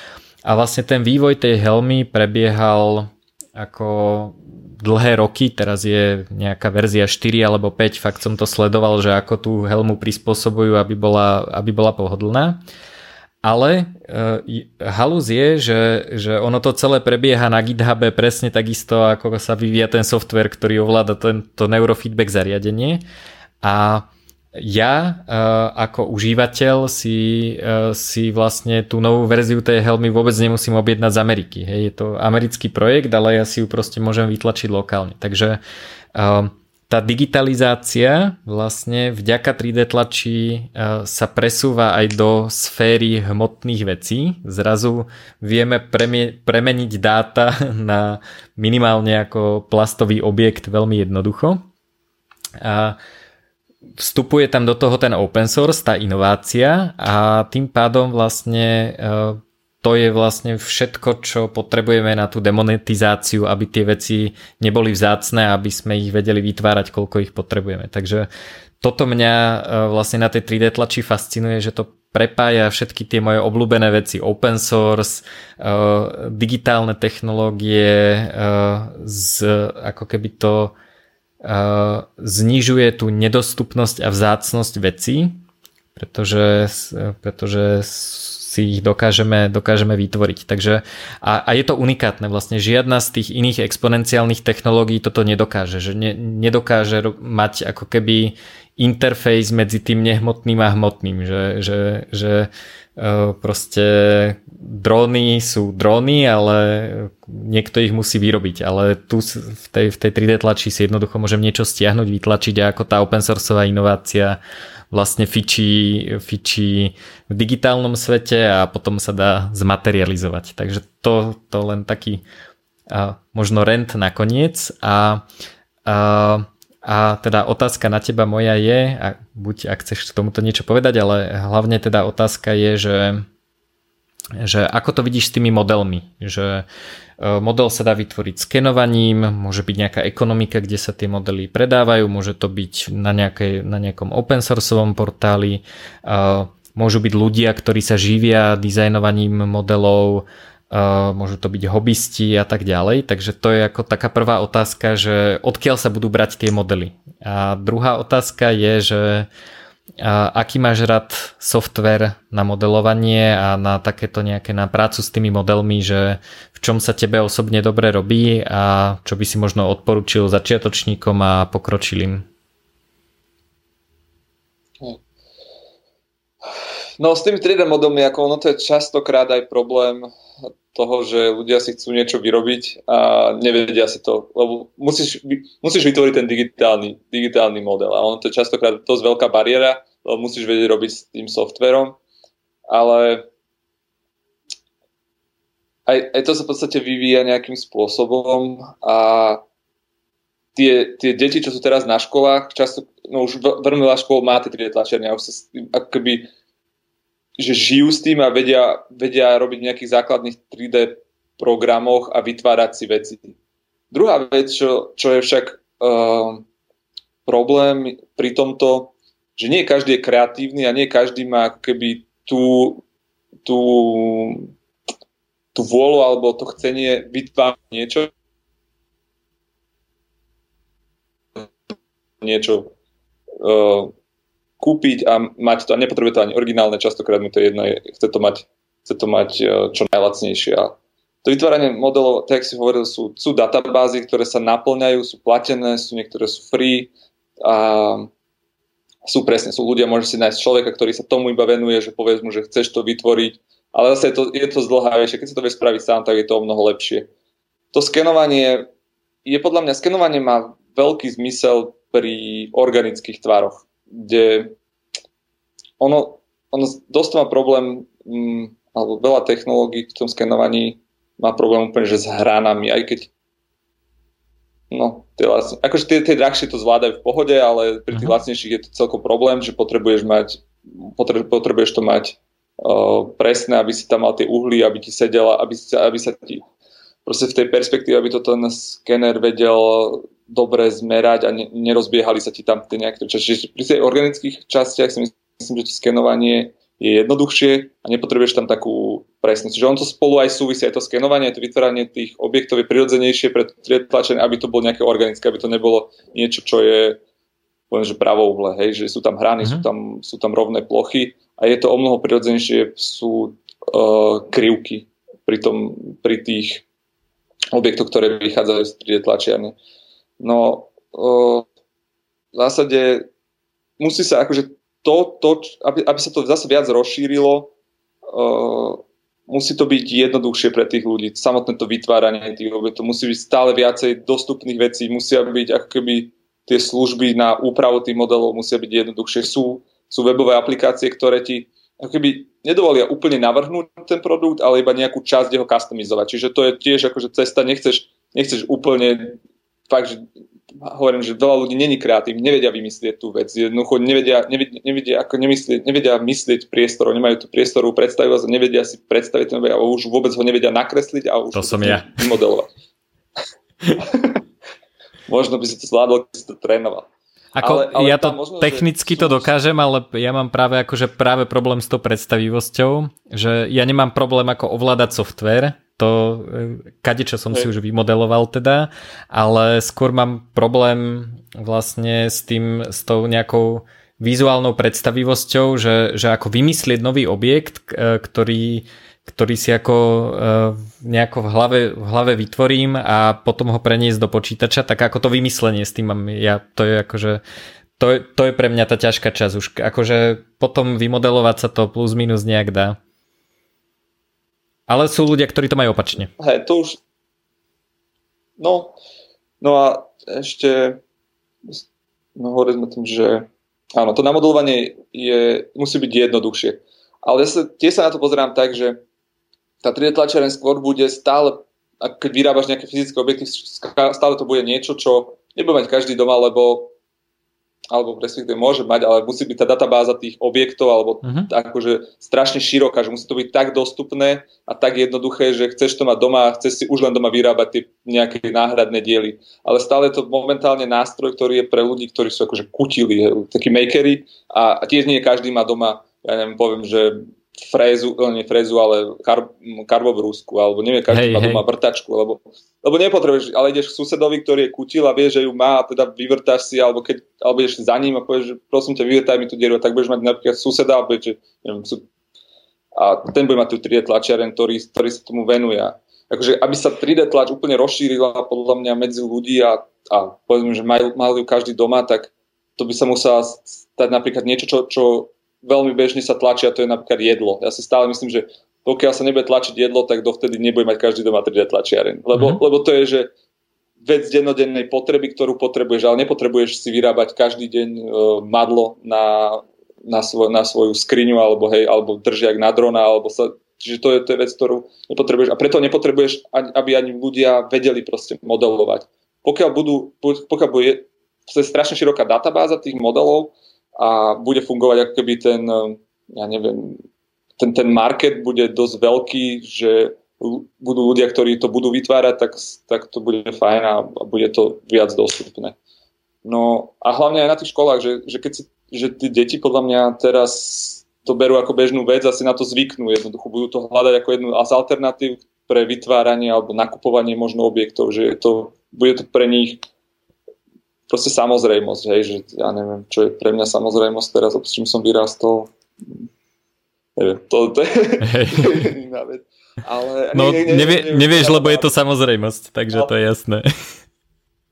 A vlastne ten vývoj tej helmy prebiehal ako dlhé roky, teraz je nejaká verzia 4 alebo 5, fakt som to sledoval, že ako tú helmu prispôsobujú, aby bola, aby bola pohodlná. Ale e, halus je, že, že ono to celé prebieha na GitHube presne takisto, ako sa vyvíja ten software, ktorý ovláda tento neurofeedback zariadenie. A ja e, ako užívateľ si, e, si vlastne tú novú verziu tej helmy vôbec nemusím objednať z Ameriky. Hej. Je to americký projekt, ale ja si ju proste môžem vytlačiť lokálne. Takže tá digitalizácia vlastne vďaka 3D tlači e, sa presúva aj do sféry hmotných vecí. Zrazu vieme premeniť dáta na minimálne ako plastový objekt veľmi jednoducho. A vstupuje tam do toho ten open source, tá inovácia a tým pádom vlastne e, to je vlastne všetko, čo potrebujeme na tú demonetizáciu, aby tie veci neboli vzácne, aby sme ich vedeli vytvárať, koľko ich potrebujeme. Takže toto mňa e, vlastne na tej 3D tlači fascinuje, že to prepája všetky tie moje obľúbené veci, open source, e, digitálne technológie, e, z, ako keby to znižuje tú nedostupnosť a vzácnosť vecí, pretože, pretože si ich dokážeme, dokážeme vytvoriť. Takže, a, a je to unikátne vlastne. Žiadna z tých iných exponenciálnych technológií toto nedokáže. Že ne, nedokáže mať ako keby interfejs medzi tým nehmotným a hmotným. Že, že, že e, proste dróny sú dróny, ale niekto ich musí vyrobiť. Ale tu v tej, v tej 3D tlači si jednoducho môžem niečo stiahnuť, vytlačiť a ako tá open sourceová inovácia vlastne fičí, fičí v digitálnom svete a potom sa dá zmaterializovať. Takže to, to len taký a, možno rent nakoniec a, a, a teda otázka na teba moja je, a buď ak chceš k tomuto niečo povedať, ale hlavne teda otázka je, že že ako to vidíš s tými modelmi, že model sa dá vytvoriť skenovaním, môže byť nejaká ekonomika, kde sa tie modely predávajú, môže to byť na, nejakej, na nejakom open sourceovom portáli, e, môžu byť ľudia, ktorí sa živia dizajnovaním modelov, e, môžu to byť hobbysti a tak ďalej, takže to je ako taká prvá otázka, že odkiaľ sa budú brať tie modely. A druhá otázka je, že a aký máš rád software na modelovanie a na takéto nejaké na prácu s tými modelmi, že čom sa tebe osobne dobre robí a čo by si možno odporučil začiatočníkom a pokročilým? No s tými 3D modelmi, ako ono to je častokrát aj problém toho, že ľudia si chcú niečo vyrobiť a nevedia si to, lebo musíš, musíš vytvoriť ten digitálny, digitálny model a ono to je častokrát dosť veľká bariéra, lebo musíš vedieť robiť s tým softverom, ale aj, aj to sa v podstate vyvíja nejakým spôsobom a tie, tie deti, čo sú teraz na školách, často, no už veľmi veľa škôl má tie 3D tlačiarne a už sa akoby že žijú s tým a vedia, vedia robiť v nejakých základných 3D programoch a vytvárať si veci. Druhá vec, čo, čo je však uh, problém pri tomto, že nie každý je kreatívny a nie každý má keby tú, tú, tú vôľu alebo to chcenie vytvárať niečo, niečo uh, kúpiť a mať to a nepotrebuje to ani originálne, častokrát mu to je jedno, chce to mať, chce to mať e, čo najlacnejšie. A to vytváranie modelov, tak si hovoril, sú, sú databázy, ktoré sa naplňajú, sú platené, sú niektoré sú free a sú presne, sú ľudia, môže si nájsť človeka, ktorý sa tomu iba venuje, že povedz mu, že chceš to vytvoriť, ale zase je to, je to zdlhavejšie, keď si to vie spraviť sám, tak je to o mnoho lepšie. To skenovanie je podľa mňa, skenovanie má veľký zmysel pri organických tvaroch kde ono, ono dosť má problém, mm, alebo veľa technológií v tom skenovaní má problém úplne, že s hranami, aj keď no, tie, akože tie, tie drahšie to zvládajú v pohode, ale pri tých uh-huh. lacnejších je to celkom problém, že potrebuješ mať, potrebuješ, to mať presné, aby si tam mal tie uhly, aby ti sedela, aby, aby sa ti proste v tej perspektíve, aby to ten skener vedel dobre zmerať a ne, nerozbiehali sa ti tam tie nejaké časti. Pri tej organických častiach si myslím, že to skenovanie je jednoduchšie a nepotrebuješ tam takú Presne, čiže on to spolu aj súvisí, aj to skenovanie, aj to vytváranie tých objektov je prirodzenejšie pre tlačenie, aby to bolo nejaké organické, aby to nebolo niečo, čo je poviem, že pravouhle, hej, že sú tam hrany, mm-hmm. sú, tam, sú tam rovné plochy a je to o mnoho prirodzenejšie sú uh, krivky pri, tom, pri tých objektoch, ktoré vychádzajú z 3D tlačiarne. No, uh, v zásade musí sa akože to, to aby, aby sa to zase viac rozšírilo, uh, musí to byť jednoduchšie pre tých ľudí. Samotné to vytváranie tých objektov musí byť stále viacej dostupných vecí, musia byť ako keby tie služby na úpravu tých modelov musia byť jednoduchšie. Sú, sú webové aplikácie, ktoré ti ako keby nedovolia úplne navrhnúť ten produkt, ale iba nejakú časť jeho customizovať. Čiže to je tiež akože cesta, nechceš, nechceš úplne fakt, že hovorím, že veľa ľudí není kreatívni, nevedia vymyslieť tú vec. Jednoducho nevedia, nevedia, nevedia, ako nemyslieť, nevedia myslieť priestor, nemajú tú priestoru predstavivosť, nevedia si predstaviť ten a už vôbec ho nevedia nakresliť a už to som ja. vymodelovať. Možno by si to zvládol, keď si to trénoval. Ako, ale, ale ja to možno, technicky to dokážem, ale ja mám práve akože práve problém s tou predstavivosťou, že ja nemám problém ako ovládať software, to e, kade čo som si už vymodeloval teda, ale skôr mám problém vlastne s tým, s tou nejakou vizuálnou predstavivosťou, že, že ako vymyslieť nový objekt, e, ktorý, ktorý si ako e, nejako v hlave, v hlave vytvorím a potom ho preniesť do počítača, tak ako to vymyslenie s tým mám ja, to je akože to je, to je pre mňa tá ťažká časť už, akože potom vymodelovať sa to plus minus nejak dá. Ale sú ľudia, ktorí to majú opačne. Hej, to už... No, no a ešte... No hovorili sme tým, že... Áno, to namodelovanie je, musí byť jednoduchšie. Ale ja sa, tiež sa na to pozerám tak, že tá 3D tlačiareň skôr bude stále, keď vyrábaš nejaké fyzické objekty, stále to bude niečo, čo nebude mať každý doma, lebo alebo respektíve môže mať, ale musí byť tá databáza tých objektov alebo uh-huh. akože strašne široká, že musí to byť tak dostupné a tak jednoduché, že chceš to mať doma a chceš si už len doma vyrábať tie nejaké náhradné diely. Ale stále je to momentálne nástroj, ktorý je pre ľudí, ktorí sú akože kutili, takí makery a, a tiež nie každý má doma, ja neviem, poviem, že frézu, no nie frézu, ale kar, karbobrúsku, alebo neviem, každý hey, má doma hey. vrtačku, lebo, lebo nepotrebuješ, ale ideš k susedovi, ktorý je kutil a vie, že ju má a teda vyvrtáš si, alebo keď, alebo ideš za ním a povieš, že prosím ťa, vyvrtaj mi tú dieru, tak budeš mať napríklad suseda, alebo že, neviem, sú, a ten bude mať tú 3D tlačiareň, ktorý, ktorý sa tomu venuje. Takže aby sa 3D tlač úplne rozšírila podľa mňa medzi ľudí a, a povedzme, že majú, majú každý doma, tak to by sa musela stať napríklad niečo, čo, čo veľmi bežne sa tlačia, to je napríklad jedlo. Ja si stále myslím, že pokiaľ sa nebude tlačiť jedlo, tak dovtedy nebude mať každý doma 3D tlačiareň. Lebo, mm-hmm. lebo to je, že vec dennodennej potreby, ktorú potrebuješ, ale nepotrebuješ si vyrábať každý deň uh, madlo na, na, svoj, na svoju skriňu alebo, hej, alebo držiak na drona, alebo sa, čiže to je, to je vec, ktorú nepotrebuješ a preto nepotrebuješ, aby ani ľudia vedeli proste modelovať. Pokiaľ budú, pokiaľ bude, to je strašne široká databáza tých modelov, a bude fungovať ako keby ten, eh, ja neviem, ten, ten market bude dosť veľký, že budú ľudia, ktorí to budú vytvárať, tak, tak to bude fajn a bude to viac dostupné. No a hlavne aj na tých školách, že, že keď si, že tí deti podľa mňa teraz to berú ako bežnú vec a si na to zvyknú jednoducho. Budú to hľadať ako jednu z alternatív pre vytváranie alebo nakupovanie možno objektov, že to, bude to pre nich proste samozrejmosť, hej, že ja neviem, čo je pre mňa samozrejmosť teraz, s čím som vyrastol. Neviem, to, to, je, hey. iná vec. Ale, no, ne, ne, nevie, neviem, nevieš, lebo je to samozrejmosť, takže no. to je jasné.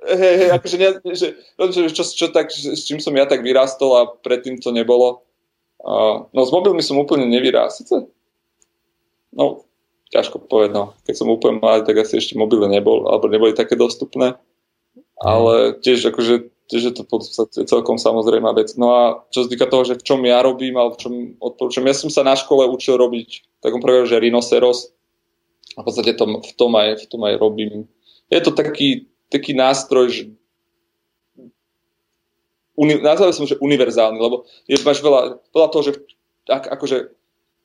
Hej, hej, akože, ne, že, že čo, čo tak, s čím som ja tak vyrastol a predtým to nebolo. Uh, no s mobilmi som úplne nevyrástal. No, ťažko povedať, no. Keď som úplne malý, tak asi ešte mobily nebol, alebo neboli také dostupné ale tiež akože tiež je to v podstate celkom samozrejmá vec. No a čo sa týka toho, že v čom ja robím, alebo v čom odporúčam, ja som sa na škole učil robiť takom programu, že Rhinoceros a v podstate to, v, tom aj, v tom aj robím. Je to taký, taký nástroj, že uni, nazval som, že univerzálny, lebo je, máš veľa, veľa toho, že ak, akože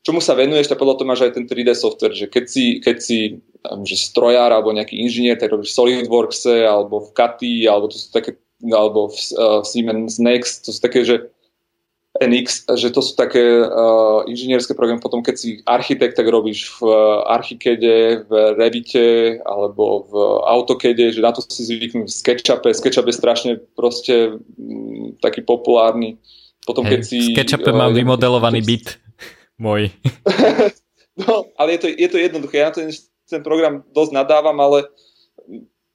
čomu sa venuješ, tak podľa toho máš aj ten 3D software, že keď si, keď si že strojár alebo nejaký inžinier, tak robíš v SolidWorkse alebo v CATI, alebo to sú také, alebo v uh, Siemens Next, to sú také, že NX, že to sú také uh, inžinierské programy, potom keď si architekt, tak robíš v uh, Archikede, v Revite alebo v AutoCade, že na to si zvyknú v SketchUpe. SketchUp je strašne proste m, taký populárny. Potom, hey, keď si, v SketchUpe uh, mám vymodelovaný byt môj. no, ale je to, je to jednoduché. Ja ten, ten program dosť nadávam, ale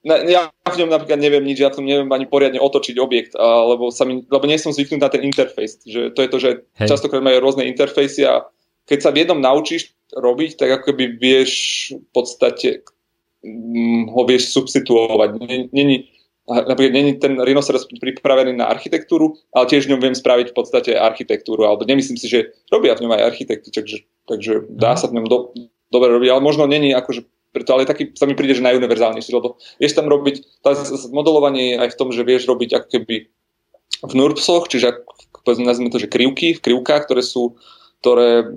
ja v ňom napríklad neviem nič, ja v tom neviem ani poriadne otočiť objekt, lebo, sa mi, lebo nie som zvyknutý na ten interfejs. Že to je to, že Hej. častokrát majú rôzne interfejsy a keď sa v jednom naučíš robiť, tak ako by vieš v podstate hm, ho vieš substituovať. Není, napríklad není ten Rhinoceros pripravený na architektúru, ale tiež v ňom viem spraviť v podstate architektúru, alebo nemyslím si, že robia v ňom aj architekty, takže, takže dá mhm. sa v ňom do, dobre robiť, ale možno není akože preto, ale taký sa mi príde, že najuniverzálnejší, lebo vieš tam robiť, tá modelovanie je aj v tom, že vieš robiť ako keby v NURBSoch, čiže povedzme, nazvime to, že krivky v krivkách, ktoré sú ktoré,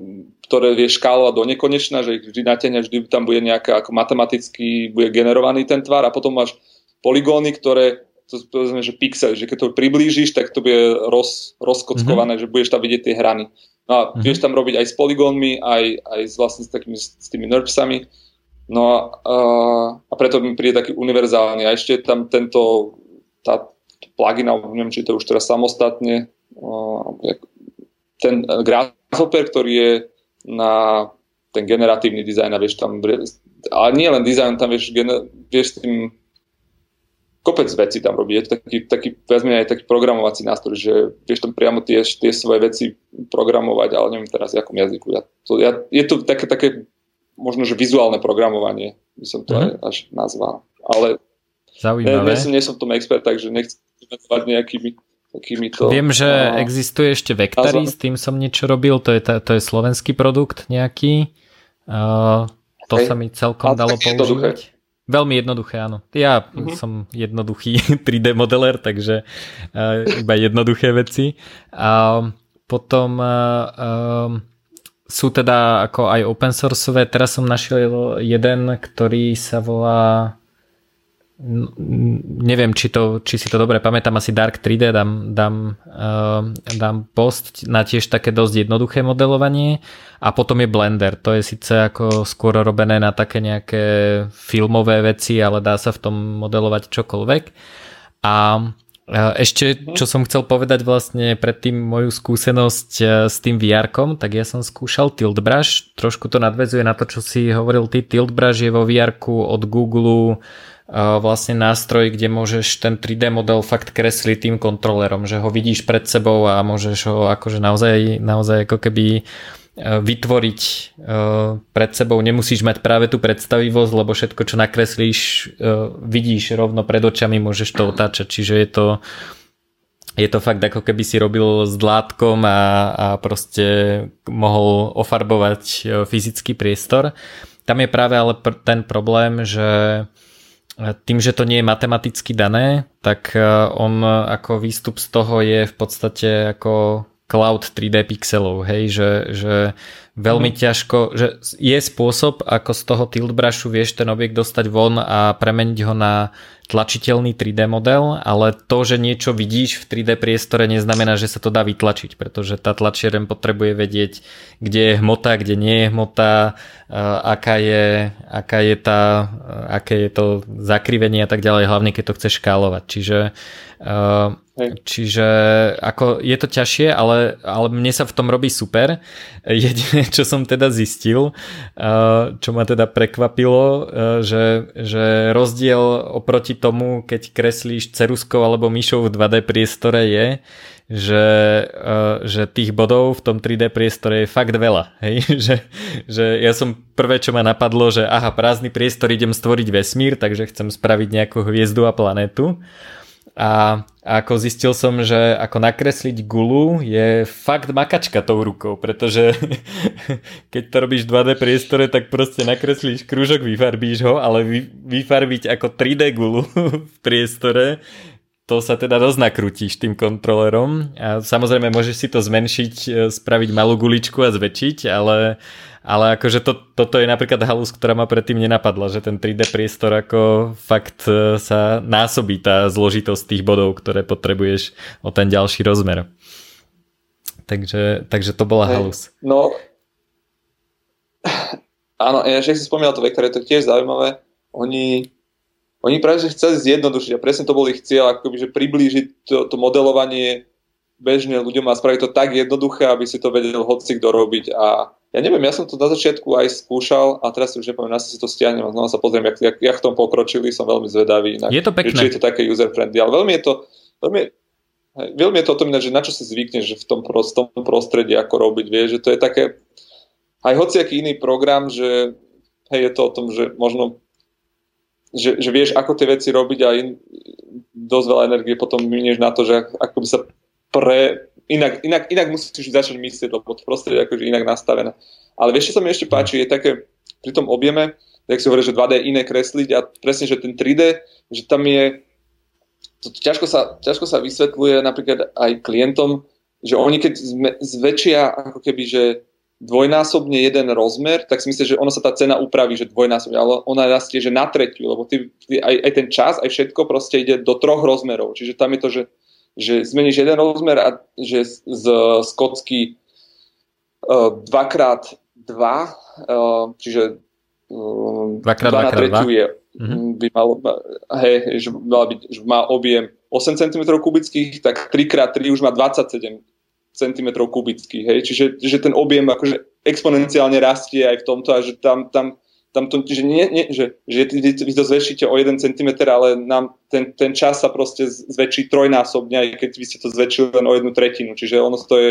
ktoré vieš škálovať do nekonečna, že ich vždy natiahne, vždy tam bude nejaká ako matematicky bude generovaný ten tvar a potom máš poligóny, ktoré to povedzme, že pixel, že keď to priblížiš, tak to bude roz, rozkockované, mm-hmm. že budeš tam vidieť tie hrany. No a mm-hmm. vieš tam robiť aj s poligónmi, aj, aj s, vlastne s, takými, s tými NURBSami No a, a preto mi príde taký univerzálny. A ešte tam tento tá plugin, neviem, či to už teraz samostatne, ten Grasshopper, ktorý je na ten generatívny dizajn a vieš tam, ale nie len dizajn, tam vieš, gener, vieš s tým kopec vecí tam robiť. Je to taký, taký viac aj taký programovací nástroj, že vieš tam priamo tie, tie svoje veci programovať, ale neviem teraz, akom jazyku. Ja, to, ja, je to také, také možno, že vizuálne programovanie by som to mm-hmm. aj až nazval. Ale Zaujímavé. Nie, nie, som, nie som v tom expert, takže nechcem venovať nejakými takými to... Viem, že no, existuje ešte Vectary, s tým som niečo robil, to je, to je slovenský produkt nejaký. Uh, to Hej. sa mi celkom dalo používať. Veľmi jednoduché, áno. Ja uh-huh. som jednoduchý 3D modeler, takže uh, iba jednoduché veci. A potom uh, um, sú teda ako aj open sourceové. Teraz som našiel jeden, ktorý sa volá neviem, či, to, či si to dobre pamätám, asi Dark 3D dám, dám, uh, dám post na tiež také dosť jednoduché modelovanie. A potom je Blender, to je síce ako skôr robené na také nejaké filmové veci, ale dá sa v tom modelovať čokoľvek. A ešte, mhm. čo som chcel povedať vlastne predtým moju skúsenosť e, s tým vr tak ja som skúšal Tilt Brush, trošku to nadvezuje na to, čo si hovoril ty, Tilt Brush je vo vr od Google vlastne nástroj, kde môžeš ten 3D model fakt kresliť tým kontrolerom, že ho vidíš pred sebou a môžeš ho akože naozaj, naozaj ako keby Eh, vytvoriť eh, pred sebou, nemusíš mať práve tú predstavivosť, lebo všetko, čo nakreslíš, eh, vidíš rovno pred očami, môžeš to otáčať, čiže je to je to fakt ako keby si robil s dlátkom a, a proste mohol ofarbovať fyzický priestor. Tam je práve ale pr- ten problém, že tým, že to nie je matematicky dané, tak on ako výstup z toho je v podstate ako cloud 3D pixelov, hej, že, že veľmi mm. ťažko, že je spôsob, ako z toho tilt brushu vieš ten objekt dostať von a premeniť ho na tlačiteľný 3D model, ale to, že niečo vidíš v 3D priestore neznamená, že sa to dá vytlačiť, pretože tá tlačiareň potrebuje vedieť, kde je hmota, kde nie je hmota, aká je, aká je tá, aké je to zakrivenie a tak ďalej, hlavne keď to chceš škálovať. Čiže Čiže ako je to ťažšie, ale, ale mne sa v tom robí super. Jediné, čo som teda zistil, čo ma teda prekvapilo, že, že rozdiel oproti tomu, keď kreslíš ceruskou alebo myšou v 2D priestore je, že, že tých bodov v tom 3D priestore je fakt veľa. Hej? Že, že ja som prvé, čo ma napadlo, že aha, prázdny priestor idem stvoriť vesmír, takže chcem spraviť nejakú hviezdu a planetu. A ako zistil som, že ako nakresliť gulu je fakt makačka tou rukou, pretože keď to robíš v 2D priestore, tak proste nakreslíš krúžok, vyfarbíš ho, ale vyfarbiť ako 3D gulu v priestore to sa teda dosť nakrutíš tým kontrolerom a samozrejme môžeš si to zmenšiť, e, spraviť malú guličku a zväčšiť, ale, ale akože to, toto je napríklad halus, ktorá ma predtým nenapadla, že ten 3D priestor ako fakt e, sa násobí tá zložitosť tých bodov, ktoré potrebuješ o ten ďalší rozmer. takže, takže to bola hey, halus. No, áno, ja že si spomínal to vektore, to je tiež zaujímavé. Oni, oni práve že chceli zjednodušiť a presne to bol ich cieľ, akoby, že priblížiť to, to modelovanie bežne ľuďom a spraviť to tak jednoduché, aby si to vedel hoci kto robiť. A ja neviem, ja som to na začiatku aj skúšal a teraz si už nepoviem, si to stiahnem a znova sa pozriem, jak, jak, jak v tom pokročili, som veľmi zvedavý. Inak, je to pekné. Či je to také user-friendly, ale veľmi je to, veľmi, veľmi je to o tom, že na čo si zvykneš že v tom prostom prostredí, ako robiť, vieš, že to je také, aj hociaký iný program, že hej, je to o tom, že možno že, že vieš, ako tie veci robiť a in, dosť veľa energie potom minieš na to, že ako by sa pre... Inak, inak, inak musíš začať myslieť, lebo to prostredie je akože inak nastavené. Ale vieš, čo sa mi ešte páči, je také pri tom objeme, tak si hovorí, že 2D iné kresliť a presne, že ten 3D, že tam je to ťažko sa, ťažko sa vysvetľuje napríklad aj klientom, že oni keď zväčšia ako keby, že dvojnásobne jeden rozmer, tak si myslím, že ono sa tá cena upraví, že dvojnásobne, ale ona rastie, že na tretiu, lebo ty, ty, aj, aj ten čas, aj všetko proste ide do troch rozmerov. Čiže tam je to, že že zmeníš jeden rozmer a že z, z kocky uh, 2x2, uh, čiže uh, 2x2 na tretiu je, mm-hmm. by malo, hej, že, mala byť, že má objem 8 cm kubických, tak 3x3 už má 27 cm kubických, hej, čiže že ten objem akože exponenciálne rastie aj v tomto a že tam, tam tam to, že, nie, nie, že, že vy to zväčšíte o 1 cm, ale nám ten, ten čas sa proste zväčší trojnásobne, aj keď vy ste to zväčšili len o jednu tretinu. Čiže ono to je,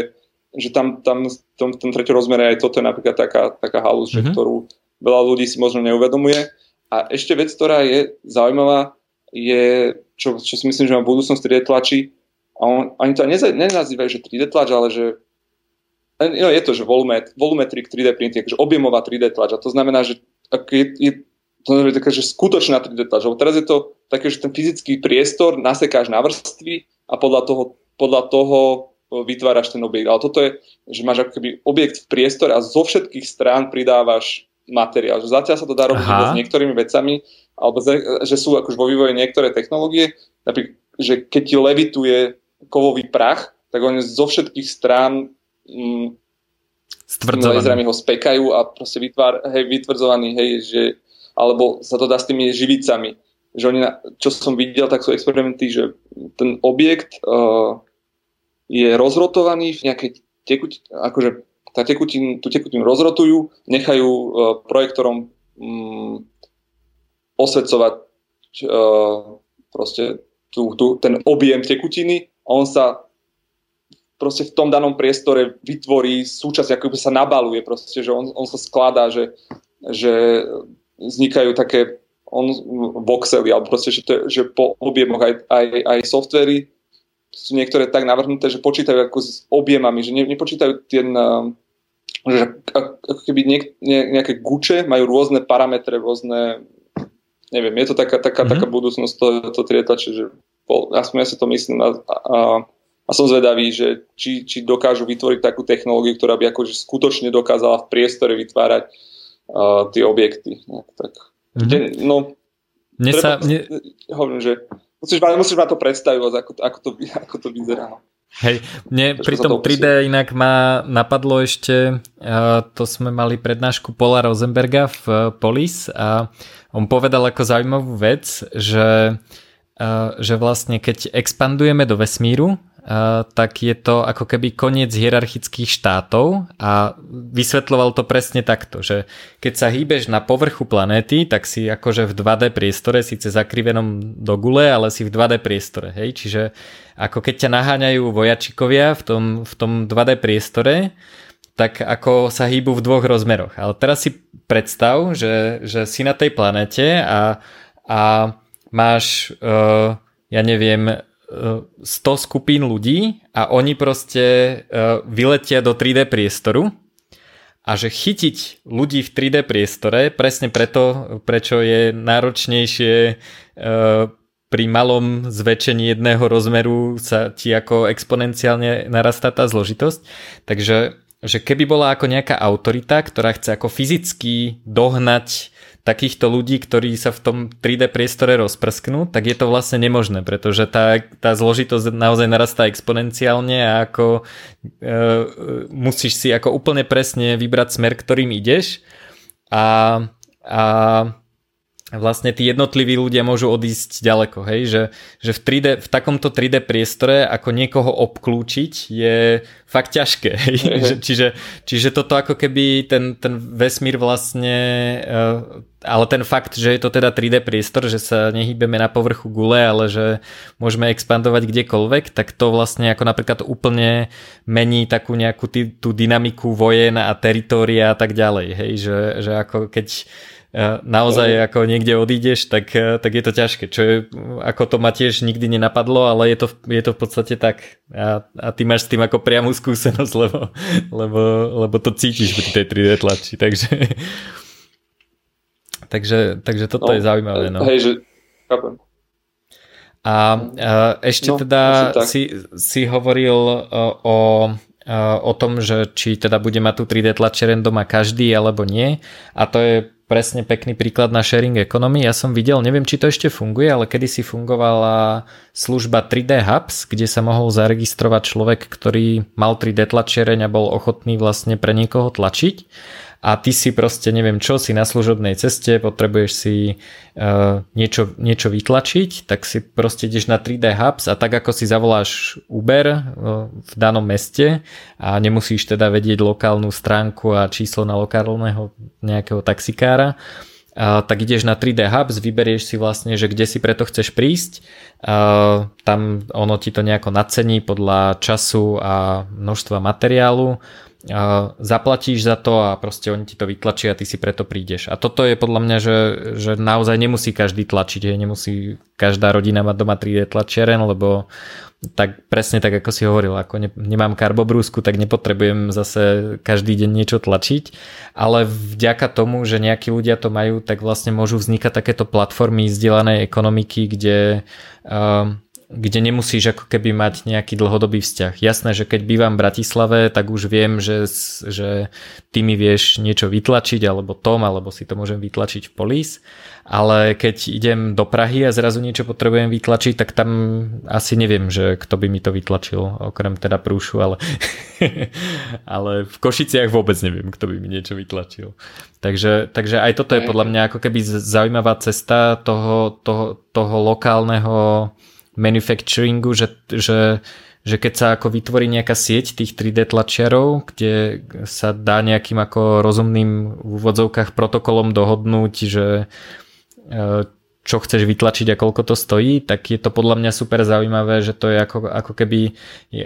že tam, tam v tom, tom treťom rozmere aj toto je napríklad taká, taká halus, mm-hmm. ktorú veľa ľudí si možno neuvedomuje. A ešte vec, ktorá je zaujímavá, je, čo, čo si myslím, že má budúcnosť 3D tlačí, a on, oni to nenazývajú, že 3D tlač, ale že no je to, že volumetric 3D printing, že objemová 3D tlač. A to znamená, že je, je to je taká, že skutočná 3D tlač. Teraz je to také, že ten fyzický priestor nasekáš na vrstvy a podľa toho, podľa toho vytváraš ten objekt. Ale toto je, že máš ako keby objekt v priestore a zo všetkých strán pridávaš materiál. Že zatiaľ sa to dá robiť s niektorými vecami, alebo že sú akož vo vývoji niektoré technológie, napríklad, že keď ti levituje kovový prach, tak on zo všetkých strán mm, Stvrdzovaný. ho spekajú a proste vytvár, hej, vytvrdzovaný, hej, že, alebo sa to dá s tými živicami. Že oni, čo som videl, tak sú experimenty, že ten objekt uh, je rozrotovaný v nejakej tekutine, akože tá tekutin, tú tekutinu rozrotujú, nechajú uh, projektorom um, osvedcovať uh, proste tú, tú, ten objem tekutiny a on sa proste v tom danom priestore vytvorí súčasť, ako by sa nabaluje, proste, že on, on sa skladá, že, že vznikajú také on, voxely, alebo proste, že, to, že po objemoch aj, aj, aj softvery sú niektoré tak navrhnuté, že počítajú ako s objemami, že ne, nepočítajú ten, že ako keby niek, ne, nejaké guče majú rôzne parametre, rôzne neviem, je to taká, taká, mm-hmm. taká budúcnosť to, to trietače, že aspoň ja si to myslím a, a a som zvedavý, že či, či dokážu vytvoriť takú technológiu, ktorá by akože skutočne dokázala v priestore vytvárať uh, tie objekty. Tak, mm-hmm. no, mne treba, sa, mne... hovorím, že musíš, musíš ma to predstaviť, ako, ako, to, ako to vyzerá. Hej, mne pri tom 3D inak ma napadlo ešte, to sme mali prednášku Paula Rosenberga v uh, Polis a on povedal ako zaujímavú vec, že, uh, že vlastne keď expandujeme do vesmíru, tak je to ako keby koniec hierarchických štátov a vysvetloval to presne takto, že keď sa hýbeš na povrchu planéty, tak si akože v 2D priestore, síce zakrivenom do gule, ale si v 2D priestore, hej, čiže ako keď ťa naháňajú vojačikovia v tom, v tom 2D priestore, tak ako sa hýbu v dvoch rozmeroch. Ale teraz si predstav, že, že si na tej planete a, a máš, uh, ja neviem, 100 skupín ľudí a oni proste e, vyletia do 3D priestoru a že chytiť ľudí v 3D priestore presne preto, prečo je náročnejšie pri malom zväčšení jedného rozmeru sa ti ako exponenciálne narastá tá zložitosť. Takže že keby bola ako nejaká autorita, ktorá chce ako fyzicky dohnať takýchto ľudí, ktorí sa v tom 3D priestore rozprsknú, tak je to vlastne nemožné, pretože tá, tá zložitosť naozaj narastá exponenciálne a ako e, musíš si ako úplne presne vybrať smer, ktorým ideš. A, a vlastne tí jednotliví ľudia môžu odísť ďaleko, hej, že, že v, 3D, v takomto 3D priestore ako niekoho obklúčiť je fakt ťažké, hej, mm-hmm. čiže, čiže toto ako keby ten, ten vesmír vlastne, uh, ale ten fakt, že je to teda 3D priestor, že sa nehýbeme na povrchu gule, ale že môžeme expandovať kdekoľvek, tak to vlastne ako napríklad úplne mení takú nejakú tý, tú dynamiku vojen a teritória a tak ďalej, hej, že, že ako keď naozaj ako niekde odídeš, tak, eh, tak je to ťažké. Čo je, ako to ma tiež nikdy nenapadlo, ale je to, je to v podstate tak. A, a ty máš s tým ako priamu skúsenosť, lebo, lebo, lebo to cítiš pri tej 3D tlači. Takže, takže, takže toto no, je zaujímavé. No. Hej, že chápem. A, a ešte no, teda si, si hovoril o, o o tom, že či teda bude mať tú 3D tlačeren doma každý alebo nie. A to je presne pekný príklad na sharing economy. Ja som videl, neviem či to ešte funguje, ale kedysi fungovala služba 3D Hubs, kde sa mohol zaregistrovať človek, ktorý mal 3D tlačereň a bol ochotný vlastne pre niekoho tlačiť a ty si proste neviem čo, si na služobnej ceste, potrebuješ si uh, niečo, niečo vytlačiť, tak si proste ideš na 3D Hubs a tak ako si zavoláš Uber uh, v danom meste a nemusíš teda vedieť lokálnu stránku a číslo na lokálneho nejakého taxikára, Uh, tak ideš na 3D Hubs, vyberieš si vlastne, že kde si preto chceš prísť, uh, tam ono ti to nejako nacení podľa času a množstva materiálu zaplatíš za to a proste oni ti to vytlačia a ty si preto prídeš. A toto je podľa mňa, že, že naozaj nemusí každý tlačiť, hej, nemusí každá rodina mať doma 3D tlačiaren, lebo tak presne tak, ako si hovoril, ako ne, nemám karbobrúsku, tak nepotrebujem zase každý deň niečo tlačiť, ale vďaka tomu, že nejakí ľudia to majú, tak vlastne môžu vznikať takéto platformy zdieľanej ekonomiky, kde uh, kde nemusíš ako keby mať nejaký dlhodobý vzťah. Jasné, že keď bývam v Bratislave, tak už viem, že, že ty mi vieš niečo vytlačiť, alebo Tom, alebo si to môžem vytlačiť v Polis, ale keď idem do Prahy a zrazu niečo potrebujem vytlačiť, tak tam asi neviem, že kto by mi to vytlačil, okrem teda prúšu, ale, ale v Košiciach vôbec neviem, kto by mi niečo vytlačil. Takže, takže aj toto je podľa mňa ako keby zaujímavá cesta toho, toho, toho lokálneho manufacturingu, že, že, že keď sa ako vytvorí nejaká sieť tých 3D tlačiarov, kde sa dá nejakým ako rozumným v úvodzovkách protokolom dohodnúť, že e, čo chceš vytlačiť a koľko to stojí, tak je to podľa mňa super zaujímavé, že to je ako, ako keby,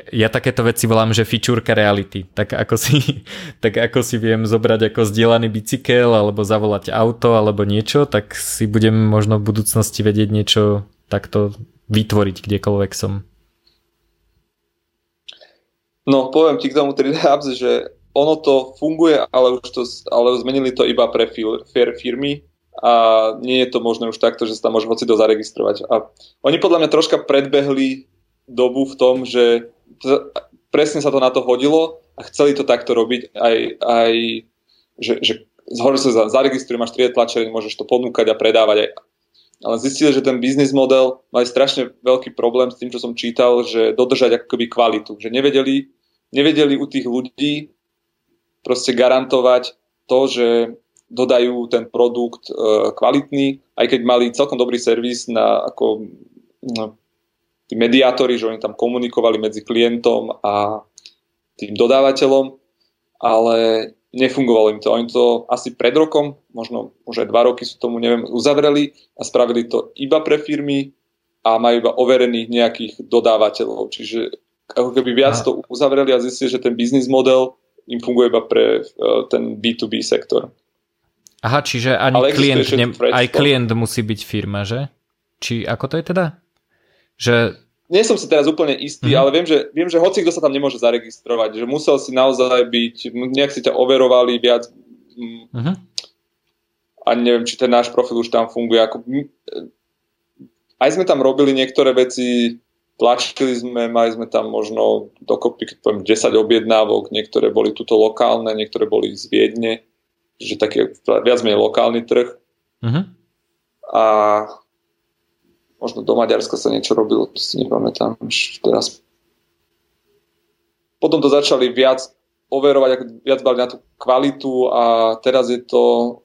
ja takéto veci volám, že fičúrka reality, tak ako si, tak ako si viem zobrať ako zdieľaný bicykel alebo zavolať auto alebo niečo, tak si budem možno v budúcnosti vedieť niečo takto vytvoriť kdekoľvek som. No, poviem ti k tomu 3D Hubs, že ono to funguje, ale už to, ale zmenili to iba pre firmy a nie je to možné už takto, že sa tam môže hoci to zaregistrovať. A oni podľa mňa troška predbehli dobu v tom, že presne sa to na to hodilo a chceli to takto robiť aj, aj že, že zhore sa zaregistruje, máš 3D tlačereň, môžeš to ponúkať a predávať aj ale zistili, že ten biznis model mali strašne veľký problém s tým, čo som čítal, že dodržať ako keby kvalitu, že nevedeli, nevedeli u tých ľudí proste garantovať to, že dodajú ten produkt e, kvalitný, aj keď mali celkom dobrý servis na ako no, tí mediátori, že oni tam komunikovali medzi klientom a tým dodávateľom, ale nefungovalo im to. Oni to asi pred rokom, možno už aj dva roky sú tomu, neviem, uzavreli a spravili to iba pre firmy a majú iba overených nejakých dodávateľov. Čiže ako keby viac to uzavreli a zistili, že ten biznis model im funguje iba pre uh, ten B2B sektor. Aha, čiže ani klient, ne, aj klient musí byť firma, že? Či ako to je teda? Že nie som si teraz úplne istý, mm-hmm. ale viem že, viem, že hoci kto sa tam nemôže zaregistrovať, že musel si naozaj byť, nejak si ťa overovali viac mm-hmm. a neviem, či ten náš profil už tam funguje. Ako, aj sme tam robili niektoré veci tlačili sme, mali sme tam možno dokopy, keď poviem, 10 objednávok, niektoré boli tuto lokálne, niektoré boli z Viedne, že taký viac menej lokálny trh. Uh-huh. A možno do Maďarska sa niečo robilo, to si nepamätám už teraz. Potom to začali viac overovať, viac bali na tú kvalitu a teraz je to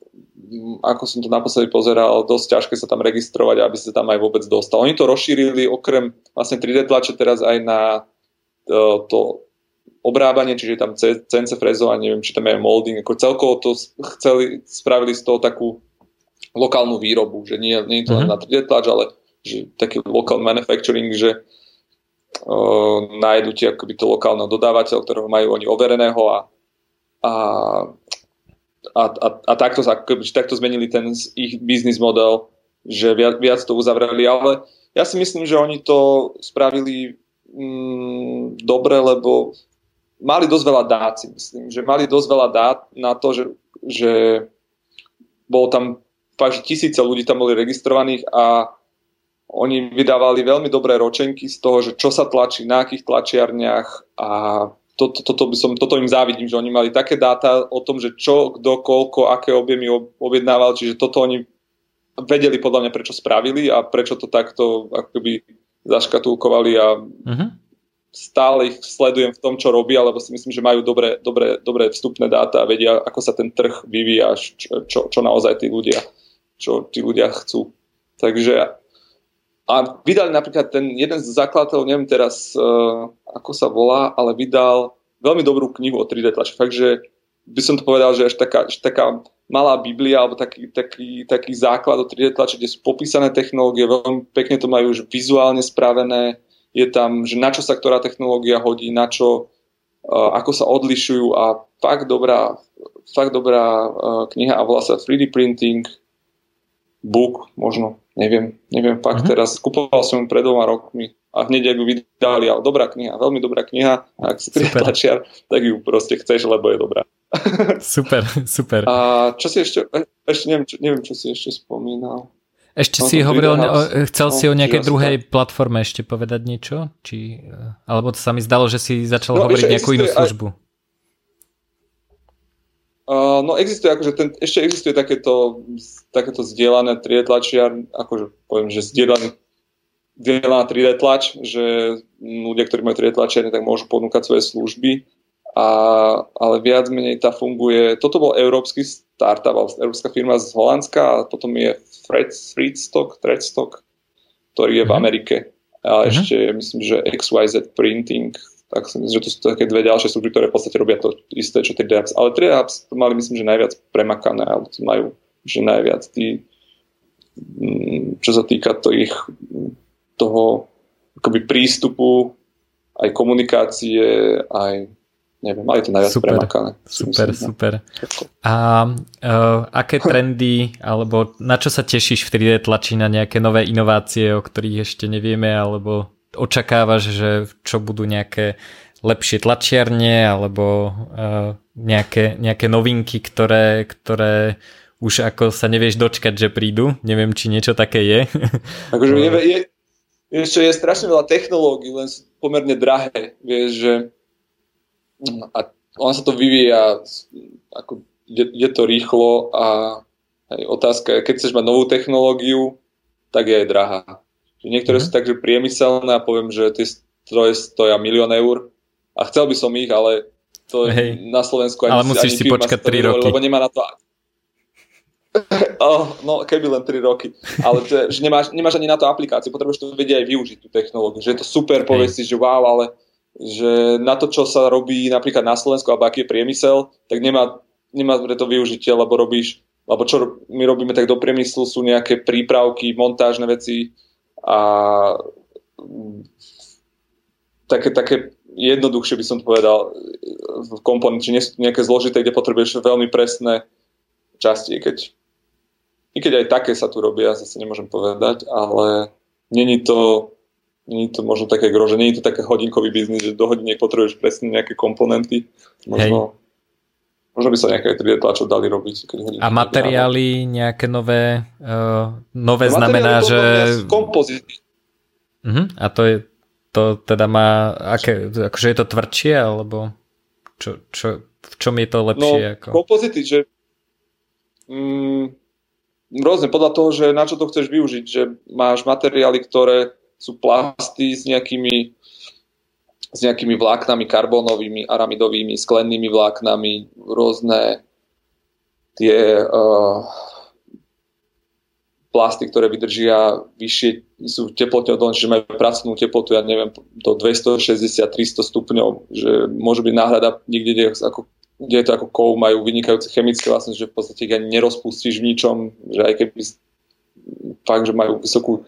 ako som to naposledy pozeral, dosť ťažké sa tam registrovať, aby sa tam aj vôbec dostal. Oni to rozšírili okrem vlastne 3D tlače teraz aj na to, to obrábanie, čiže tam CNC frezovanie, neviem, či tam je molding, ako celkovo to chceli, spravili z toho takú lokálnu výrobu, že nie, nie je to len mhm. na 3D tlač, ale že taký local manufacturing, že uh, nájdu ti akoby to lokálneho dodávateľ, ktorého majú oni overeného a, a a, a, a takto, takto zmenili ten ich biznis model, že viac, viac to uzavreli, ale ja si myslím, že oni to spravili mm, dobre, lebo mali dosť veľa dát, si myslím, že mali dosť veľa dát na to, že, že bolo tam fakt, že tisíce ľudí tam boli registrovaných a oni vydávali veľmi dobré ročenky z toho, že čo sa tlačí, na akých tlačiarniach a to, to, toto, by som, toto im závidím, že oni mali také dáta o tom, že čo, kto, koľko, aké objemy objednával, čiže toto oni vedeli podľa mňa, prečo spravili a prečo to takto akoby zaškatulkovali a uh-huh. stále ich sledujem v tom, čo robia, lebo si myslím, že majú dobré, dobré, dobré vstupné dáta a vedia, ako sa ten trh vyvíja, čo, čo, čo naozaj tí ľudia, čo tí ľudia chcú. Takže a vydali napríklad ten jeden z zakladateľov, neviem teraz, uh, ako sa volá, ale vydal veľmi dobrú knihu o 3D tlači. Takže by som to povedal, že až taká, až taká malá biblia alebo taký, taký, taký základ o 3D tlači, kde sú popísané technológie, veľmi pekne to majú už vizuálne spravené, je tam, že na čo sa ktorá technológia hodí, na čo, uh, ako sa odlišujú a fakt dobrá, fakt dobrá uh, kniha a volá sa 3D Printing Book, možno Neviem, neviem fakt uh-huh. teraz. Kupoval som ju pred dvoma rokmi a hneď ju vydali, ale dobrá kniha, veľmi dobrá kniha. A ak si tlačiar, tak ju proste chceš, lebo je dobrá. super, super. A čo si ešte, e, ešte neviem, čo, neviem, čo si ešte spomínal. Ešte no, si hovoril, o, chcel no, si o nejakej druhej tak. platforme ešte povedať niečo? Či, e, alebo to sa mi zdalo, že si začal no, hovoriť nejakú inú službu. Aj, Uh, no existuje, akože ten, ešte existuje takéto, takéto zdieľané 3D tlačiar, akože poviem, že zdieľaný zdieľaná 3D tlač, že ľudia, ktorí majú 3D tlačiarne, tak môžu ponúkať svoje služby, a, ale viac menej tá funguje, toto bol európsky startup, európska firma z Holandska a potom je Fred, Freedstock, Threadstock, ktorý je v mhm. Amerike. A mhm. ešte myslím, že XYZ Printing, tak si myslím, že to sú také dve ďalšie služby, ktoré v podstate robia to isté, čo 3D Apps. Ale 3D Apps to mali myslím, že najviac premakané, alebo to majú že najviac tí, mm, čo sa týka to ich, toho akoby prístupu, aj komunikácie, aj neviem, mali to najviac super, premakané. Super, myslím, super. A uh, aké trendy, alebo na čo sa tešíš v 3D tlačí na nejaké nové inovácie, o ktorých ešte nevieme, alebo očakávaš, že čo budú nejaké lepšie tlačiarne alebo uh, nejaké, nejaké novinky, ktoré, ktoré už ako sa nevieš dočkať, že prídu. Neviem, či niečo také je. Akože je, je, ešte je strašne veľa technológií, len sú pomerne drahé. Vieš, že a on sa to vyvíja ako je, je to rýchlo a aj otázka je, keď chceš mať novú technológiu, tak je aj drahá. Niektoré mm-hmm. sú takže priemyselné a poviem, že tie stroje stoja milión eur a chcel by som ich, ale to Hej. na Slovensku ani, ale musíš ani si počkať 3 roky. Lebo nemá na to Oh, no, keby len 3 roky. Ale to, že nemáš, nemáš ani na to aplikáciu, potrebuješ to vedieť aj využiť, tú technológiu. Že je to super, povieš si, že wow, ale že na to, čo sa robí napríklad na Slovensku, alebo aký je priemysel, tak nemá, nemá to využitie, lebo robíš, alebo čo my robíme, tak do priemyslu sú nejaké prípravky, montážne veci, a také, také jednoduchšie by som povedal komponenty, či nie sú nejaké zložité, kde potrebuješ veľmi presné časti, keď i keď aj také sa tu robia, zase nemôžem povedať, ale není to, není to možno také gro, že není to také hodinkový biznis, že do hodiniek potrebuješ presne nejaké komponenty. Možno, Hej. Možno by sa nejaké 3D tlačov dali robiť. Keď a materiály nejaké nové, uh, nové no, znamená, že... Kompozity. Uh-huh. A to je, to teda má, aké, akože je to tvrdšie, alebo čo, čo, v čom je to lepšie? No, ako? kompozity, že mm, rôzne podľa toho, že na čo to chceš využiť, že máš materiály, ktoré sú plasty s nejakými s nejakými vláknami karbónovými, aramidovými, sklennými vláknami, rôzne tie uh, plasty, ktoré vydržia vyššie, sú teplotne odolné, že majú pracovnú teplotu, ja neviem, do 260-300 stupňov, že môže byť náhrada niekde, kde, ako, kde je to ako kov, majú vynikajúce chemické vlastnosti, že v podstate ich ani nerozpustíš v ničom, že aj keby fakt, že majú vysokú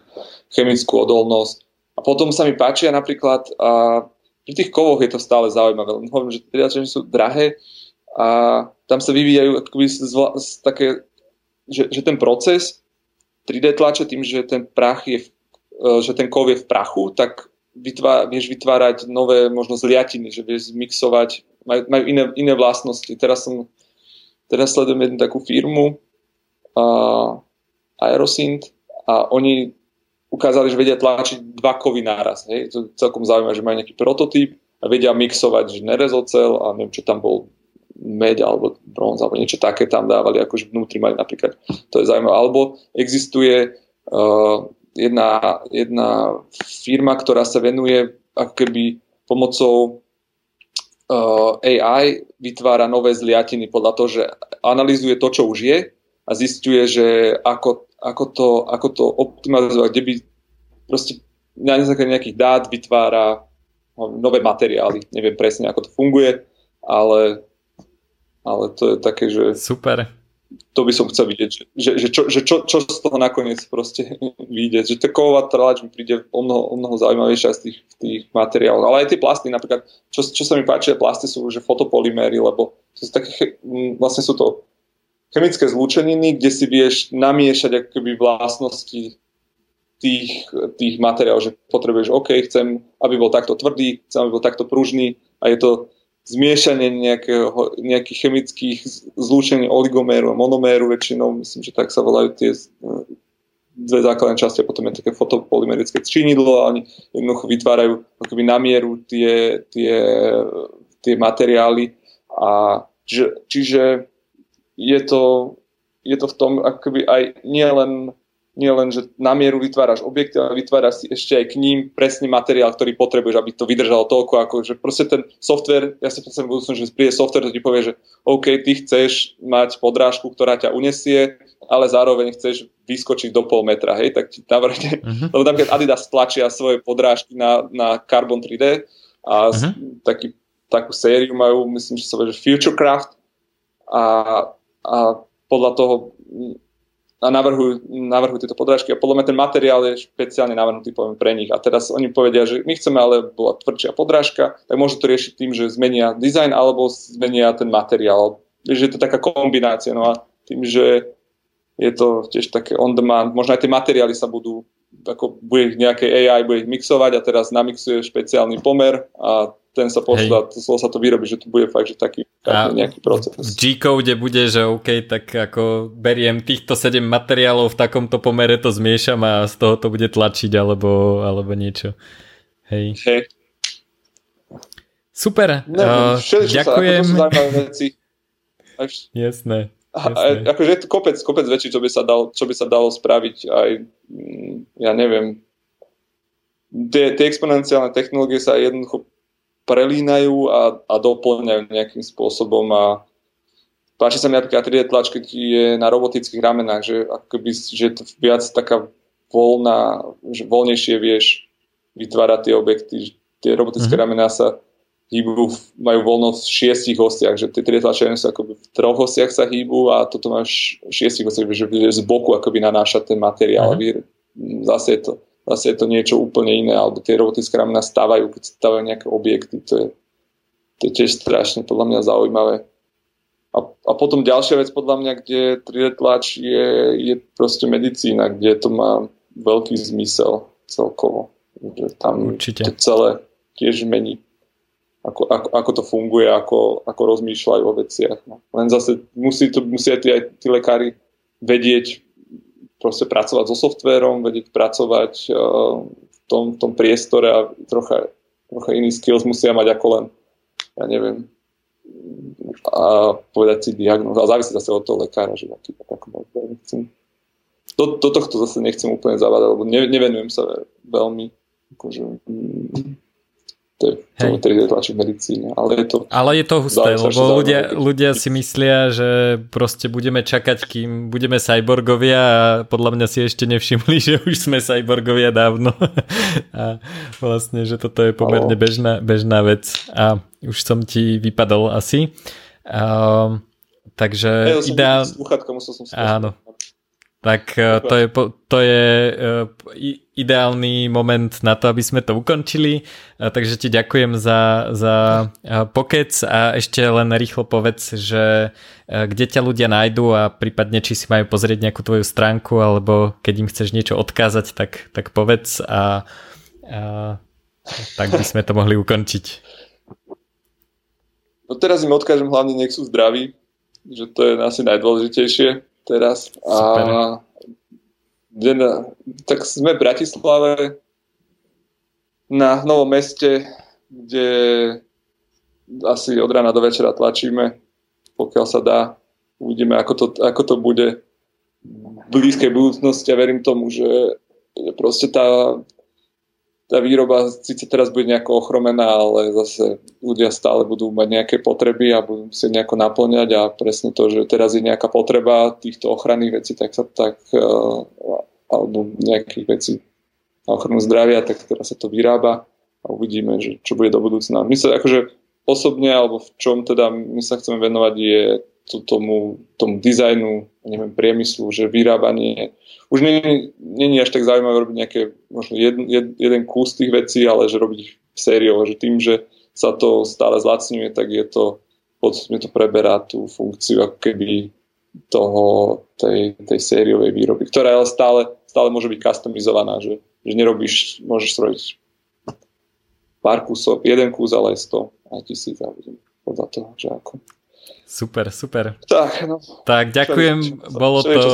chemickú odolnosť. A potom sa mi páčia napríklad uh, pri tých kovoch je to stále zaujímavé. Hovorím, že tie sú drahé a tam sa vyvíjajú akoby zvla, také, že, že ten proces 3D tlače tým, že ten prach je, e, že ten kov je v prachu, tak vytvá, vieš vytvárať nové možno zliatiny, že vieš mixovať, majú, majú iné, iné vlastnosti. Teraz som, teraz sledujem jednu takú firmu uh, Aerosynth a oni ukázali, že vedia tlačiť dva kovy náraz. Hej? To je celkom zaujímavé, že majú nejaký prototyp a vedia mixovať že nerezocel a neviem, čo tam bol meď alebo bronz alebo niečo také tam dávali, akože vnútri mali napríklad. To je zaujímavé. Alebo existuje uh, jedna, jedna firma, ktorá sa venuje ako keby pomocou uh, AI vytvára nové zliatiny podľa toho, že analýzuje to, čo už je a zistuje, že ako ako to, ako to optimalizovať, kde by proste na základe nejakých dát vytvára nové materiály. Neviem presne, ako to funguje, ale, ale to je také, že... Super. To by som chcel vidieť, že, že, že, čo, že čo, čo z toho nakoniec proste vyjde. Že tá kovová tráč mi príde o mnoho, o mnoho zaujímavejšia z tých, tých materiálov. Ale aj tie plasty napríklad, čo, čo sa mi páči, plasty sú že fotopolyméry, lebo to sú také, vlastne sú to chemické zlúčeniny, kde si vieš namiešať akoby vlastnosti tých, tých materiálov, že potrebuješ, OK, chcem, aby bol takto tvrdý, chcem, aby bol takto pružný. A je to zmiešanie nejakého, nejakých chemických zlúčení oligoméru a monoméru väčšinou, myslím, že tak sa volajú tie dve základné časti a potom je také fotopolymerické činidlo a oni jednoducho vytvárajú akoby na mieru tie, tie, tie materiály. A čiže, čiže je to, je to v tom akoby aj nielen nie len, že na mieru vytváraš objekty, ale vytváraš si ešte aj k ním presný materiál, ktorý potrebuješ, aby to vydržalo toľko, ako že proste ten software, ja si predstavím budúcnosť, že príde software, to ti povie, že OK, ty chceš mať podrážku, ktorá ťa unesie, ale zároveň chceš vyskočiť do pol metra, hej, tak ti navrhne, uh-huh. lebo napríklad Adidas tlačia svoje podrážky na, na Carbon 3D a uh-huh. taký, takú sériu majú, myslím, že sa povie, že Futurecraft a a podľa toho a navrhujú, navrhujú tieto podrážky a podľa mňa ten materiál je špeciálne navrhnutý poviem, pre nich. A teraz oni povedia, že my chceme, ale bola tvrdšia podrážka, tak môžu to riešiť tým, že zmenia dizajn alebo zmenia ten materiál. Že je to taká kombinácia. No a tým, že je to tiež také on demand, možno aj tie materiály sa budú, ako bude nejaké AI, bude ich mixovať a teraz namixuje špeciálny pomer a ten sa pošla, to sa to vyrobiť, že to bude fakt, že taký, taký nejaký proces. V G-code bude, že OK, tak ako beriem týchto 7 materiálov v takomto pomere to zmiešam a z toho to bude tlačiť alebo, alebo niečo. Hej. Hej. Super. Neviem, uh, ďakujem. Sa, ako to veci. Až... Jasné. Jasné. A, akože je to kopec, kopec vecí, čo by sa, dal, čo by sa dalo spraviť aj, mm, ja neviem, tie, tie exponenciálne technológie sa jednoducho prelínajú a, a doplňajú nejakým spôsobom a páči sa mi napríklad 3D tlač, keď je na robotických ramenách, že akoby, že je to viac taká voľná, že voľnejšie vieš vytvárať tie objekty. Tie robotické mm-hmm. ramená sa hýbu, majú voľnosť v šiestich osiach, že tie 3D tlače sú akoby v troch osiach sa hýbu a toto máš v šiestich osiach, že z boku akoby nanášať ten materiál. Mm-hmm. Zase je to zase je to niečo úplne iné, alebo tie robotické ramena stávajú, keď stávajú nejaké objekty, to je, to je tiež strašne podľa mňa zaujímavé. A, a potom ďalšia vec podľa mňa, kde 3D tlač je, je proste medicína, kde to má veľký zmysel celkovo. Že tam Určite. to celé tiež mení, ako, ako, ako to funguje, ako, ako rozmýšľajú o veciach. No. Len zase musí to, musia tí, aj tí lekári vedieť proste pracovať so softvérom, vedieť pracovať uh, v tom, v tom priestore a trocha, trocha iný skills musia mať ako len, ja neviem, a povedať si diagnózu. A závisí zase od toho lekára, že aký nechcem. Do, do tohto zase nechcem úplne zavádať, lebo ne, nevenujem sa veľmi akože, mm, to je tlačí v medicíne. Ale je to, ale je to husté, lebo ľudia, ľudia si myslia, že proste budeme čakať, kým budeme cyborgovia a podľa mňa si ešte nevšimli, že už sme cyborgovia dávno. a vlastne, že toto je pomerne bežná, bežná vec. A už som ti vypadol asi. A, takže ja, ideál... musel som Áno, tak e, to je, to je e, ideálny moment na to, aby sme to ukončili. E, takže ti ďakujem za, za pokec a ešte len rýchlo povedz, že kde ťa ľudia nájdú a prípadne či si majú pozrieť nejakú tvoju stránku alebo keď im chceš niečo odkázať, tak, tak povedz a, a tak by sme to mohli ukončiť. No teraz im odkážem hlavne nech sú zdraví, že to je asi najdôležitejšie teraz. A deň, tak sme v Bratislave na Novom meste, kde asi od rána do večera tlačíme, pokiaľ sa dá. Uvidíme, ako to, ako to bude v blízkej budúcnosti a verím tomu, že proste tá tá výroba síce teraz bude nejako ochromená, ale zase ľudia stále budú mať nejaké potreby a budú si nejako naplňať a presne to, že teraz je nejaká potreba týchto ochranných vecí, tak sa tak uh, alebo nejakých vecí na ochranu zdravia, tak teraz sa to vyrába a uvidíme, že čo bude do budúcna. My sa akože osobne, alebo v čom teda my sa chceme venovať je to, tomu, tomu dizajnu, neviem, priemyslu, že vyrábanie už je až tak zaujímavé robiť nejaké, možno jeden, jeden kus tých vecí, ale že robiť ich sériou, že tým, že sa to stále zlacňuje, tak je to, podstatne to preberá tú funkciu ako keby toho, tej, tej sériovej výroby, ktorá ale stále, stále môže byť customizovaná, že, že nerobíš, môžeš strojiť pár kusov, jeden kus, ale aj 100 a tisíc a podľa toho, že ako. Super, super. Tak, no. tak ďakujem, čo, bolo, čo, to, čo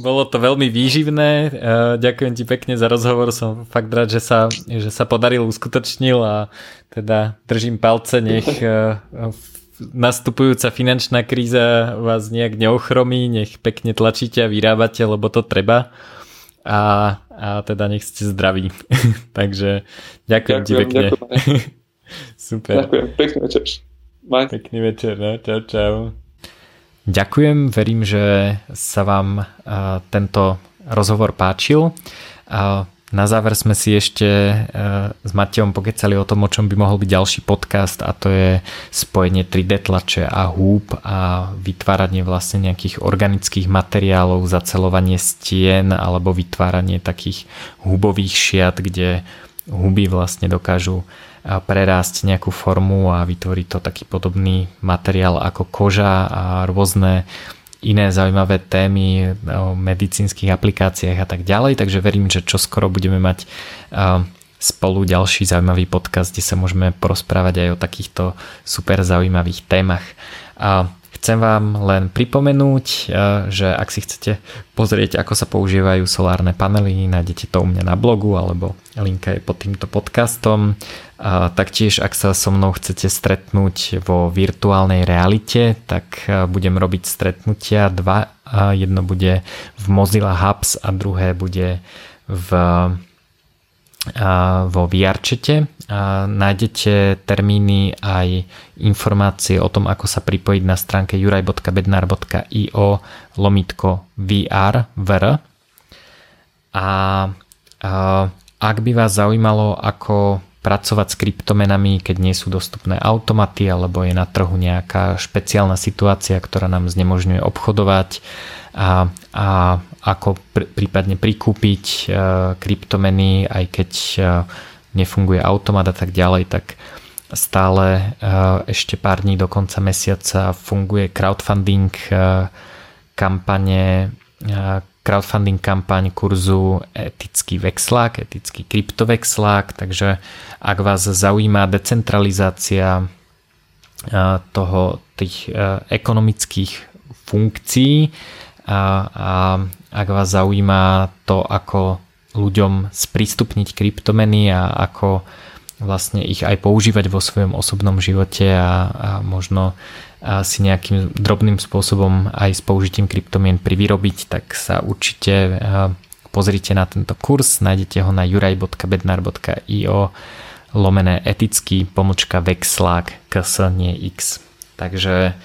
bolo to veľmi výživné. Uh, ďakujem ti pekne za rozhovor, som fakt rád, že sa, že sa podaril, uskutočnil a teda držím palce, nech uh, nastupujúca finančná kríza vás nejak neochromí, nech pekne tlačíte a vyrábate, lebo to treba a, a teda nech ste zdraví. Takže ďakujem, ďakujem ti pekne. Ďakujem. Super. Ďakujem, pekný večer. Bye. Pekný večer, no? čau, čau. Ďakujem, verím, že sa vám uh, tento rozhovor páčil. Uh, na záver sme si ešte uh, s Matejom pokecali o tom, o čom by mohol byť ďalší podcast a to je spojenie 3D tlače a húb a vytváranie vlastne nejakých organických materiálov, zacelovanie stien alebo vytváranie takých húbových šiat, kde huby vlastne dokážu prerásť nejakú formu a vytvoriť to taký podobný materiál ako koža a rôzne iné zaujímavé témy o medicínskych aplikáciách a tak ďalej, takže verím, že čoskoro budeme mať spolu ďalší zaujímavý podcast, kde sa môžeme porozprávať aj o takýchto super zaujímavých témach. Chcem vám len pripomenúť, eh, že ak si chcete pozrieť, ako sa používajú solárne panely, nájdete to u mňa na blogu alebo linka je pod týmto podcastom. A taktiež, ak sa so mnou chcete stretnúť vo virtuálnej realite, tak eh, budem robiť stretnutia dva. Jedno bude v Mozilla Hubs a druhé bude v vo VRčete nájdete termíny aj informácie o tom, ako sa pripojiť na stránke juraj.bednar.io lomitko VR, VR. A ak by vás zaujímalo, ako pracovať s kryptomenami, keď nie sú dostupné automaty alebo je na trhu nejaká špeciálna situácia, ktorá nám znemožňuje obchodovať a, a ako pr- prípadne prikúpiť uh, kryptomeny, aj keď uh, nefunguje automat a tak ďalej, tak stále uh, ešte pár dní do konca mesiaca funguje crowdfunding uh, kampane, uh, crowdfunding kampaň kurzu etický vexlák, etický kryptovexlák, takže ak vás zaujíma decentralizácia toho, tých ekonomických funkcií a, a ak vás zaujíma to, ako ľuďom sprístupniť kryptomeny a ako vlastne ich aj používať vo svojom osobnom živote a, a možno a si nejakým drobným spôsobom aj s použitím kryptomien privyrobiť, tak sa určite pozrite na tento kurz, nájdete ho na juraj.bednar.io lomené etický pomočka vexlák ks nie x. Takže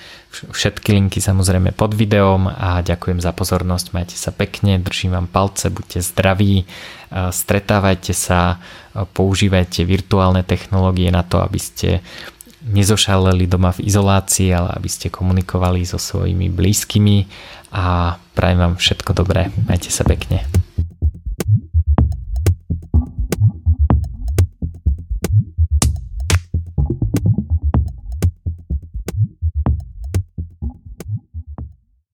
všetky linky samozrejme pod videom a ďakujem za pozornosť, majte sa pekne, držím vám palce, buďte zdraví, stretávajte sa, používajte virtuálne technológie na to, aby ste nezošaleli doma v izolácii, ale aby ste komunikovali so svojimi blízkymi a prajem vám všetko dobré. Majte sa pekne.